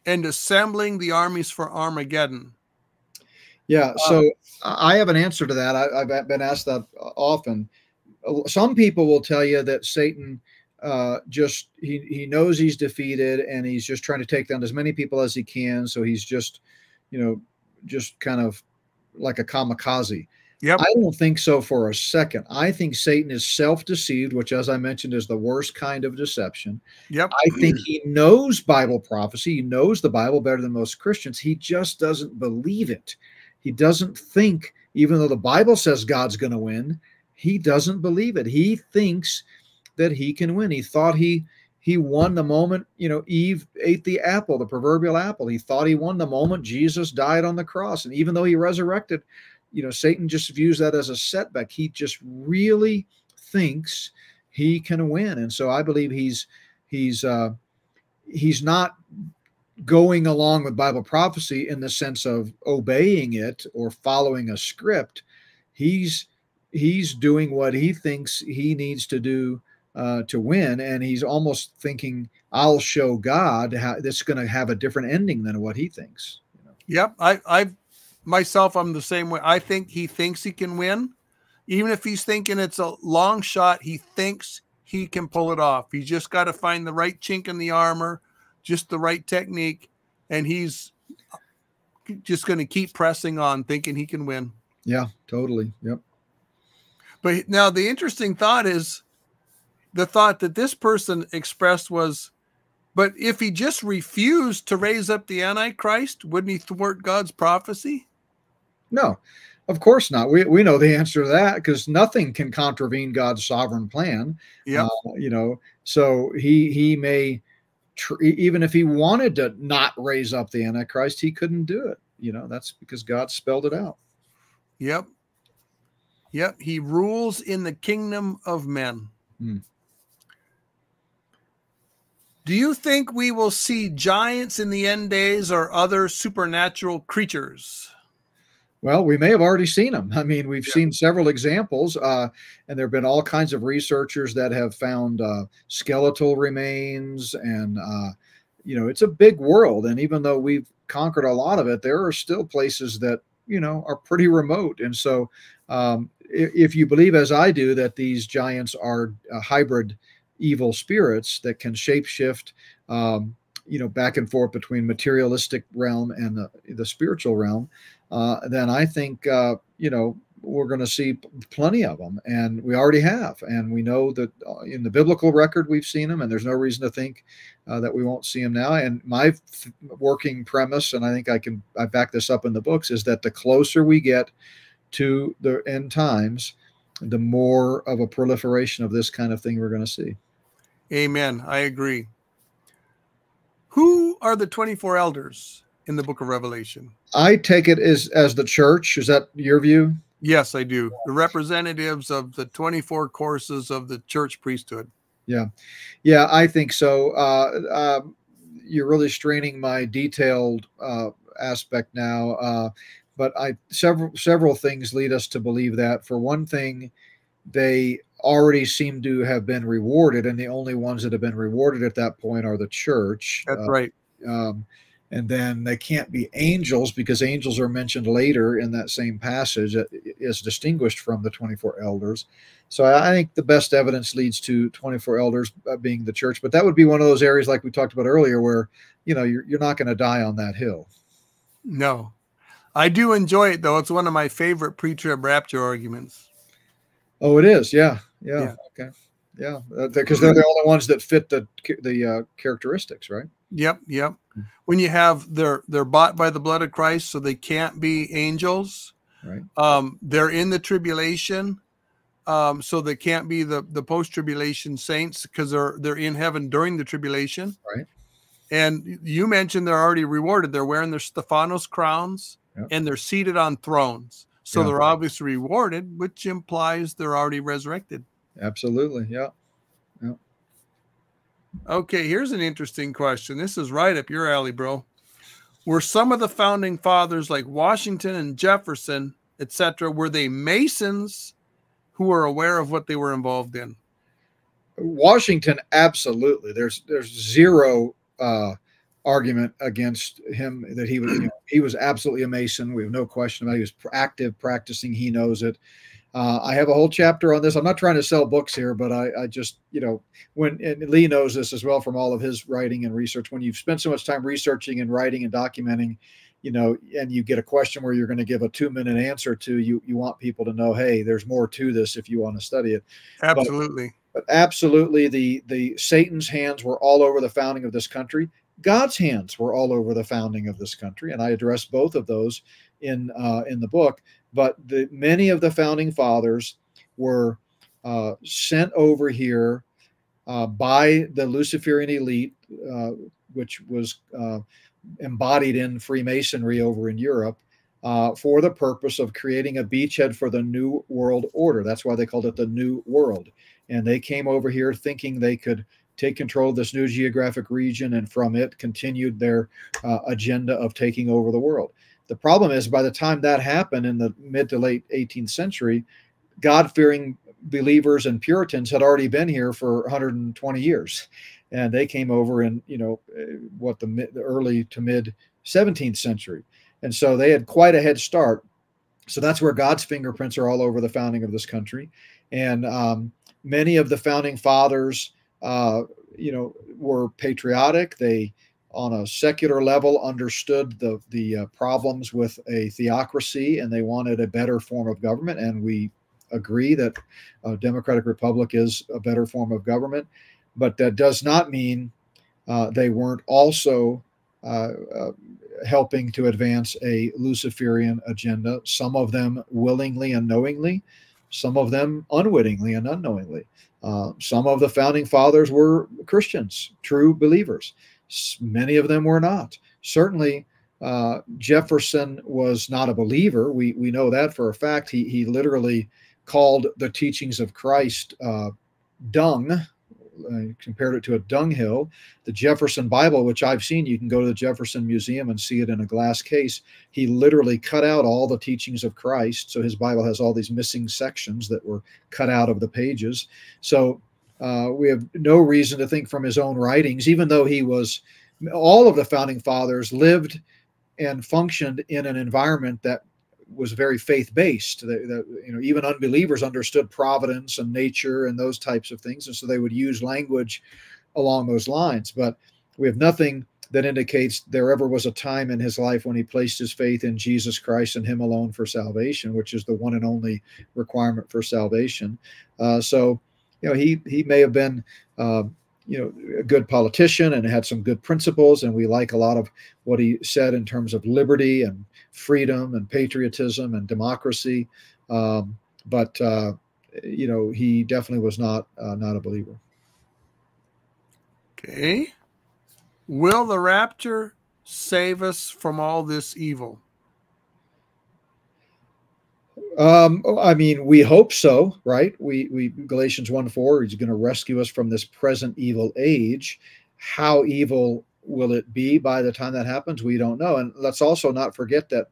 [SPEAKER 1] and assembling the armies for Armageddon.
[SPEAKER 2] Yeah, so I have an answer to that. I, have been asked that often. Some people will tell you that Satan uh, just he he knows he's defeated and he's just trying to take down as many people as he can. So he's just, you know, just kind of like a kamikaze.
[SPEAKER 1] Yep.
[SPEAKER 2] I don't think so for a second. I think Satan is self-deceived, which as I mentioned is the worst kind of deception.
[SPEAKER 1] Yep.
[SPEAKER 2] I think he knows Bible prophecy. He knows the Bible better than most Christians. He just doesn't believe it. He doesn't think even though the Bible says God's going to win, he doesn't believe it. He thinks that he can win. He thought he he won the moment, you know, Eve ate the apple, the proverbial apple. He thought he won the moment Jesus died on the cross. And even though he resurrected, you know, Satan just views that as a setback. He just really thinks he can win. And so I believe he's he's uh he's not going along with Bible prophecy in the sense of obeying it or following a script. He's he's doing what he thinks he needs to do uh, to win, and he's almost thinking, "I'll show God how this is going to have a different ending than what he thinks."
[SPEAKER 1] Yep, I, I myself, I'm the same way. I think he thinks he can win, even if he's thinking it's a long shot. He thinks he can pull it off. He's just got to find the right chink in the armor, just the right technique, and he's just going to keep pressing on, thinking he can win.
[SPEAKER 2] Yeah, totally. Yep.
[SPEAKER 1] But now the interesting thought is the thought that this person expressed was, but if he just refused to raise up the Antichrist, wouldn't he thwart God's prophecy?
[SPEAKER 2] No, of course not. We, we know the answer to that because nothing can contravene God's sovereign plan.
[SPEAKER 1] Yeah.
[SPEAKER 2] Uh, you know, so he he may tr- even if he wanted to not raise up the Antichrist, he couldn't do it. You know, that's because God spelled it out.
[SPEAKER 1] Yep. Yep. He rules in the kingdom of men. Hmm. Do you think we will see giants in the end days or other supernatural creatures?
[SPEAKER 2] Well, we may have already seen them. I mean, we've yeah. seen several examples, uh, and there have been all kinds of researchers that have found uh, skeletal remains, and uh, you know, it's a big world. And even though we've conquered a lot of it, there are still places that you know are pretty remote. And so, um, if, you believe, as I do, that these giants are hybrid evil spirits that can shapeshift, um, you know, back and forth between materialistic realm and the, the spiritual realm, uh, then I think, uh, you know, we're going to see plenty of them, and we already have, and we know that uh, in the biblical record we've seen them, and there's no reason to think uh, that we won't see them now. And my working premise, and I think I can I back this up in the books, is that the closer we get to the end times, the more of a proliferation of this kind of thing we're going to see.
[SPEAKER 1] Amen. I agree. Who are the 24 elders in the book of Revelation?
[SPEAKER 2] I take it as as the church. Is that your view?
[SPEAKER 1] Yes, I do. The representatives of the 24 courses of the church priesthood.
[SPEAKER 2] Yeah. Yeah, I think so. Uh, uh, you're really straining my detailed uh, aspect now. Uh, but I several several things lead us to believe that. For one thing, they already seem to have been rewarded, and the only ones that have been rewarded at that point are the church.
[SPEAKER 1] That's uh, right.
[SPEAKER 2] Um, and then they can't be angels because angels are mentioned later in that same passage as distinguished from the 24 elders. So i think the best evidence leads to 24 elders uh, being the church. But that would be one of those areas like we talked about earlier where you know you're, you're not going to die on that hill.
[SPEAKER 1] No. I do enjoy it though. It's one of my favorite pre-trib rapture arguments.
[SPEAKER 2] Oh it is? Yeah. Yeah, yeah. okay. Yeah. Because uh, they're the only ones that fit the the uh, characteristics right
[SPEAKER 1] Yep, yep. Hmm. When you have they're they're bought by the blood of Christ, so they can't be angels.
[SPEAKER 2] Right.
[SPEAKER 1] Um, they're in the tribulation, um, so they can't be the the post tribulation saints because they're they're in heaven during the tribulation.
[SPEAKER 2] Right.
[SPEAKER 1] And you mentioned they're already rewarded. They're wearing their Stephanos crowns yep. and they're seated on thrones. So they're obviously rewarded, which implies they're already resurrected.
[SPEAKER 2] Absolutely. Yeah.
[SPEAKER 1] Okay, here's an interesting question. This is right up your alley, bro. Were some of the founding fathers like Washington and Jefferson, etc., were they Masons who were aware of what they were involved in?
[SPEAKER 2] Washington, absolutely. There's there's zero uh, argument against him that he was you know, he was absolutely a Mason. We have no question about it. He was active, practicing. He knows it. Uh, I have a whole chapter on this. I'm not trying to sell books here, but I, I just, you know, when Lee knows this as well from all of his writing and research. When you've spent so much time researching and writing and documenting, you know, and you get a question where you're going to give a two minute answer to, you you want people to know, hey, there's more to this if you want to study it.
[SPEAKER 1] Absolutely.
[SPEAKER 2] But, but absolutely, the the Satan's hands were all over the founding of this country. God's hands were all over the founding of this country, and I address both of those in uh, in the book but the, many of the founding fathers were uh, sent over here uh, by the Luciferian elite, uh, which was uh, embodied in Freemasonry over in Europe, uh, for the purpose of creating a beachhead for the New World Order. That's why they called it the New World. And they came over here thinking they could take control of this new geographic region and from it continued their uh, agenda of taking over the world. The problem is, by the time that happened in the mid to late 18th century, God fearing believers and Puritans had already been here for 120 years. And they came over in, you know, eh, what the, mid, the early to mid 17th century. And so they had quite a head start. So that's where God's fingerprints are all over the founding of this country. And um, many of the founding fathers, uh, you know, were patriotic. They on a secular level understood the the uh, problems with a theocracy and they wanted a better form of government and we agree that a democratic republic is a better form of government but that does not mean uh, they weren't also uh, uh helping to advance a luciferian agenda some of them willingly and knowingly some of them unwittingly and unknowingly. Uh, some of the founding fathers were christians true believers Many of them were not. Certainly, uh, Jefferson was not a believer. We we know that for a fact. He he literally called the teachings of Christ uh, dung. Uh, compared it to a dunghill. The Jefferson Bible, which I've seen, you can go to the Jefferson Museum and see it in a glass case. He literally cut out all the teachings of Christ. So his Bible has all these missing sections that were cut out of the pages. So uh, we have no reason to think from his own writings, even though he was, all of the founding fathers lived and functioned in an environment that was very faith based. That, you know, even unbelievers understood providence and nature and those types of things, and so they would use language along those lines. But we have nothing that indicates there ever was a time in his life when he placed his faith in Jesus Christ and Him alone for salvation, which is the one and only requirement for salvation. Uh, so you know, he he may have been, uh, you know, a good politician and had some good principles, and we like a lot of what he said in terms of liberty and freedom and patriotism and democracy. Um, but uh, you know, he definitely was not uh, not a believer.
[SPEAKER 1] Okay. Will the rapture save us from all this evil?
[SPEAKER 2] Um, I mean, we hope so, right? We we Galatians 1 4, he's going to rescue us from this present evil age. How evil will it be by the time that happens? We don't know. And let's also not forget that,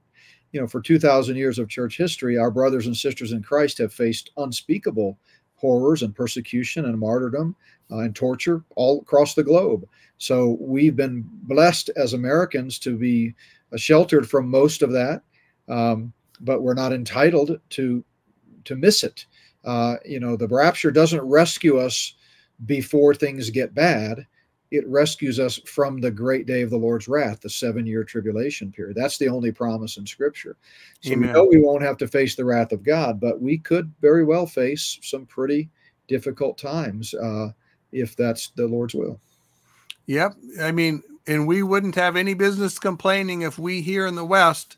[SPEAKER 2] you know, for 2,000 years of church history, our brothers and sisters in Christ have faced unspeakable horrors and persecution and martyrdom uh, and torture all across the globe. So we've been blessed as Americans to be sheltered from most of that, um, but we're not entitled to to miss it. Uh, you know, the rapture doesn't rescue us before things get bad. It rescues us from the great day of the Lord's wrath, the seven year tribulation period. That's the only promise in Scripture. So Amen. we know we won't have to face the wrath of God, but we could very well face some pretty difficult times uh, if that's the Lord's will.
[SPEAKER 1] Yep. I mean, and we wouldn't have any business complaining if we here in the West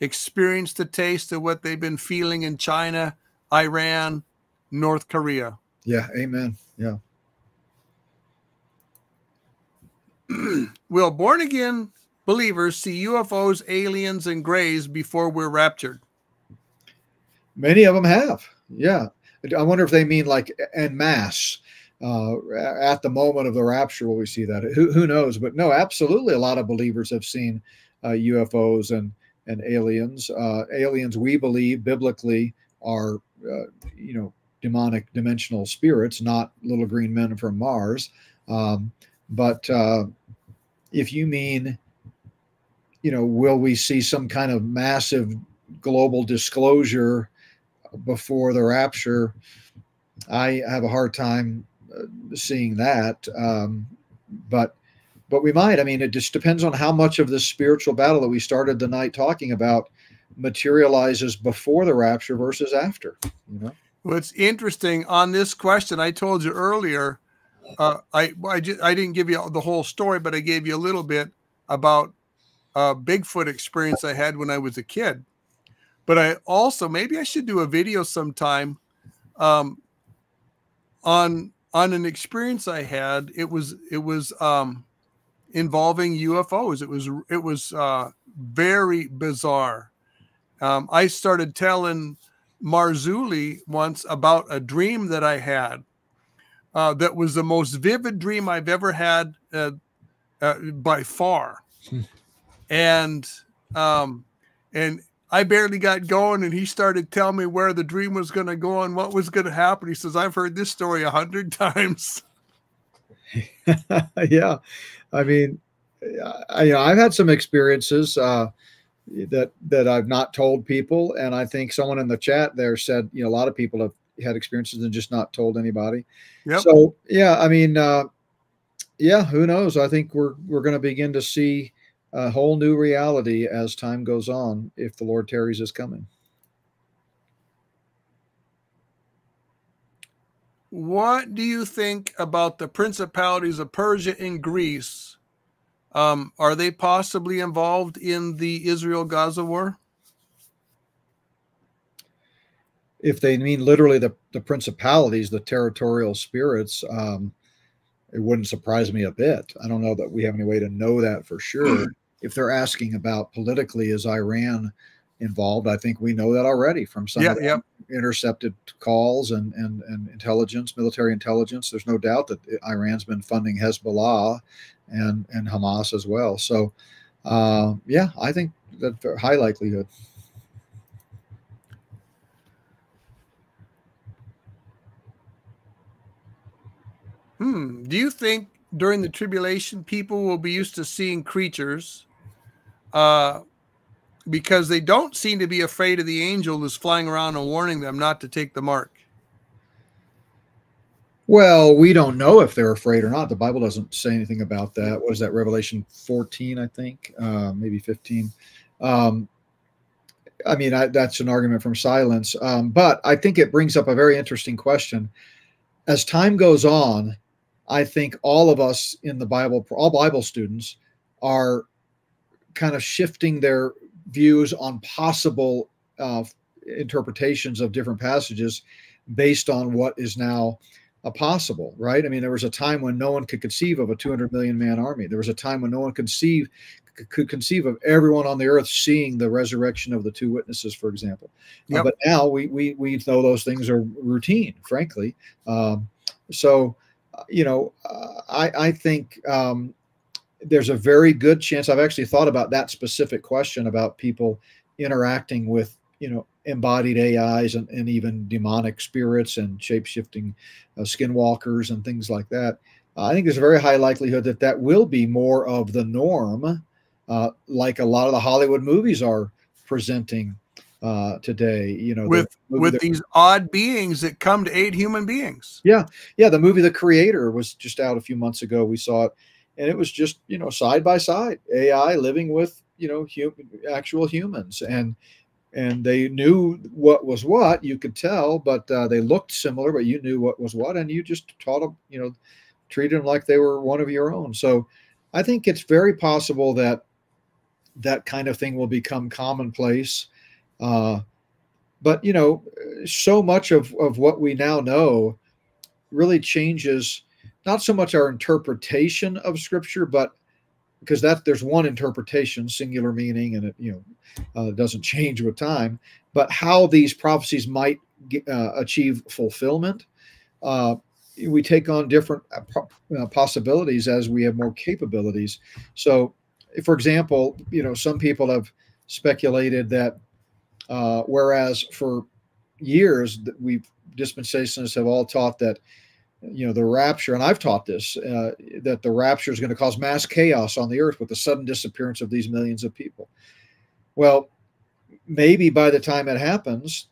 [SPEAKER 1] experienced the taste of what they've been feeling in China, Iran, North Korea.
[SPEAKER 2] Yeah. Amen. Yeah.
[SPEAKER 1] Will born again believers see UFOs, aliens, and grays before we're raptured?
[SPEAKER 2] Many of them have. Yeah. I wonder if they mean like en masse uh, at the moment of the rapture will we see that who, who knows but no absolutely a lot of believers have seen uh, ufos and and aliens. Uh, aliens we believe biblically are uh, you know demonic dimensional spirits not little green men from mars. Um, but uh, if you mean you know will we see some kind of massive global disclosure before the rapture? I have a hard time seeing that. Um, but but we might. I mean, it just depends on how much of this spiritual battle that we started the night talking about materializes before the rapture versus after. You know.
[SPEAKER 1] What's interesting on this question, I told you earlier. Uh, I I, just, I didn't give you the whole story, but I gave you a little bit about a Bigfoot experience I had when I was a kid. But I also maybe I should do a video sometime um, on on an experience I had. It was it was um, involving UFOs. It was it was uh, very bizarre. Um, I started telling Marzulli once about a dream that I had. Uh, that was the most vivid dream I've ever had uh, uh, by far, hmm. and um, and I barely got going, and he started telling me where the dream was going to go and what was going to happen. He says, "I've heard this story a hundred times."
[SPEAKER 2] yeah, I mean, I, you know, I've had some experiences uh, that that I've not told people, and I think someone in the chat there said, you know, a lot of people have had experiences and just not told anybody. Yep. So yeah, I mean, uh, yeah, who knows? I think we're we're going to begin to see a whole new reality as time goes on if the Lord tarries is coming.
[SPEAKER 1] What do you think about the principalities of Persia and Greece? Um, are they possibly involved in the Israel Gaza war?
[SPEAKER 2] If they mean literally the, the principalities, the territorial spirits, um, it wouldn't surprise me a bit. I don't know that we have any way to know that for sure. if they're asking about politically, is Iran involved? I think we know that already from some yeah, of yeah. intercepted calls and, and, and intelligence, military intelligence. There's no doubt that Iran's been funding Hezbollah and, and Hamas as well. So, uh, yeah, I think that high likelihood.
[SPEAKER 1] Hmm. Do you think during the tribulation people will be used to seeing creatures uh, because they don't seem to be afraid of the angel who's flying around and warning them not to take the mark?
[SPEAKER 2] Well, we don't know if they're afraid or not. The Bible doesn't say anything about that. What is that? Revelation 14, I think, uh, maybe 15. Um, I mean, I, that's an argument from silence. Um, but I think it brings up a very interesting question. As time goes on, I think all of us in the Bible, all Bible students, are kind of shifting their views on possible uh, interpretations of different passages based on what is now a possible, right? I mean, there was a time when no one could conceive of a 200 million man army. There was a time when no one conceive could conceive of everyone on the earth seeing the resurrection of the two witnesses, for example. Uh, yep. Uh, but now we, we we know those things are routine, frankly. Um, so you know, uh, I, I think um, there's a very good chance. I've actually thought about that specific question about people interacting with, you know, embodied AIs and, and even demonic spirits and shape shifting uh, skinwalkers and things like that. Uh, I think there's a very high likelihood that that will be more of the norm, uh, like a lot of the Hollywood movies are presenting uh, today. You know,
[SPEAKER 1] with the with these odd beings that come to aid human beings.
[SPEAKER 2] Yeah, yeah. The movie The Creator was just out a few months ago. We saw it, and it was just you know side by side AI living with you know human actual humans. And and they knew what was what you could tell but uh, they looked similar but you knew what was what and you just taught them you know treated them like they were one of your own. So i think it's very possible that that kind of thing will become commonplace. Uh, but you know so much of, of what we now know really changes not so much our interpretation of scripture but because that there's one interpretation, singular meaning, and it you know uh, doesn't change with time. But how these prophecies might get, uh, achieve fulfillment, uh, we take on different uh, uh, possibilities as we have more capabilities. So, for example, you know some people have speculated that uh, whereas for years that we dispensationalists have all taught that you know the rapture and i've taught this uh, that the rapture is going to cause mass chaos on the earth with the sudden disappearance of these millions of people. Well maybe by the time it happens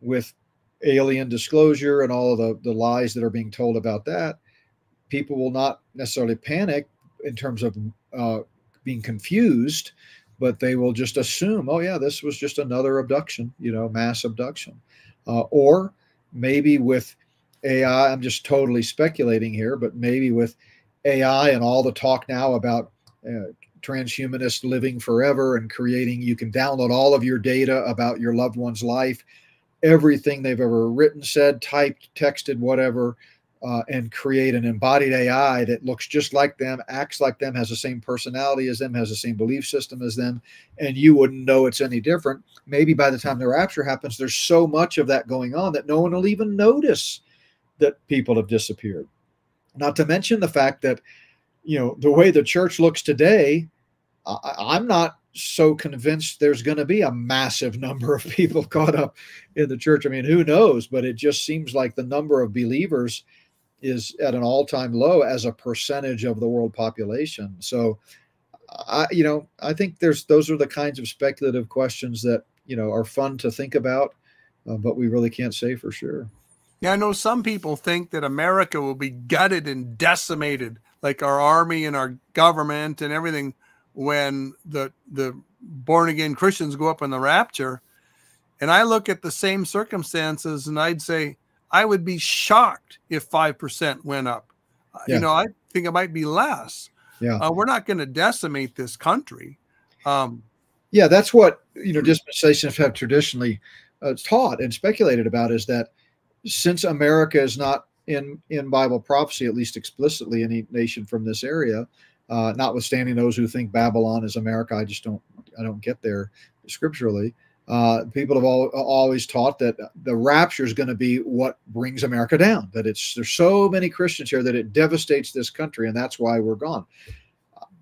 [SPEAKER 2] with alien disclosure and all of the, the lies that are being told about that people will not necessarily panic in terms of uh, being confused but they will just assume oh yeah this was just another abduction you know mass abduction. Uh, or maybe with AI, I'm just totally speculating here, but maybe with AI and all the talk now about uh, transhumanist living forever and creating, you can download all of your data about your loved one's life, everything they've ever written, said, typed, texted, whatever, uh, and create an embodied AI that looks just like them, acts like them, has the same personality as them, has the same belief system as them, and you wouldn't know it's any different. Maybe by the time the rapture happens, there's so much of that going on that no one will even notice that people have disappeared. Not to mention the fact that, you know, the way the church looks today, I, am not so convinced there's going to be a massive number of people caught up in the church. I mean, who knows? But it just seems like the number of believers is at an all-time low as a percentage of the world population. So, I, you know, I think there's those are the kinds of speculative questions that you know are fun to think about, uh, but we really can't say for sure.
[SPEAKER 1] Yeah, I know some people think that America will be gutted and decimated, like our army and our government and everything, when the the born again Christians go up in the rapture. And I look at the same circumstances and I'd say I would be shocked if 5% went up. Uh, yeah. You know, I think it might be less. Yeah. Uh, we're not going to decimate this country. Um,
[SPEAKER 2] yeah, that's what, you know, dispensations have traditionally uh, taught and speculated about is that since America is not in in Bible prophecy, at least explicitly, any nation from this area, uh, notwithstanding those who think Babylon is America, I just don't I don't get there scripturally. Uh, people have all, always taught that the rapture is going to be what brings America down. That it's there's so many Christians here that it devastates this country, and that's why we're gone.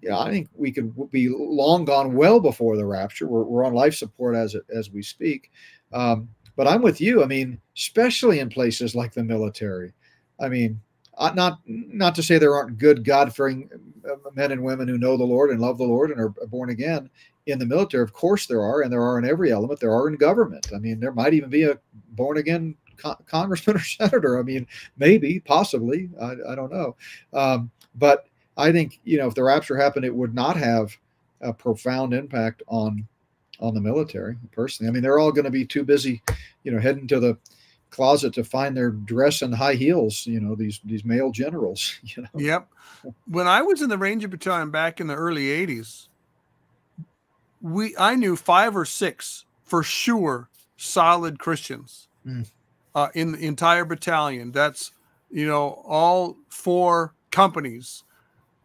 [SPEAKER 2] Yeah, I think we could be long gone well before the rapture. We're, we're on life support as as we speak. Um, but I'm with you. I mean, especially in places like the military. I mean, uh, not not to say there aren't good God-fearing uh, men and women who know the Lord and love the Lord and are born again in the military. Of course, there are, and there are in every element. There are in government. I mean, there might even be a born again co- congressman or senator. I mean, maybe, possibly. I, I don't know. Um, but I think you know, if the rapture happened, it would not have a profound impact on on the military personally. I mean, they're all going to be too busy, you know, heading to the closet to find their dress and high heels. You know, these these male generals. You know.
[SPEAKER 1] Yep. When I was in the Ranger Battalion back in the early '80s, we I knew five or six for sure solid Christians mm. uh, in the entire battalion. That's you know all four companies.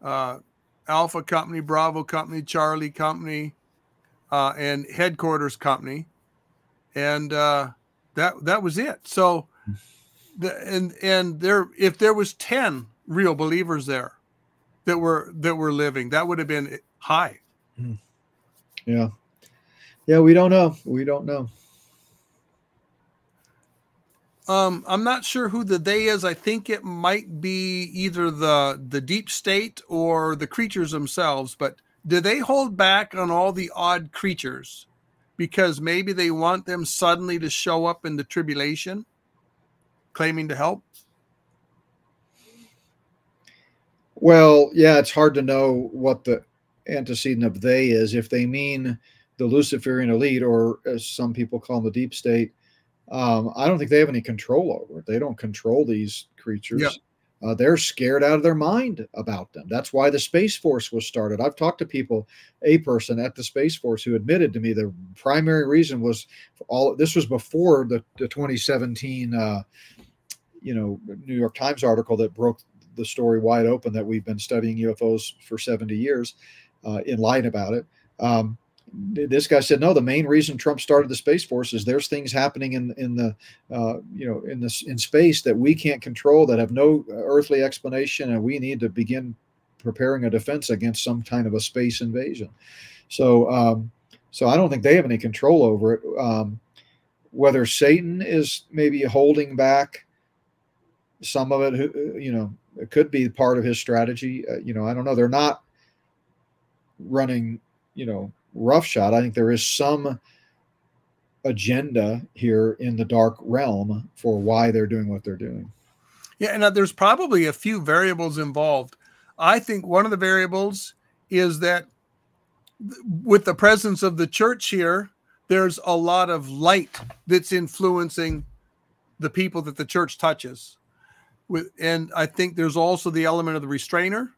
[SPEAKER 1] Uh, Alpha Company, Bravo Company, Charlie Company, uh, and headquarters company, and uh, that that was it. So, the, and and there, if there was ten real believers there that were that were living, that would have been high.
[SPEAKER 2] Hmm. Yeah, yeah. We don't know. We don't know.
[SPEAKER 1] um, I'm not sure who the they is. I think it might be either the the deep state or the creatures themselves. But do they hold back on all the odd creatures because maybe they want them suddenly to show up in the tribulation, claiming to help?
[SPEAKER 2] Well, yeah, it's hard to know what the antecedent of they is. If they mean the Luciferian elite, or as some people call them, the deep state, um, I don't think they have any control over it. They don't control these creatures.
[SPEAKER 1] Yep.
[SPEAKER 2] Uh, they're scared out of their mind about them. That's why the Space Force was started. I've talked to people, a person at the Space Force who admitted to me the primary reason was all this was before the, the 2017, uh, you know, New York Times article that broke the story wide open that we've been studying UFOs for 70 years, uh, in light about it. Um, this guy said no the main reason trump started the space force is there's things happening in in the uh, you know in this in space that we can't control that have no earthly explanation and we need to begin preparing a defense against some kind of a space invasion. So um, so i don't think they have any control over it. Um, whether satan is maybe holding back some of it you know it could be part of his strategy. Uh, you know i don't know. They're not running you know roughshod. I think there is some agenda here in the dark realm for why they're doing what they're doing.
[SPEAKER 1] Yeah, and uh, there's probably a few variables involved. I think one of the variables is that with the presence of the church here, there's a lot of light that's influencing the people that the church touches. With and I think there's also the element of the restrainer.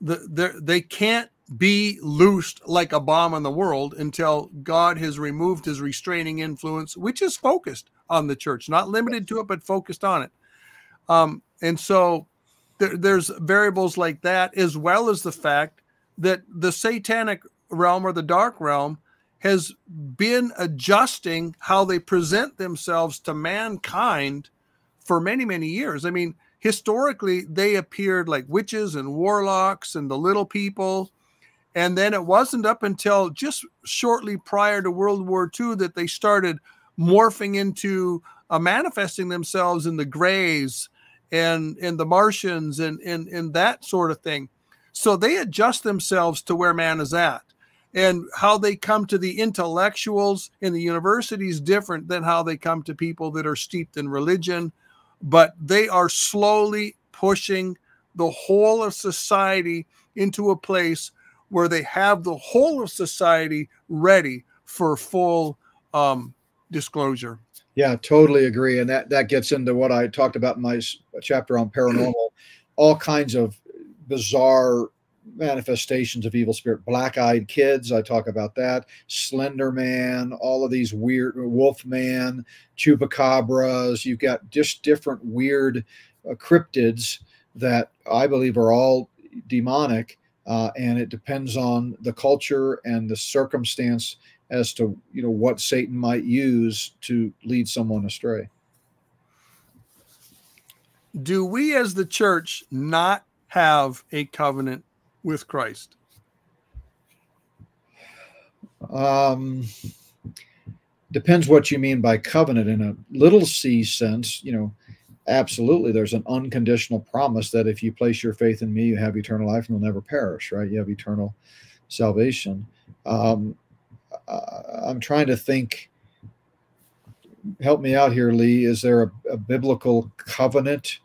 [SPEAKER 1] The, they can't be loosed like a bomb on the world until God has removed his restraining influence, which is focused on the church, not limited to it, but focused on it. Um, and so there, there's variables like that, as well as the fact that the satanic realm or the dark realm has been adjusting how they present themselves to mankind for many, many years. I mean, historically, they appeared like witches and warlocks and the little people and then it wasn't up until just shortly prior to World War II that they started morphing into uh, manifesting themselves in the Greys and in the Martians and in and that sort of thing. So they adjust themselves to where man is at. And how they come to the intellectuals in the university is different than how they come to people that are steeped in religion. But they are slowly pushing the whole of society into a place where they have the whole of society ready for full um, disclosure.
[SPEAKER 2] Yeah, totally agree, and that that gets into what I talked about in my chapter on paranormal, all kinds of bizarre manifestations of evil spirit. Black-eyed kids i talk about that. Slender man all of these weird wolf man chupacabras. You've got just different weird uh, cryptids that i believe are all demonic uh, and it depends on the culture and the circumstance as to you know what Satan might use to lead someone astray.
[SPEAKER 1] Do we as the church not have a covenant with Christ?
[SPEAKER 2] Um, depends what you mean by covenant in a little c sense. You know, absolutely. There's an unconditional promise that if you place your faith in me you have eternal life and you'll never perish right? You have eternal salvation. Um, i'm trying to think. Help me out here lee. Is there a, a biblical covenant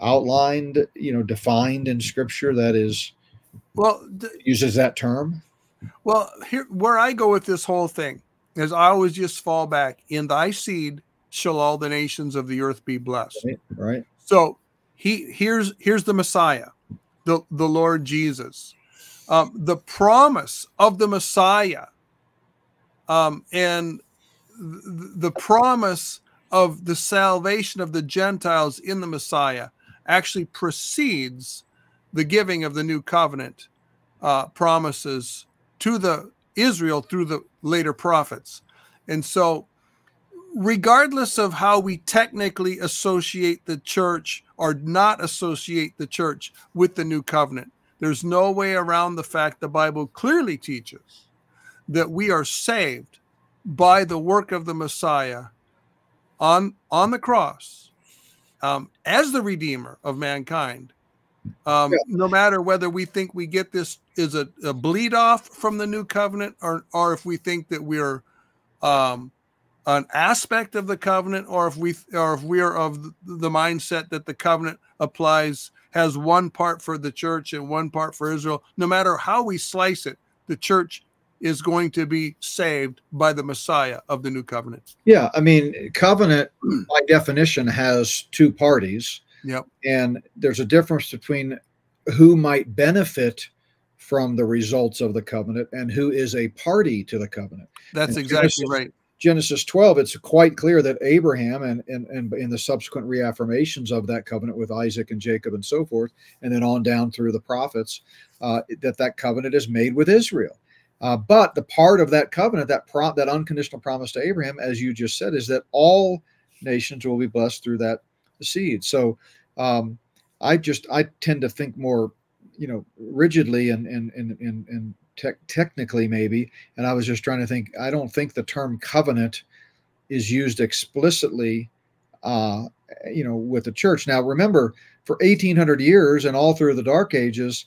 [SPEAKER 2] outlined you know defined in scripture that is
[SPEAKER 1] well
[SPEAKER 2] uses that term?
[SPEAKER 1] Well here where i go with this whole thing is i always just fall back. In thy seed shall all the nations of the earth be blessed.
[SPEAKER 2] Right. right.
[SPEAKER 1] So he here's here's the Messiah, the, the Lord Jesus. Um, the promise of the Messiah um, and th- the promise of the salvation of the Gentiles in the Messiah actually precedes the giving of the new covenant uh, promises to the Israel through the later prophets. And so regardless of how we technically associate the church or not associate the church with the new covenant, there's no way around the fact the Bible clearly teaches that we are saved by the work of the Messiah on on the cross um, as the redeemer of mankind. Um, yeah. No matter whether we think we get this is a, a, bleed off from the new covenant, or or if we think that we're um, an aspect of the covenant, or if we or if we are of the mindset that the covenant applies has one part for the church and one part for Israel. No matter how we slice it, the church is going to be saved by the Messiah of the new covenant.
[SPEAKER 2] Yeah, I mean, covenant by definition has two parties.
[SPEAKER 1] Yep.
[SPEAKER 2] And there's a difference between who might benefit from the results of the covenant and who is a party to the covenant.
[SPEAKER 1] That's and exactly Genesis, right.
[SPEAKER 2] Genesis 12, it's quite clear that Abraham and, and, and in the subsequent reaffirmations of that covenant with Isaac and Jacob and so forth, and then on down through the prophets, uh, that that covenant is made with Israel. Uh, but the part of that covenant, that pro- that unconditional promise to Abraham, as you just said, is that all nations will be blessed through that seed. So um, I just I tend to think more, you know, rigidly and and and and, and te- technically maybe. And I was just trying to think. I don't think the term covenant is used explicitly, uh, you know, with the church. Now remember, for 1800 years and all through the Dark Ages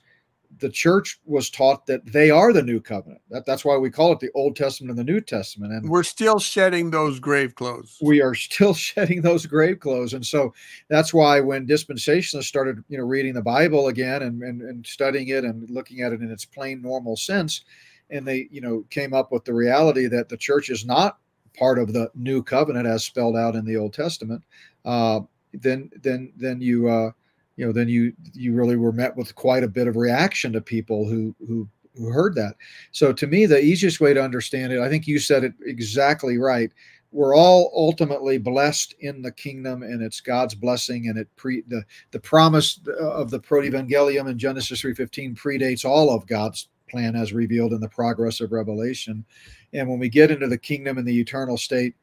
[SPEAKER 2] the church was taught that they are the new covenant. That, that's why we call it the Old Testament and the New Testament. And
[SPEAKER 1] we're still shedding those grave clothes.
[SPEAKER 2] We are still shedding those grave clothes. And so that's why when dispensationalists started, you know, reading the Bible again and, and, and studying it and looking at it in its plain normal sense, and they, you know, came up with the reality that the church is not part of the new covenant as spelled out in the Old Testament, uh, then then then you uh, you know, then you you really were met with quite a bit of reaction to people who who who heard that. So to me, the easiest way to understand it, I think you said it exactly right. We're all ultimately blessed in the kingdom, and it's God's blessing, and it pre the the promise of the protevangelium in Genesis three fifteen predates all of God's plan as revealed in the progress of Revelation. And when we get into the kingdom and the eternal state,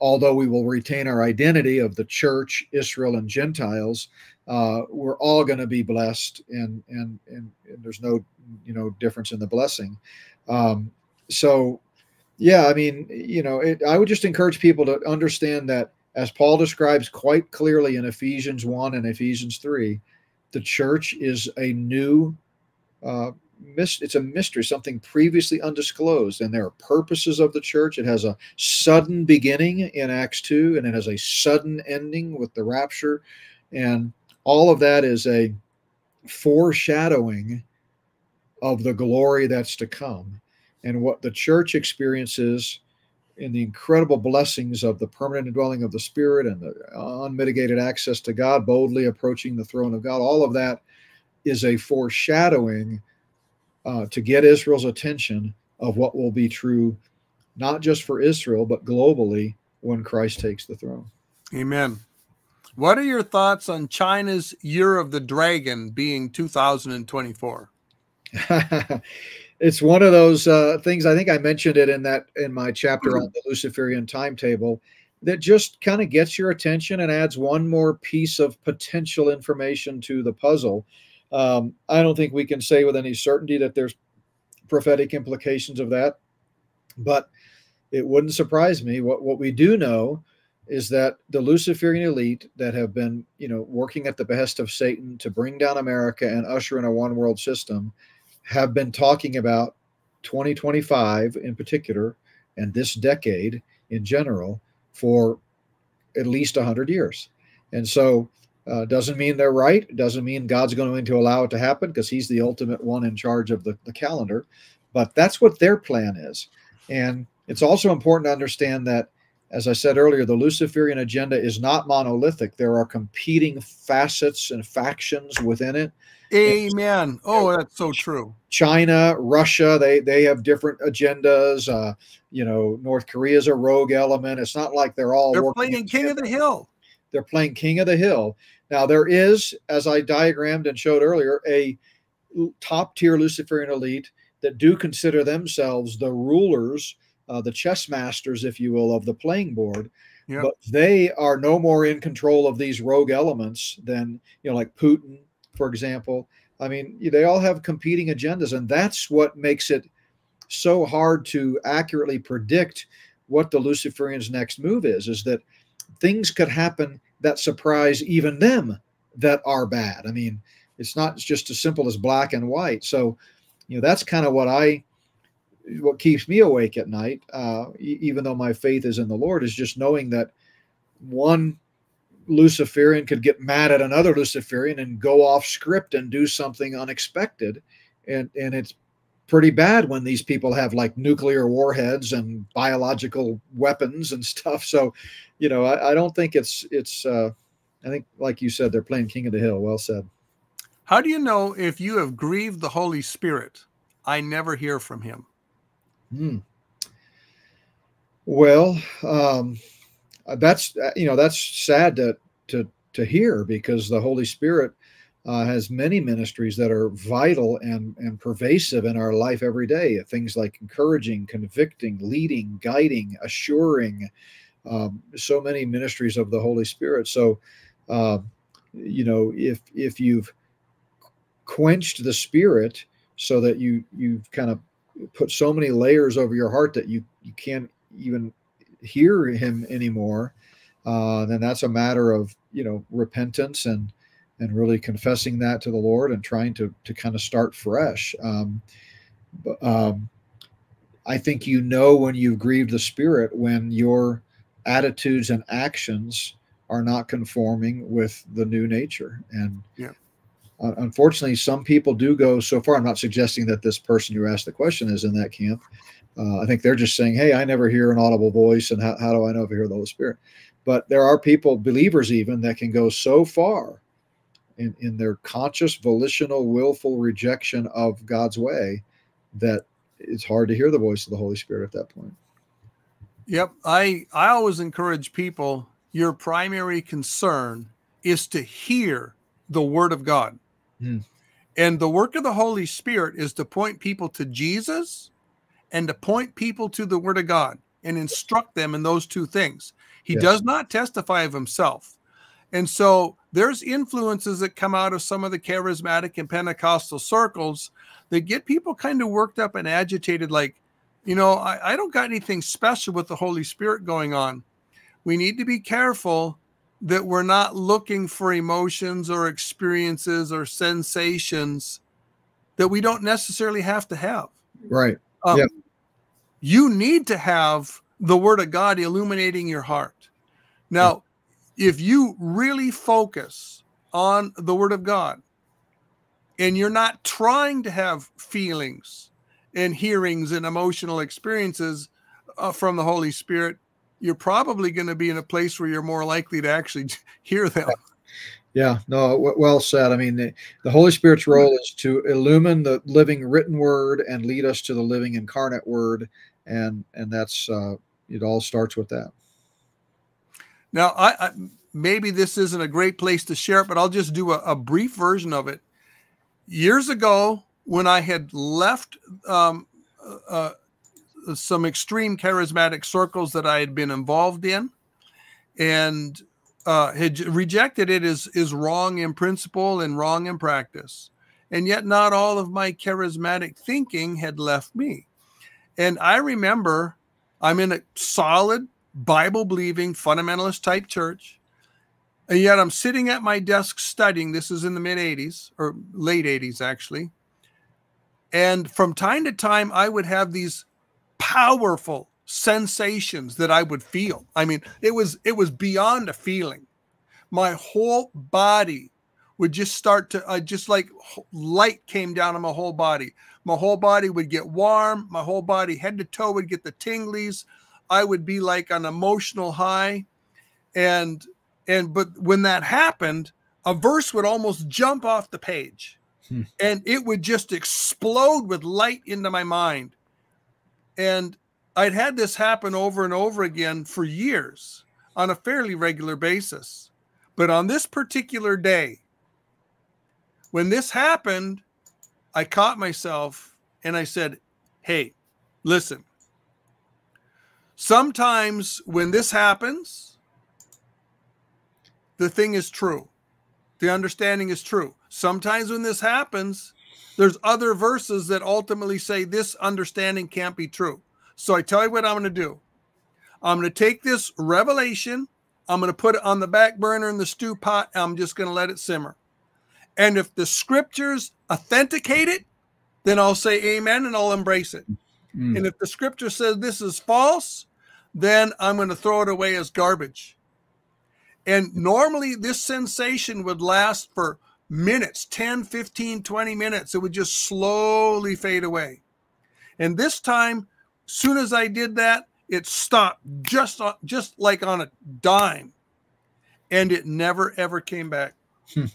[SPEAKER 2] although we will retain our identity of the church, Israel, and Gentiles, uh, we're all going to be blessed, and, and and and there's no you know difference in the blessing. Um, so, yeah, I mean, you know, it, I would just encourage people to understand that as Paul describes quite clearly in Ephesians one and Ephesians three, the church is a new. Uh, it's a mystery, something previously undisclosed. And there are purposes of the church. It has a sudden beginning in Acts 2, and it has a sudden ending with the rapture. And all of that is a foreshadowing of the glory that's to come and what the church experiences in the incredible blessings of the permanent indwelling of the spirit and the unmitigated access to god boldly approaching the throne of god all of that is a foreshadowing uh, to get israel's attention of what will be true not just for israel but globally when christ takes the throne
[SPEAKER 1] amen what are your thoughts on China's Year of the Dragon being 2024?
[SPEAKER 2] it's one of those uh, things. I think I mentioned it in that in my chapter on the Luciferian timetable that just kind of gets your attention and adds one more piece of potential information to the puzzle. Um, I don't think we can say with any certainty that there's prophetic implications of that, but it wouldn't surprise me. What what we do know is that the Luciferian elite that have been, you know, working at the behest of Satan to bring down America and usher in a one world system have been talking about 2025 in particular and this decade in general for at least 100 years. And so uh, doesn't mean they're right. Doesn't mean God's going to allow it to happen because he's the ultimate one in charge of the, the calendar. But that's what their plan is. And it's also important to understand that as I said earlier, the Luciferian agenda is not monolithic. There are competing facets and factions within it.
[SPEAKER 1] Amen. Oh, that's so true.
[SPEAKER 2] China, Russia, they they have different agendas. Uh, you know, North Korea is a rogue element. It's not like they're all
[SPEAKER 1] they're playing King together. of the Hill.
[SPEAKER 2] They're playing King of the Hill. Now there is, as I diagrammed and showed earlier, a top tier Luciferian elite that do consider themselves the rulers uh, the chess masters, if you will, of the playing board. Yep. But they are no more in control of these rogue elements than, you know, like Putin, for example. I mean, they all have competing agendas, and that's what makes it so hard to accurately predict what the Luciferians' next move is. Is that things could happen that surprise even them that are bad. I mean, it's not just as simple as black and white. So, you know, that's kind of what I, what keeps me awake at night, uh, even though my faith is in the Lord, is just knowing that one Luciferian could get mad at another Luciferian and go off script and do something unexpected. And, and it's pretty bad when these people have like nuclear warheads and biological weapons and stuff. So, you know, I, I don't think it's, it's, uh, I think, like you said, they're playing King of the Hill. Well said.
[SPEAKER 1] How do you know if you have grieved the Holy Spirit? I never hear from him.
[SPEAKER 2] Hmm. Well, um, that's you know that's sad to to to hear because the Holy Spirit uh, has many ministries that are vital and and pervasive in our life every day. Things like encouraging, convicting, leading, guiding, assuring. Um, so many ministries of the Holy Spirit. So, uh, you know, if if you've quenched the Spirit so that you you've kind of put so many layers over your heart that you you can't even hear Him anymore, uh, then that's a matter of you know repentance and and really confessing that to the Lord and trying to to kind of start fresh. Um, but, um, I think you know when you've grieved the Spirit when your attitudes and actions are not conforming with the new nature. And
[SPEAKER 1] yeah.
[SPEAKER 2] uh, unfortunately, some people do go so far. I'm not suggesting that this person who asked the question is in that camp. Uh, I think they're just saying, "Hey, I never hear an audible voice, and how, how do I know if I hear the Holy Spirit?" But there are people, believers even, that can go so far in, in their conscious, volitional, willful rejection of God's way that it's hard to hear the voice of the Holy Spirit at that point.
[SPEAKER 1] Yep. I, I always encourage people your primary concern is to hear the word of God. Hmm. And the work of the Holy Spirit is to point people to Jesus and to point people to the word of God and instruct them in those two things. He yes. does not testify of himself. And so there's influences that come out of some of the charismatic and Pentecostal circles that get people kind of worked up and agitated, like, you know, I, I don't got anything special with the Holy Spirit going on. We need to be careful that we're not looking for emotions or experiences or sensations that we don't necessarily have to have.
[SPEAKER 2] Right.
[SPEAKER 1] Um, yep. You need to have the Word of God illuminating your heart. Now, if you really focus on the Word of God and you're not trying to have feelings and hearings and emotional experiences uh, from the Holy Spirit, you're probably going to be in a place where you're more likely to actually hear them.
[SPEAKER 2] Yeah, no, well said. I mean, the, the, Holy Spirit's role is to illumine the living written word and lead us to the living incarnate word, and and that's uh, it. All starts with that.
[SPEAKER 1] Now, I, I, maybe this isn't a great place to share it, but I'll just do a, a brief version of it. Years ago, when I had left um, uh, uh, some extreme charismatic circles that I had been involved in, and uh, had rejected it as is wrong in principle and wrong in practice, and yet not all of my charismatic thinking had left me. And I remember I'm in a solid Bible believing fundamentalist type church. And yet I'm sitting at my desk studying. This is in the mid 80s or late 80s, actually. And from time to time, I would have these powerful sensations that I would feel. I mean, it was it was beyond a feeling. My whole body would just start to uh, just like light came down on my whole body. My whole body would get warm. My whole body, head to toe, would get the tinglies. I would be like an emotional high. And and but when that happened, a verse would almost jump off the page. Hmm. And it would just explode with light into my mind. And I'd had this happen over and over again for years on a fairly regular basis. But on this particular day, when this happened, I caught myself and I said, Hey, listen, Sometimes when this happens, the thing is true. The understanding is true. Sometimes when this happens, there's other verses that ultimately say this understanding can't be true. So I tell you what I'm going to do. I'm going to take this revelation I'm going to put it on the back burner in the stew pot. I'm just going to let it simmer. And if the scriptures authenticate it, then I'll say amen and I'll embrace it. Mm. And if the scripture says this is false, then I'm going to throw it away as garbage. And normally this sensation would last for minutes 10, 15, 20 minutes. It would just slowly fade away. And this time, soon as I did that, it stopped just, on, just like on a dime. And it never, ever came back. Hmm.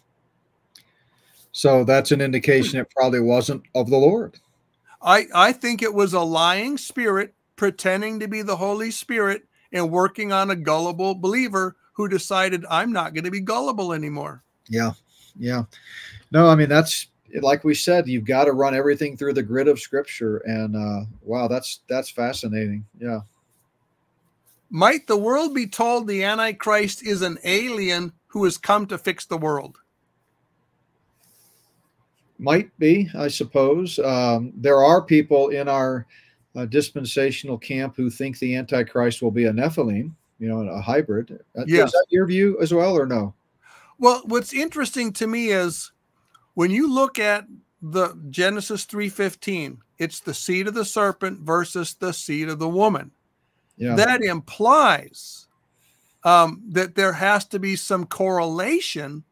[SPEAKER 2] So that's an indication it probably wasn't of the Lord.
[SPEAKER 1] I, I think it was a lying spirit pretending to be the Holy Spirit and working on a gullible believer who decided I'm not going to be gullible anymore.
[SPEAKER 2] Yeah. Yeah. No, I mean, that's like we said, you've got to run everything through the grid of scripture. And uh, wow, that's that's fascinating. Yeah.
[SPEAKER 1] Might the world be told the Antichrist is an alien who has come to fix the world?
[SPEAKER 2] Might be, I suppose. Um, there are people in our uh, dispensational camp who think the Antichrist will be a Nephilim, you know, a hybrid. Uh, yes. Is that your view as well, or no?
[SPEAKER 1] Well, what's interesting to me is when you look at the Genesis 3:15, it's the seed of the serpent versus the seed of the woman. Yeah. That implies um, that there has to be some correlation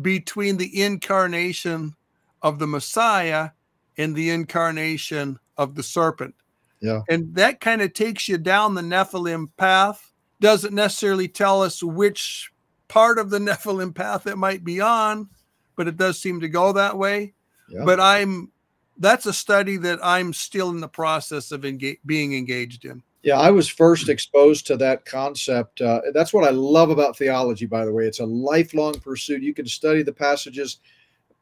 [SPEAKER 1] between the incarnation of the Messiah and the incarnation of the serpent.
[SPEAKER 2] Yeah.
[SPEAKER 1] And that kind of takes you down the Nephilim path. Doesn't necessarily tell us which part of the Nephilim path it might be on, but it does seem to go that way. Yeah. But I'm that's a study that I'm still in the process of engage, being engaged in.
[SPEAKER 2] Yeah, I was first exposed to that concept. Uh, that's what I love about theology, by the way. It's a lifelong pursuit. You can study the passages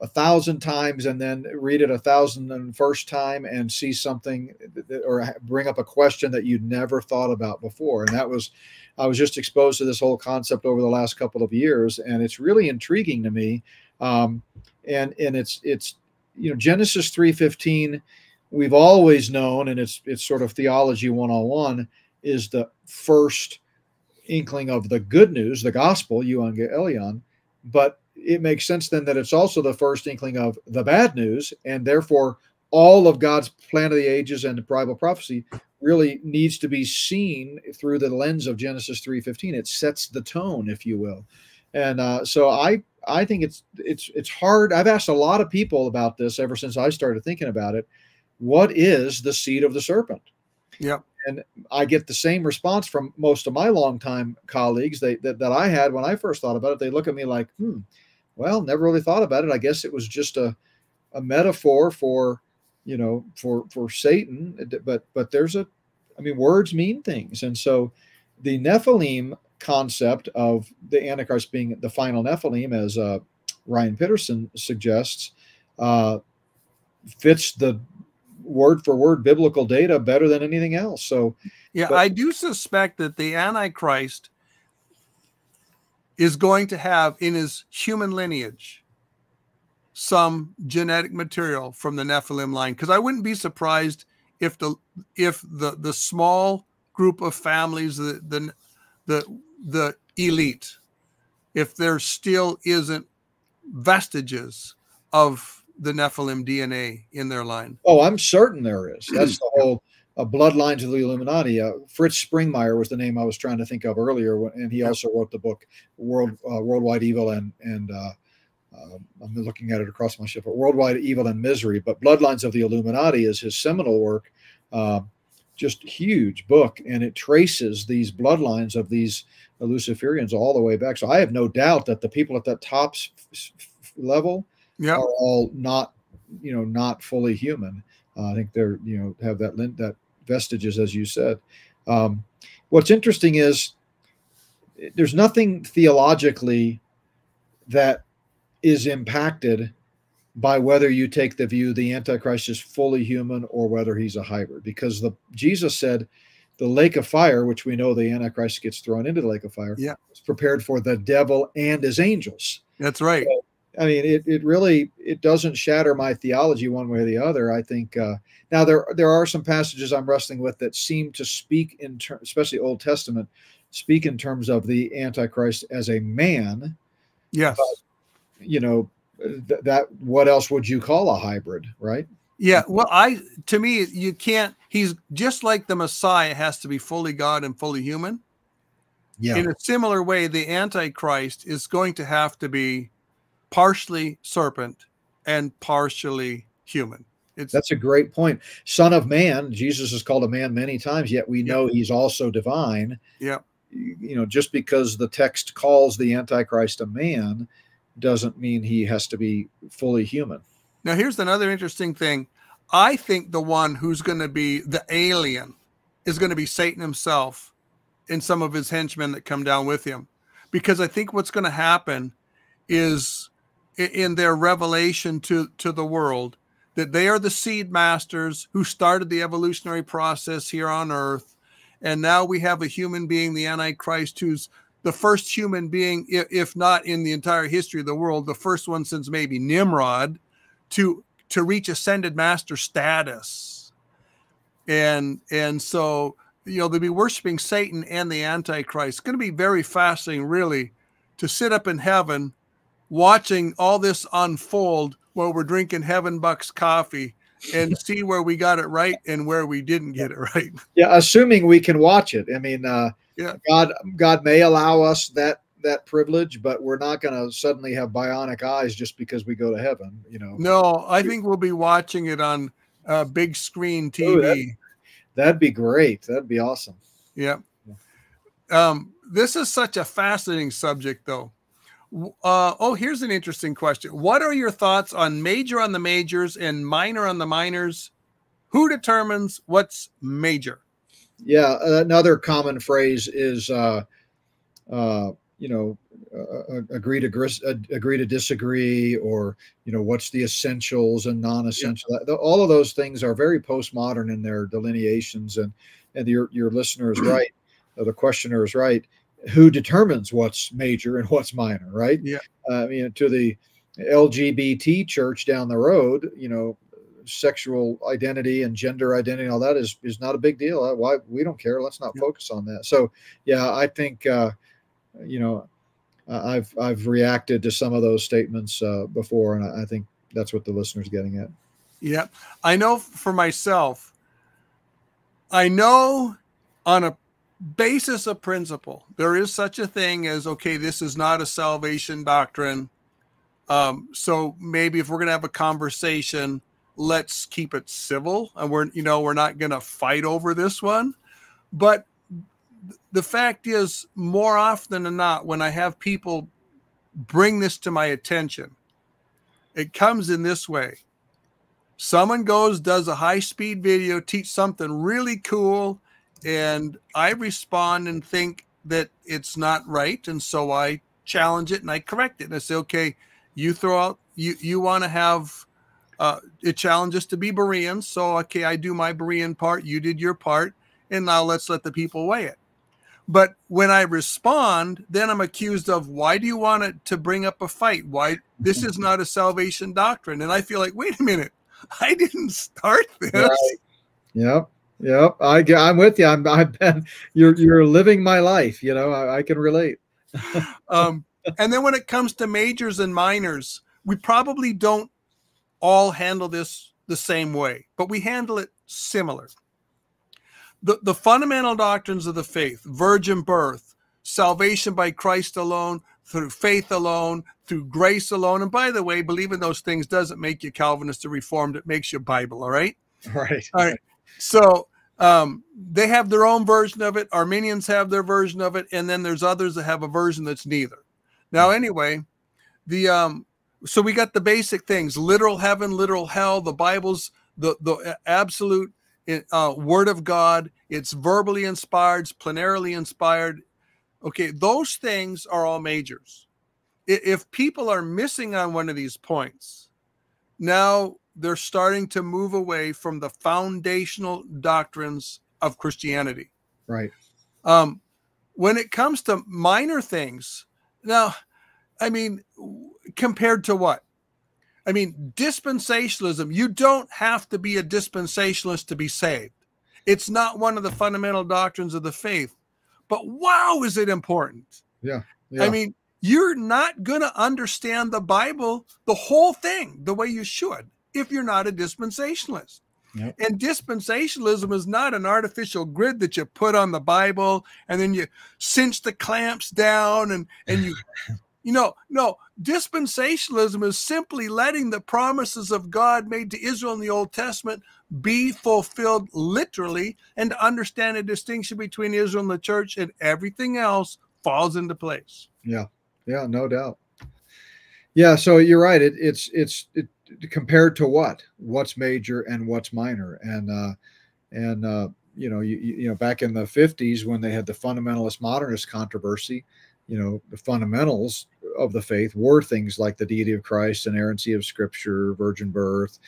[SPEAKER 2] a thousand times and then read it a thousand and first time and see something or bring up a question that you'd never thought about before. And that was, I was just exposed to this whole concept over the last couple of years, and it's really intriguing to me. Um, and and it's it's you know Genesis three fifteen, we've always known, and it's it's sort of theology one on one, is the first inkling of the good news, the gospel, euangelion. But it makes sense then that it's also the first inkling of the bad news, and therefore all of God's plan of the ages and the Bible prophecy really needs to be seen through the lens of Genesis 3:15. It sets the tone, if you will. And uh, so I I think it's it's it's hard. I've asked a lot of people about this ever since I started thinking about it. What is the seed of the serpent?
[SPEAKER 1] Yeah.
[SPEAKER 2] And I get the same response from most of my longtime colleagues they, that, that I had when I first thought about it. They look at me like, hmm, well, never really thought about it. I guess it was just a, a metaphor for, you know, for for Satan. But but there's a, I mean, words mean things, and so the Nephilim concept of the Antichrist being the final Nephilim, as uh, Ryan Pitterson suggests, uh, fits the word for word biblical data better than anything else. So,
[SPEAKER 1] yeah, but, I do suspect that the Antichrist is going to have in his human lineage some genetic material from the Nephilim line because I wouldn't be surprised if the if the the small group of families the the the, the elite if there still isn't vestiges of the Nephilim DNA in their line.
[SPEAKER 2] Oh, I'm certain there is. That's the whole bloodlines of the Illuminati. Uh, Fritz Springmeier was the name I was trying to think of earlier, and he also wrote the book World uh, Worldwide Evil and and uh, uh, I'm looking at it across my ship. but Worldwide Evil and Misery, but Bloodlines of the Illuminati is his seminal work. Uh, just huge book, and it traces these bloodlines of these Luciferians all the way back. So I have no doubt that the people at that top level yep. are all not, you know, not fully human. Uh, I think they're, you know, have that that vestiges, as you said. Um, what's interesting is there's nothing theologically that is impacted by whether you take the view the antichrist is fully human or whether he's a hybrid because the jesus said the lake of fire which we know the antichrist gets thrown into the lake of fire
[SPEAKER 1] yeah.
[SPEAKER 2] is prepared for the devil and his angels.
[SPEAKER 1] That's right.
[SPEAKER 2] So, i mean it, it really it doesn't shatter my theology one way or the other i think uh, now there there are some passages i'm wrestling with that seem to speak in ter- especially old testament speak in terms of the Antichrist as a man.
[SPEAKER 1] Yes.
[SPEAKER 2] But, you know, th- that what else would you call a hybrid, right?
[SPEAKER 1] Yeah. Well, I to me, you can't. He's just like the Messiah has to be fully God and fully human.
[SPEAKER 2] Yeah.
[SPEAKER 1] In a similar way, the Antichrist is going to have to be partially serpent and partially human.
[SPEAKER 2] It's, That's a great point. Son of man, Jesus is called a man many times, yet we know he's also divine.
[SPEAKER 1] Yeah.
[SPEAKER 2] You know, just because the text calls the Antichrist a man doesn't mean he has to be fully human.
[SPEAKER 1] Now, here's another interesting thing. I think the one who's going to be the alien is going to be Satan himself and some of his henchmen that come down with him. Because I think what's going to happen is in their revelation to, to the world, that they are the seed masters who started the evolutionary process here on earth. And now we have a human being, the Antichrist, who's the first human being, if not in the entire history of the world, the first one since maybe Nimrod to to reach ascended master status. And and so you know they'll be worshiping Satan and the Antichrist. It's going to be very fascinating, really, to sit up in heaven watching all this unfold while we're drinking Heaven Bucks coffee and see where we got it right and where we didn't get it right.
[SPEAKER 2] Yeah, assuming we can watch it. I mean, uh, yeah, God, God may allow us that that privilege, but we're not going to suddenly have bionic eyes just because we go to heaven. You know.
[SPEAKER 1] No, I think we'll be watching it on uh, big screen TV. Ooh,
[SPEAKER 2] that, that'd be great. That'd be awesome.
[SPEAKER 1] Yeah. Um, this is such a fascinating subject, though. Uh, oh, here's an interesting question. What are your thoughts on major on the majors and minor on the minors? Who determines what's major?
[SPEAKER 2] Yeah, another common phrase is, uh, uh, you know, agree to uh, agree to disagree, or you know, what's the essentials and non-essential. Yeah. All of those things are very postmodern in their delineations, and and your your listener is right, the questioner is right who determines what's major and what's minor, right?
[SPEAKER 1] Yeah.
[SPEAKER 2] Uh, I mean, to the LGBT church down the road, you know, sexual identity and gender identity and all that is is not a big deal. Uh, why we don't care. Let's not yeah. focus on that. So, yeah, I think uh, you know, I've I've reacted to some of those statements uh, before, and I think that's what the listener's getting at.
[SPEAKER 1] Yeah, I know for myself. I know on a basis of principle. There is such a thing as okay, this is not a salvation doctrine. Um, so maybe if we're going to have a conversation, let's keep it civil, and we're you know we're not going to fight over this one. But the fact is, more often than not, when I have people bring this to my attention, it comes in this way. Someone goes, does a high speed video, teach something really cool, and I respond and think that it's not right, and so I challenge it and I correct it. And I say, okay, you throw out you you want to have uh, it challenges to be Bereans, so okay, I do my Berean part, you did your part, and now let's let the people weigh it. But when I respond, then I'm accused of why do you want it to bring up a fight? Why this is not a salvation doctrine? And I feel like, wait a minute, I didn't start this. Right.
[SPEAKER 2] Yep. Yep, I, I'm with you. I'm, I've been you're you're living my life. You know, I, I can relate.
[SPEAKER 1] um, and then when it comes to majors and minors, we probably don't all handle this the same way, but we handle it similar. The the fundamental doctrines of the faith: virgin birth, salvation by Christ alone, through faith alone, through grace alone. And by the way, believing those things doesn't make you Calvinist or Reformed; it makes you Bible. All right.
[SPEAKER 2] Right.
[SPEAKER 1] All right. So um, they have their own version of it. Arminians have their version of it, and then there's others that have a version that's neither. Now, hmm. anyway, the um, so we got the basic things: literal heaven, literal hell. The Bible's the the absolute uh, word of God. It's verbally inspired, it's plenarily inspired. Okay, those things are all majors. If people are missing on one of these points, now they're starting to move away from the foundational doctrines of Christianity.
[SPEAKER 2] Right.
[SPEAKER 1] Um, when it comes to minor things, now, I mean, compared to what? I mean, dispensationalism, you don't have to be a dispensationalist to be saved. It's not one of the fundamental doctrines of the faith. but wow, is it important?
[SPEAKER 2] Yeah. yeah.
[SPEAKER 1] I mean, you're not going to understand the Bible, the whole thing, the way you should if you're not a dispensationalist. Yep. And dispensationalism is not an artificial grid that you put on the Bible and then you cinch the clamps down and and you you know no dispensationalism is simply letting the promises of God made to Israel in the Old Testament be fulfilled literally and to understand a distinction between Israel and the church and everything else falls into place.
[SPEAKER 2] Yeah. Yeah, no doubt. Yeah, so you're right. It, it's it's it, compared to what? What's major and what's minor? And uh, and uh, you know, you, you know, back in the 50s when they had the fundamentalist modernist controversy, you know, the fundamentals of the faith were things like the deity of Christ, inerrancy of Scripture, virgin birth,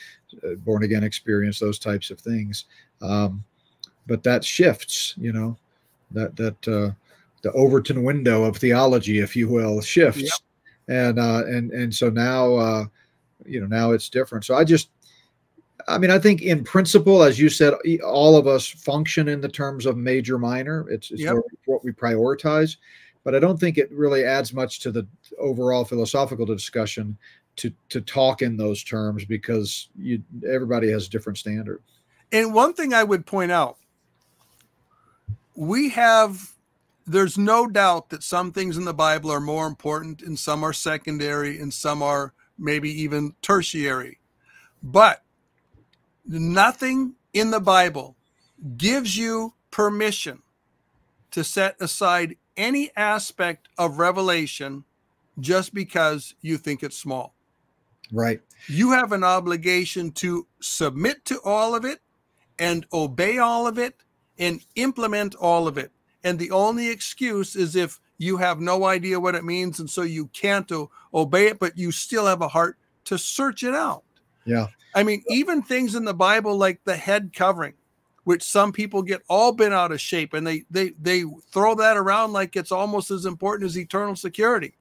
[SPEAKER 2] uh, born again experience, those types of things. Um, but that shifts, you know, that that uh, the Overton window of theology, if you will, shifts, yep. and uh, and and so now, uh, you know, now it's different. So I just, I mean, I think in principle, as you said, all of us function in the terms of major minor. It's, it's yep. what we prioritize, but I don't think it really adds much to the overall philosophical discussion to to talk in those terms because you everybody has a different standard.
[SPEAKER 1] And one thing I would point out, we have there's no doubt that some things in the Bible are more important and some are secondary and some are maybe even tertiary. But nothing in the Bible gives you permission to set aside any aspect of revelation just because you think it's small.
[SPEAKER 2] Right.
[SPEAKER 1] You have an obligation to submit to all of it and obey all of it and implement all of it. And the only excuse is if you have no idea what it means and so you can't obey it, but you still have a heart to search it out.
[SPEAKER 2] Yeah.
[SPEAKER 1] I mean, even things in the Bible like the head covering, which some people get all bent out of shape and they they they throw that around like it's almost as important as eternal security.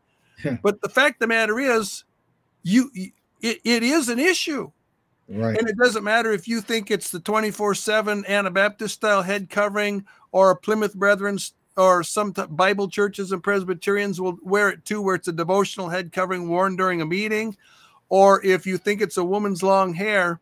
[SPEAKER 1] but the fact of the matter is, you it, it is an issue.
[SPEAKER 2] Right.
[SPEAKER 1] And it doesn't matter if you think it's the 24 7 Anabaptist style head covering or a Plymouth Brethren or some t- Bible churches and Presbyterians will wear it too, where it's a devotional head covering worn during a meeting. Or if you think it's a woman's long hair,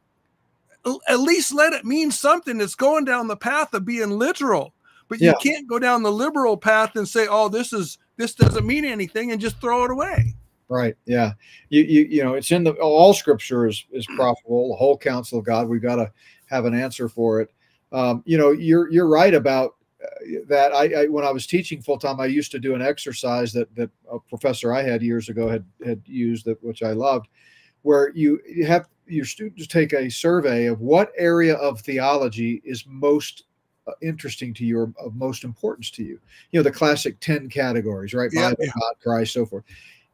[SPEAKER 1] at least let it mean something that's going down the path of being literal. But yeah. you can't go down the liberal path and say, "Oh, this is this doesn't mean anything," and just throw it away.
[SPEAKER 2] Right. Yeah. You you you know, it's in the all Scripture is is profitable. The whole counsel of God. We've got to have an answer for it. Um, you know, you're you're right about that I, I, when I was teaching full time, I used to do an exercise that that a professor I had years ago had had used that which I loved, where you, you have your students take a survey of what area of theology is most uh, interesting to you or of most importance to you. You know the classic ten categories, right?
[SPEAKER 1] Yeah,
[SPEAKER 2] Bible, yeah. God, Christ, so forth.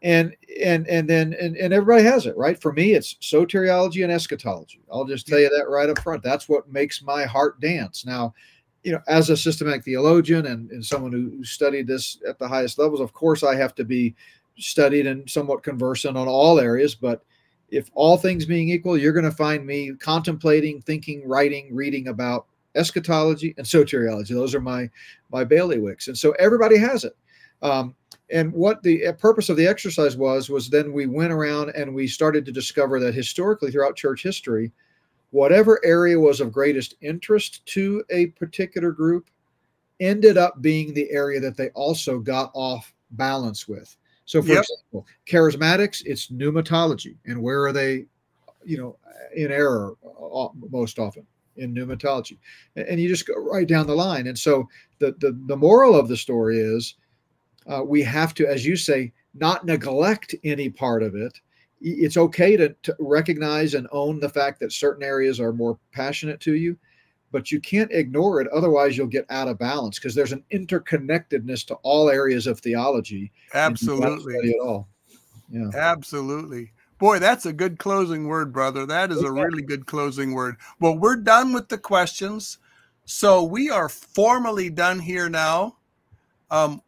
[SPEAKER 2] And and and then and, and everybody has it, right? For me, it's soteriology and eschatology. I'll just tell you that right up front. That's what makes my heart dance. Now you know, as a systematic theologian and, and someone who studied this at the highest levels, of course, I have to be studied and somewhat conversant on all areas. But if all things being equal, you're going to find me contemplating, thinking, writing, reading about eschatology and soteriology. Those are my my bailiwicks, and so everybody has it. Um, and what the purpose of the exercise was was then we went around and we started to discover that historically throughout church history whatever area was of greatest interest to a particular group ended up being the area that they also got off balance with. So, for yep. example, charismatics, it's pneumatology. And where are they, you know, in error uh, most often? In pneumatology. And you just go right down the line. And so, the, the, the moral of the story is uh, we have to, as you say, not neglect any part of it it's okay to, to recognize and own the fact that certain areas are more passionate to you but you can't ignore it. Otherwise you'll get out of balance because there's an interconnectedness to all areas of theology.
[SPEAKER 1] Absolutely.
[SPEAKER 2] at all.
[SPEAKER 1] Yeah. Absolutely. Boy that's a good closing word brother. That is a really good closing word. Well we're done with the questions. So we are formally done here now. Um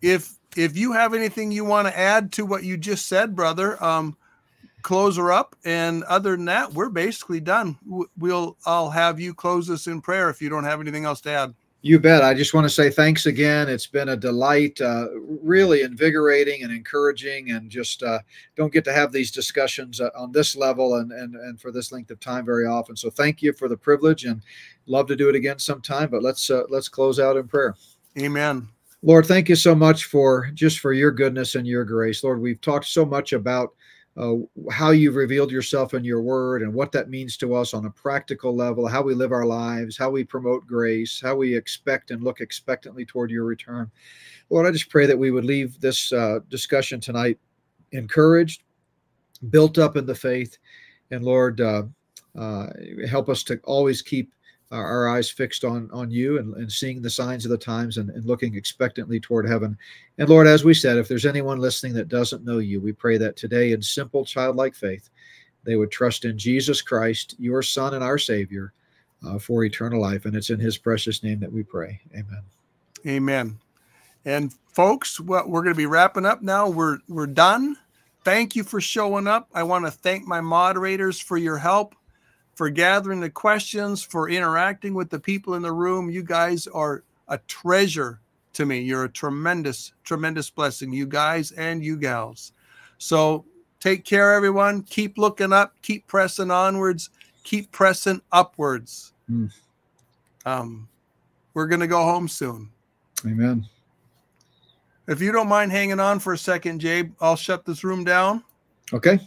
[SPEAKER 1] if if you have anything you want to add to what you just said, brother, um, close her up. And other than that, we're basically done. We'll I'll have you close us in prayer if you don't have anything else to add.
[SPEAKER 2] You bet. I just want to say thanks again. It's been a delight, uh, really invigorating and encouraging, and just uh, don't get to have these discussions uh, on this level and, and and for this length of time very often. So thank you for the privilege, and love to do it again sometime. But let's uh, let's close out in prayer.
[SPEAKER 1] Amen.
[SPEAKER 2] Lord, thank you so much for just for your goodness and your grace. Lord, we've talked so much about uh, how you've revealed yourself in your word and what that means to us on a practical level, how we live our lives, how we promote grace, how we expect and look expectantly toward your return. Lord, I just pray that we would leave this uh, discussion tonight encouraged, built up in the faith, and Lord, uh, uh help us to always keep our, our eyes fixed on on you and, and seeing the signs of the times and, and looking expectantly toward heaven. And Lord, as we said, if there's anyone listening that doesn't know you, we pray that today in simple childlike faith, they would trust in Jesus Christ, your Son and our Savior, uh, for eternal life. And it's in His precious name that we pray. Amen.
[SPEAKER 1] Amen. And folks, what we're going to be wrapping up now. We're we're done. Thank you for showing up. I want to thank my moderators for your help for gathering the questions, for interacting with the people in the room. You guys are a treasure to me. You're a tremendous, tremendous blessing, you guys and you gals. So take care, everyone. Keep looking up, keep pressing onwards, keep pressing upwards. Mm. Um, we're going to go home soon.
[SPEAKER 2] Amen.
[SPEAKER 1] If you don't mind hanging on for a second, Jabe, I'll shut this room down.
[SPEAKER 2] Okay.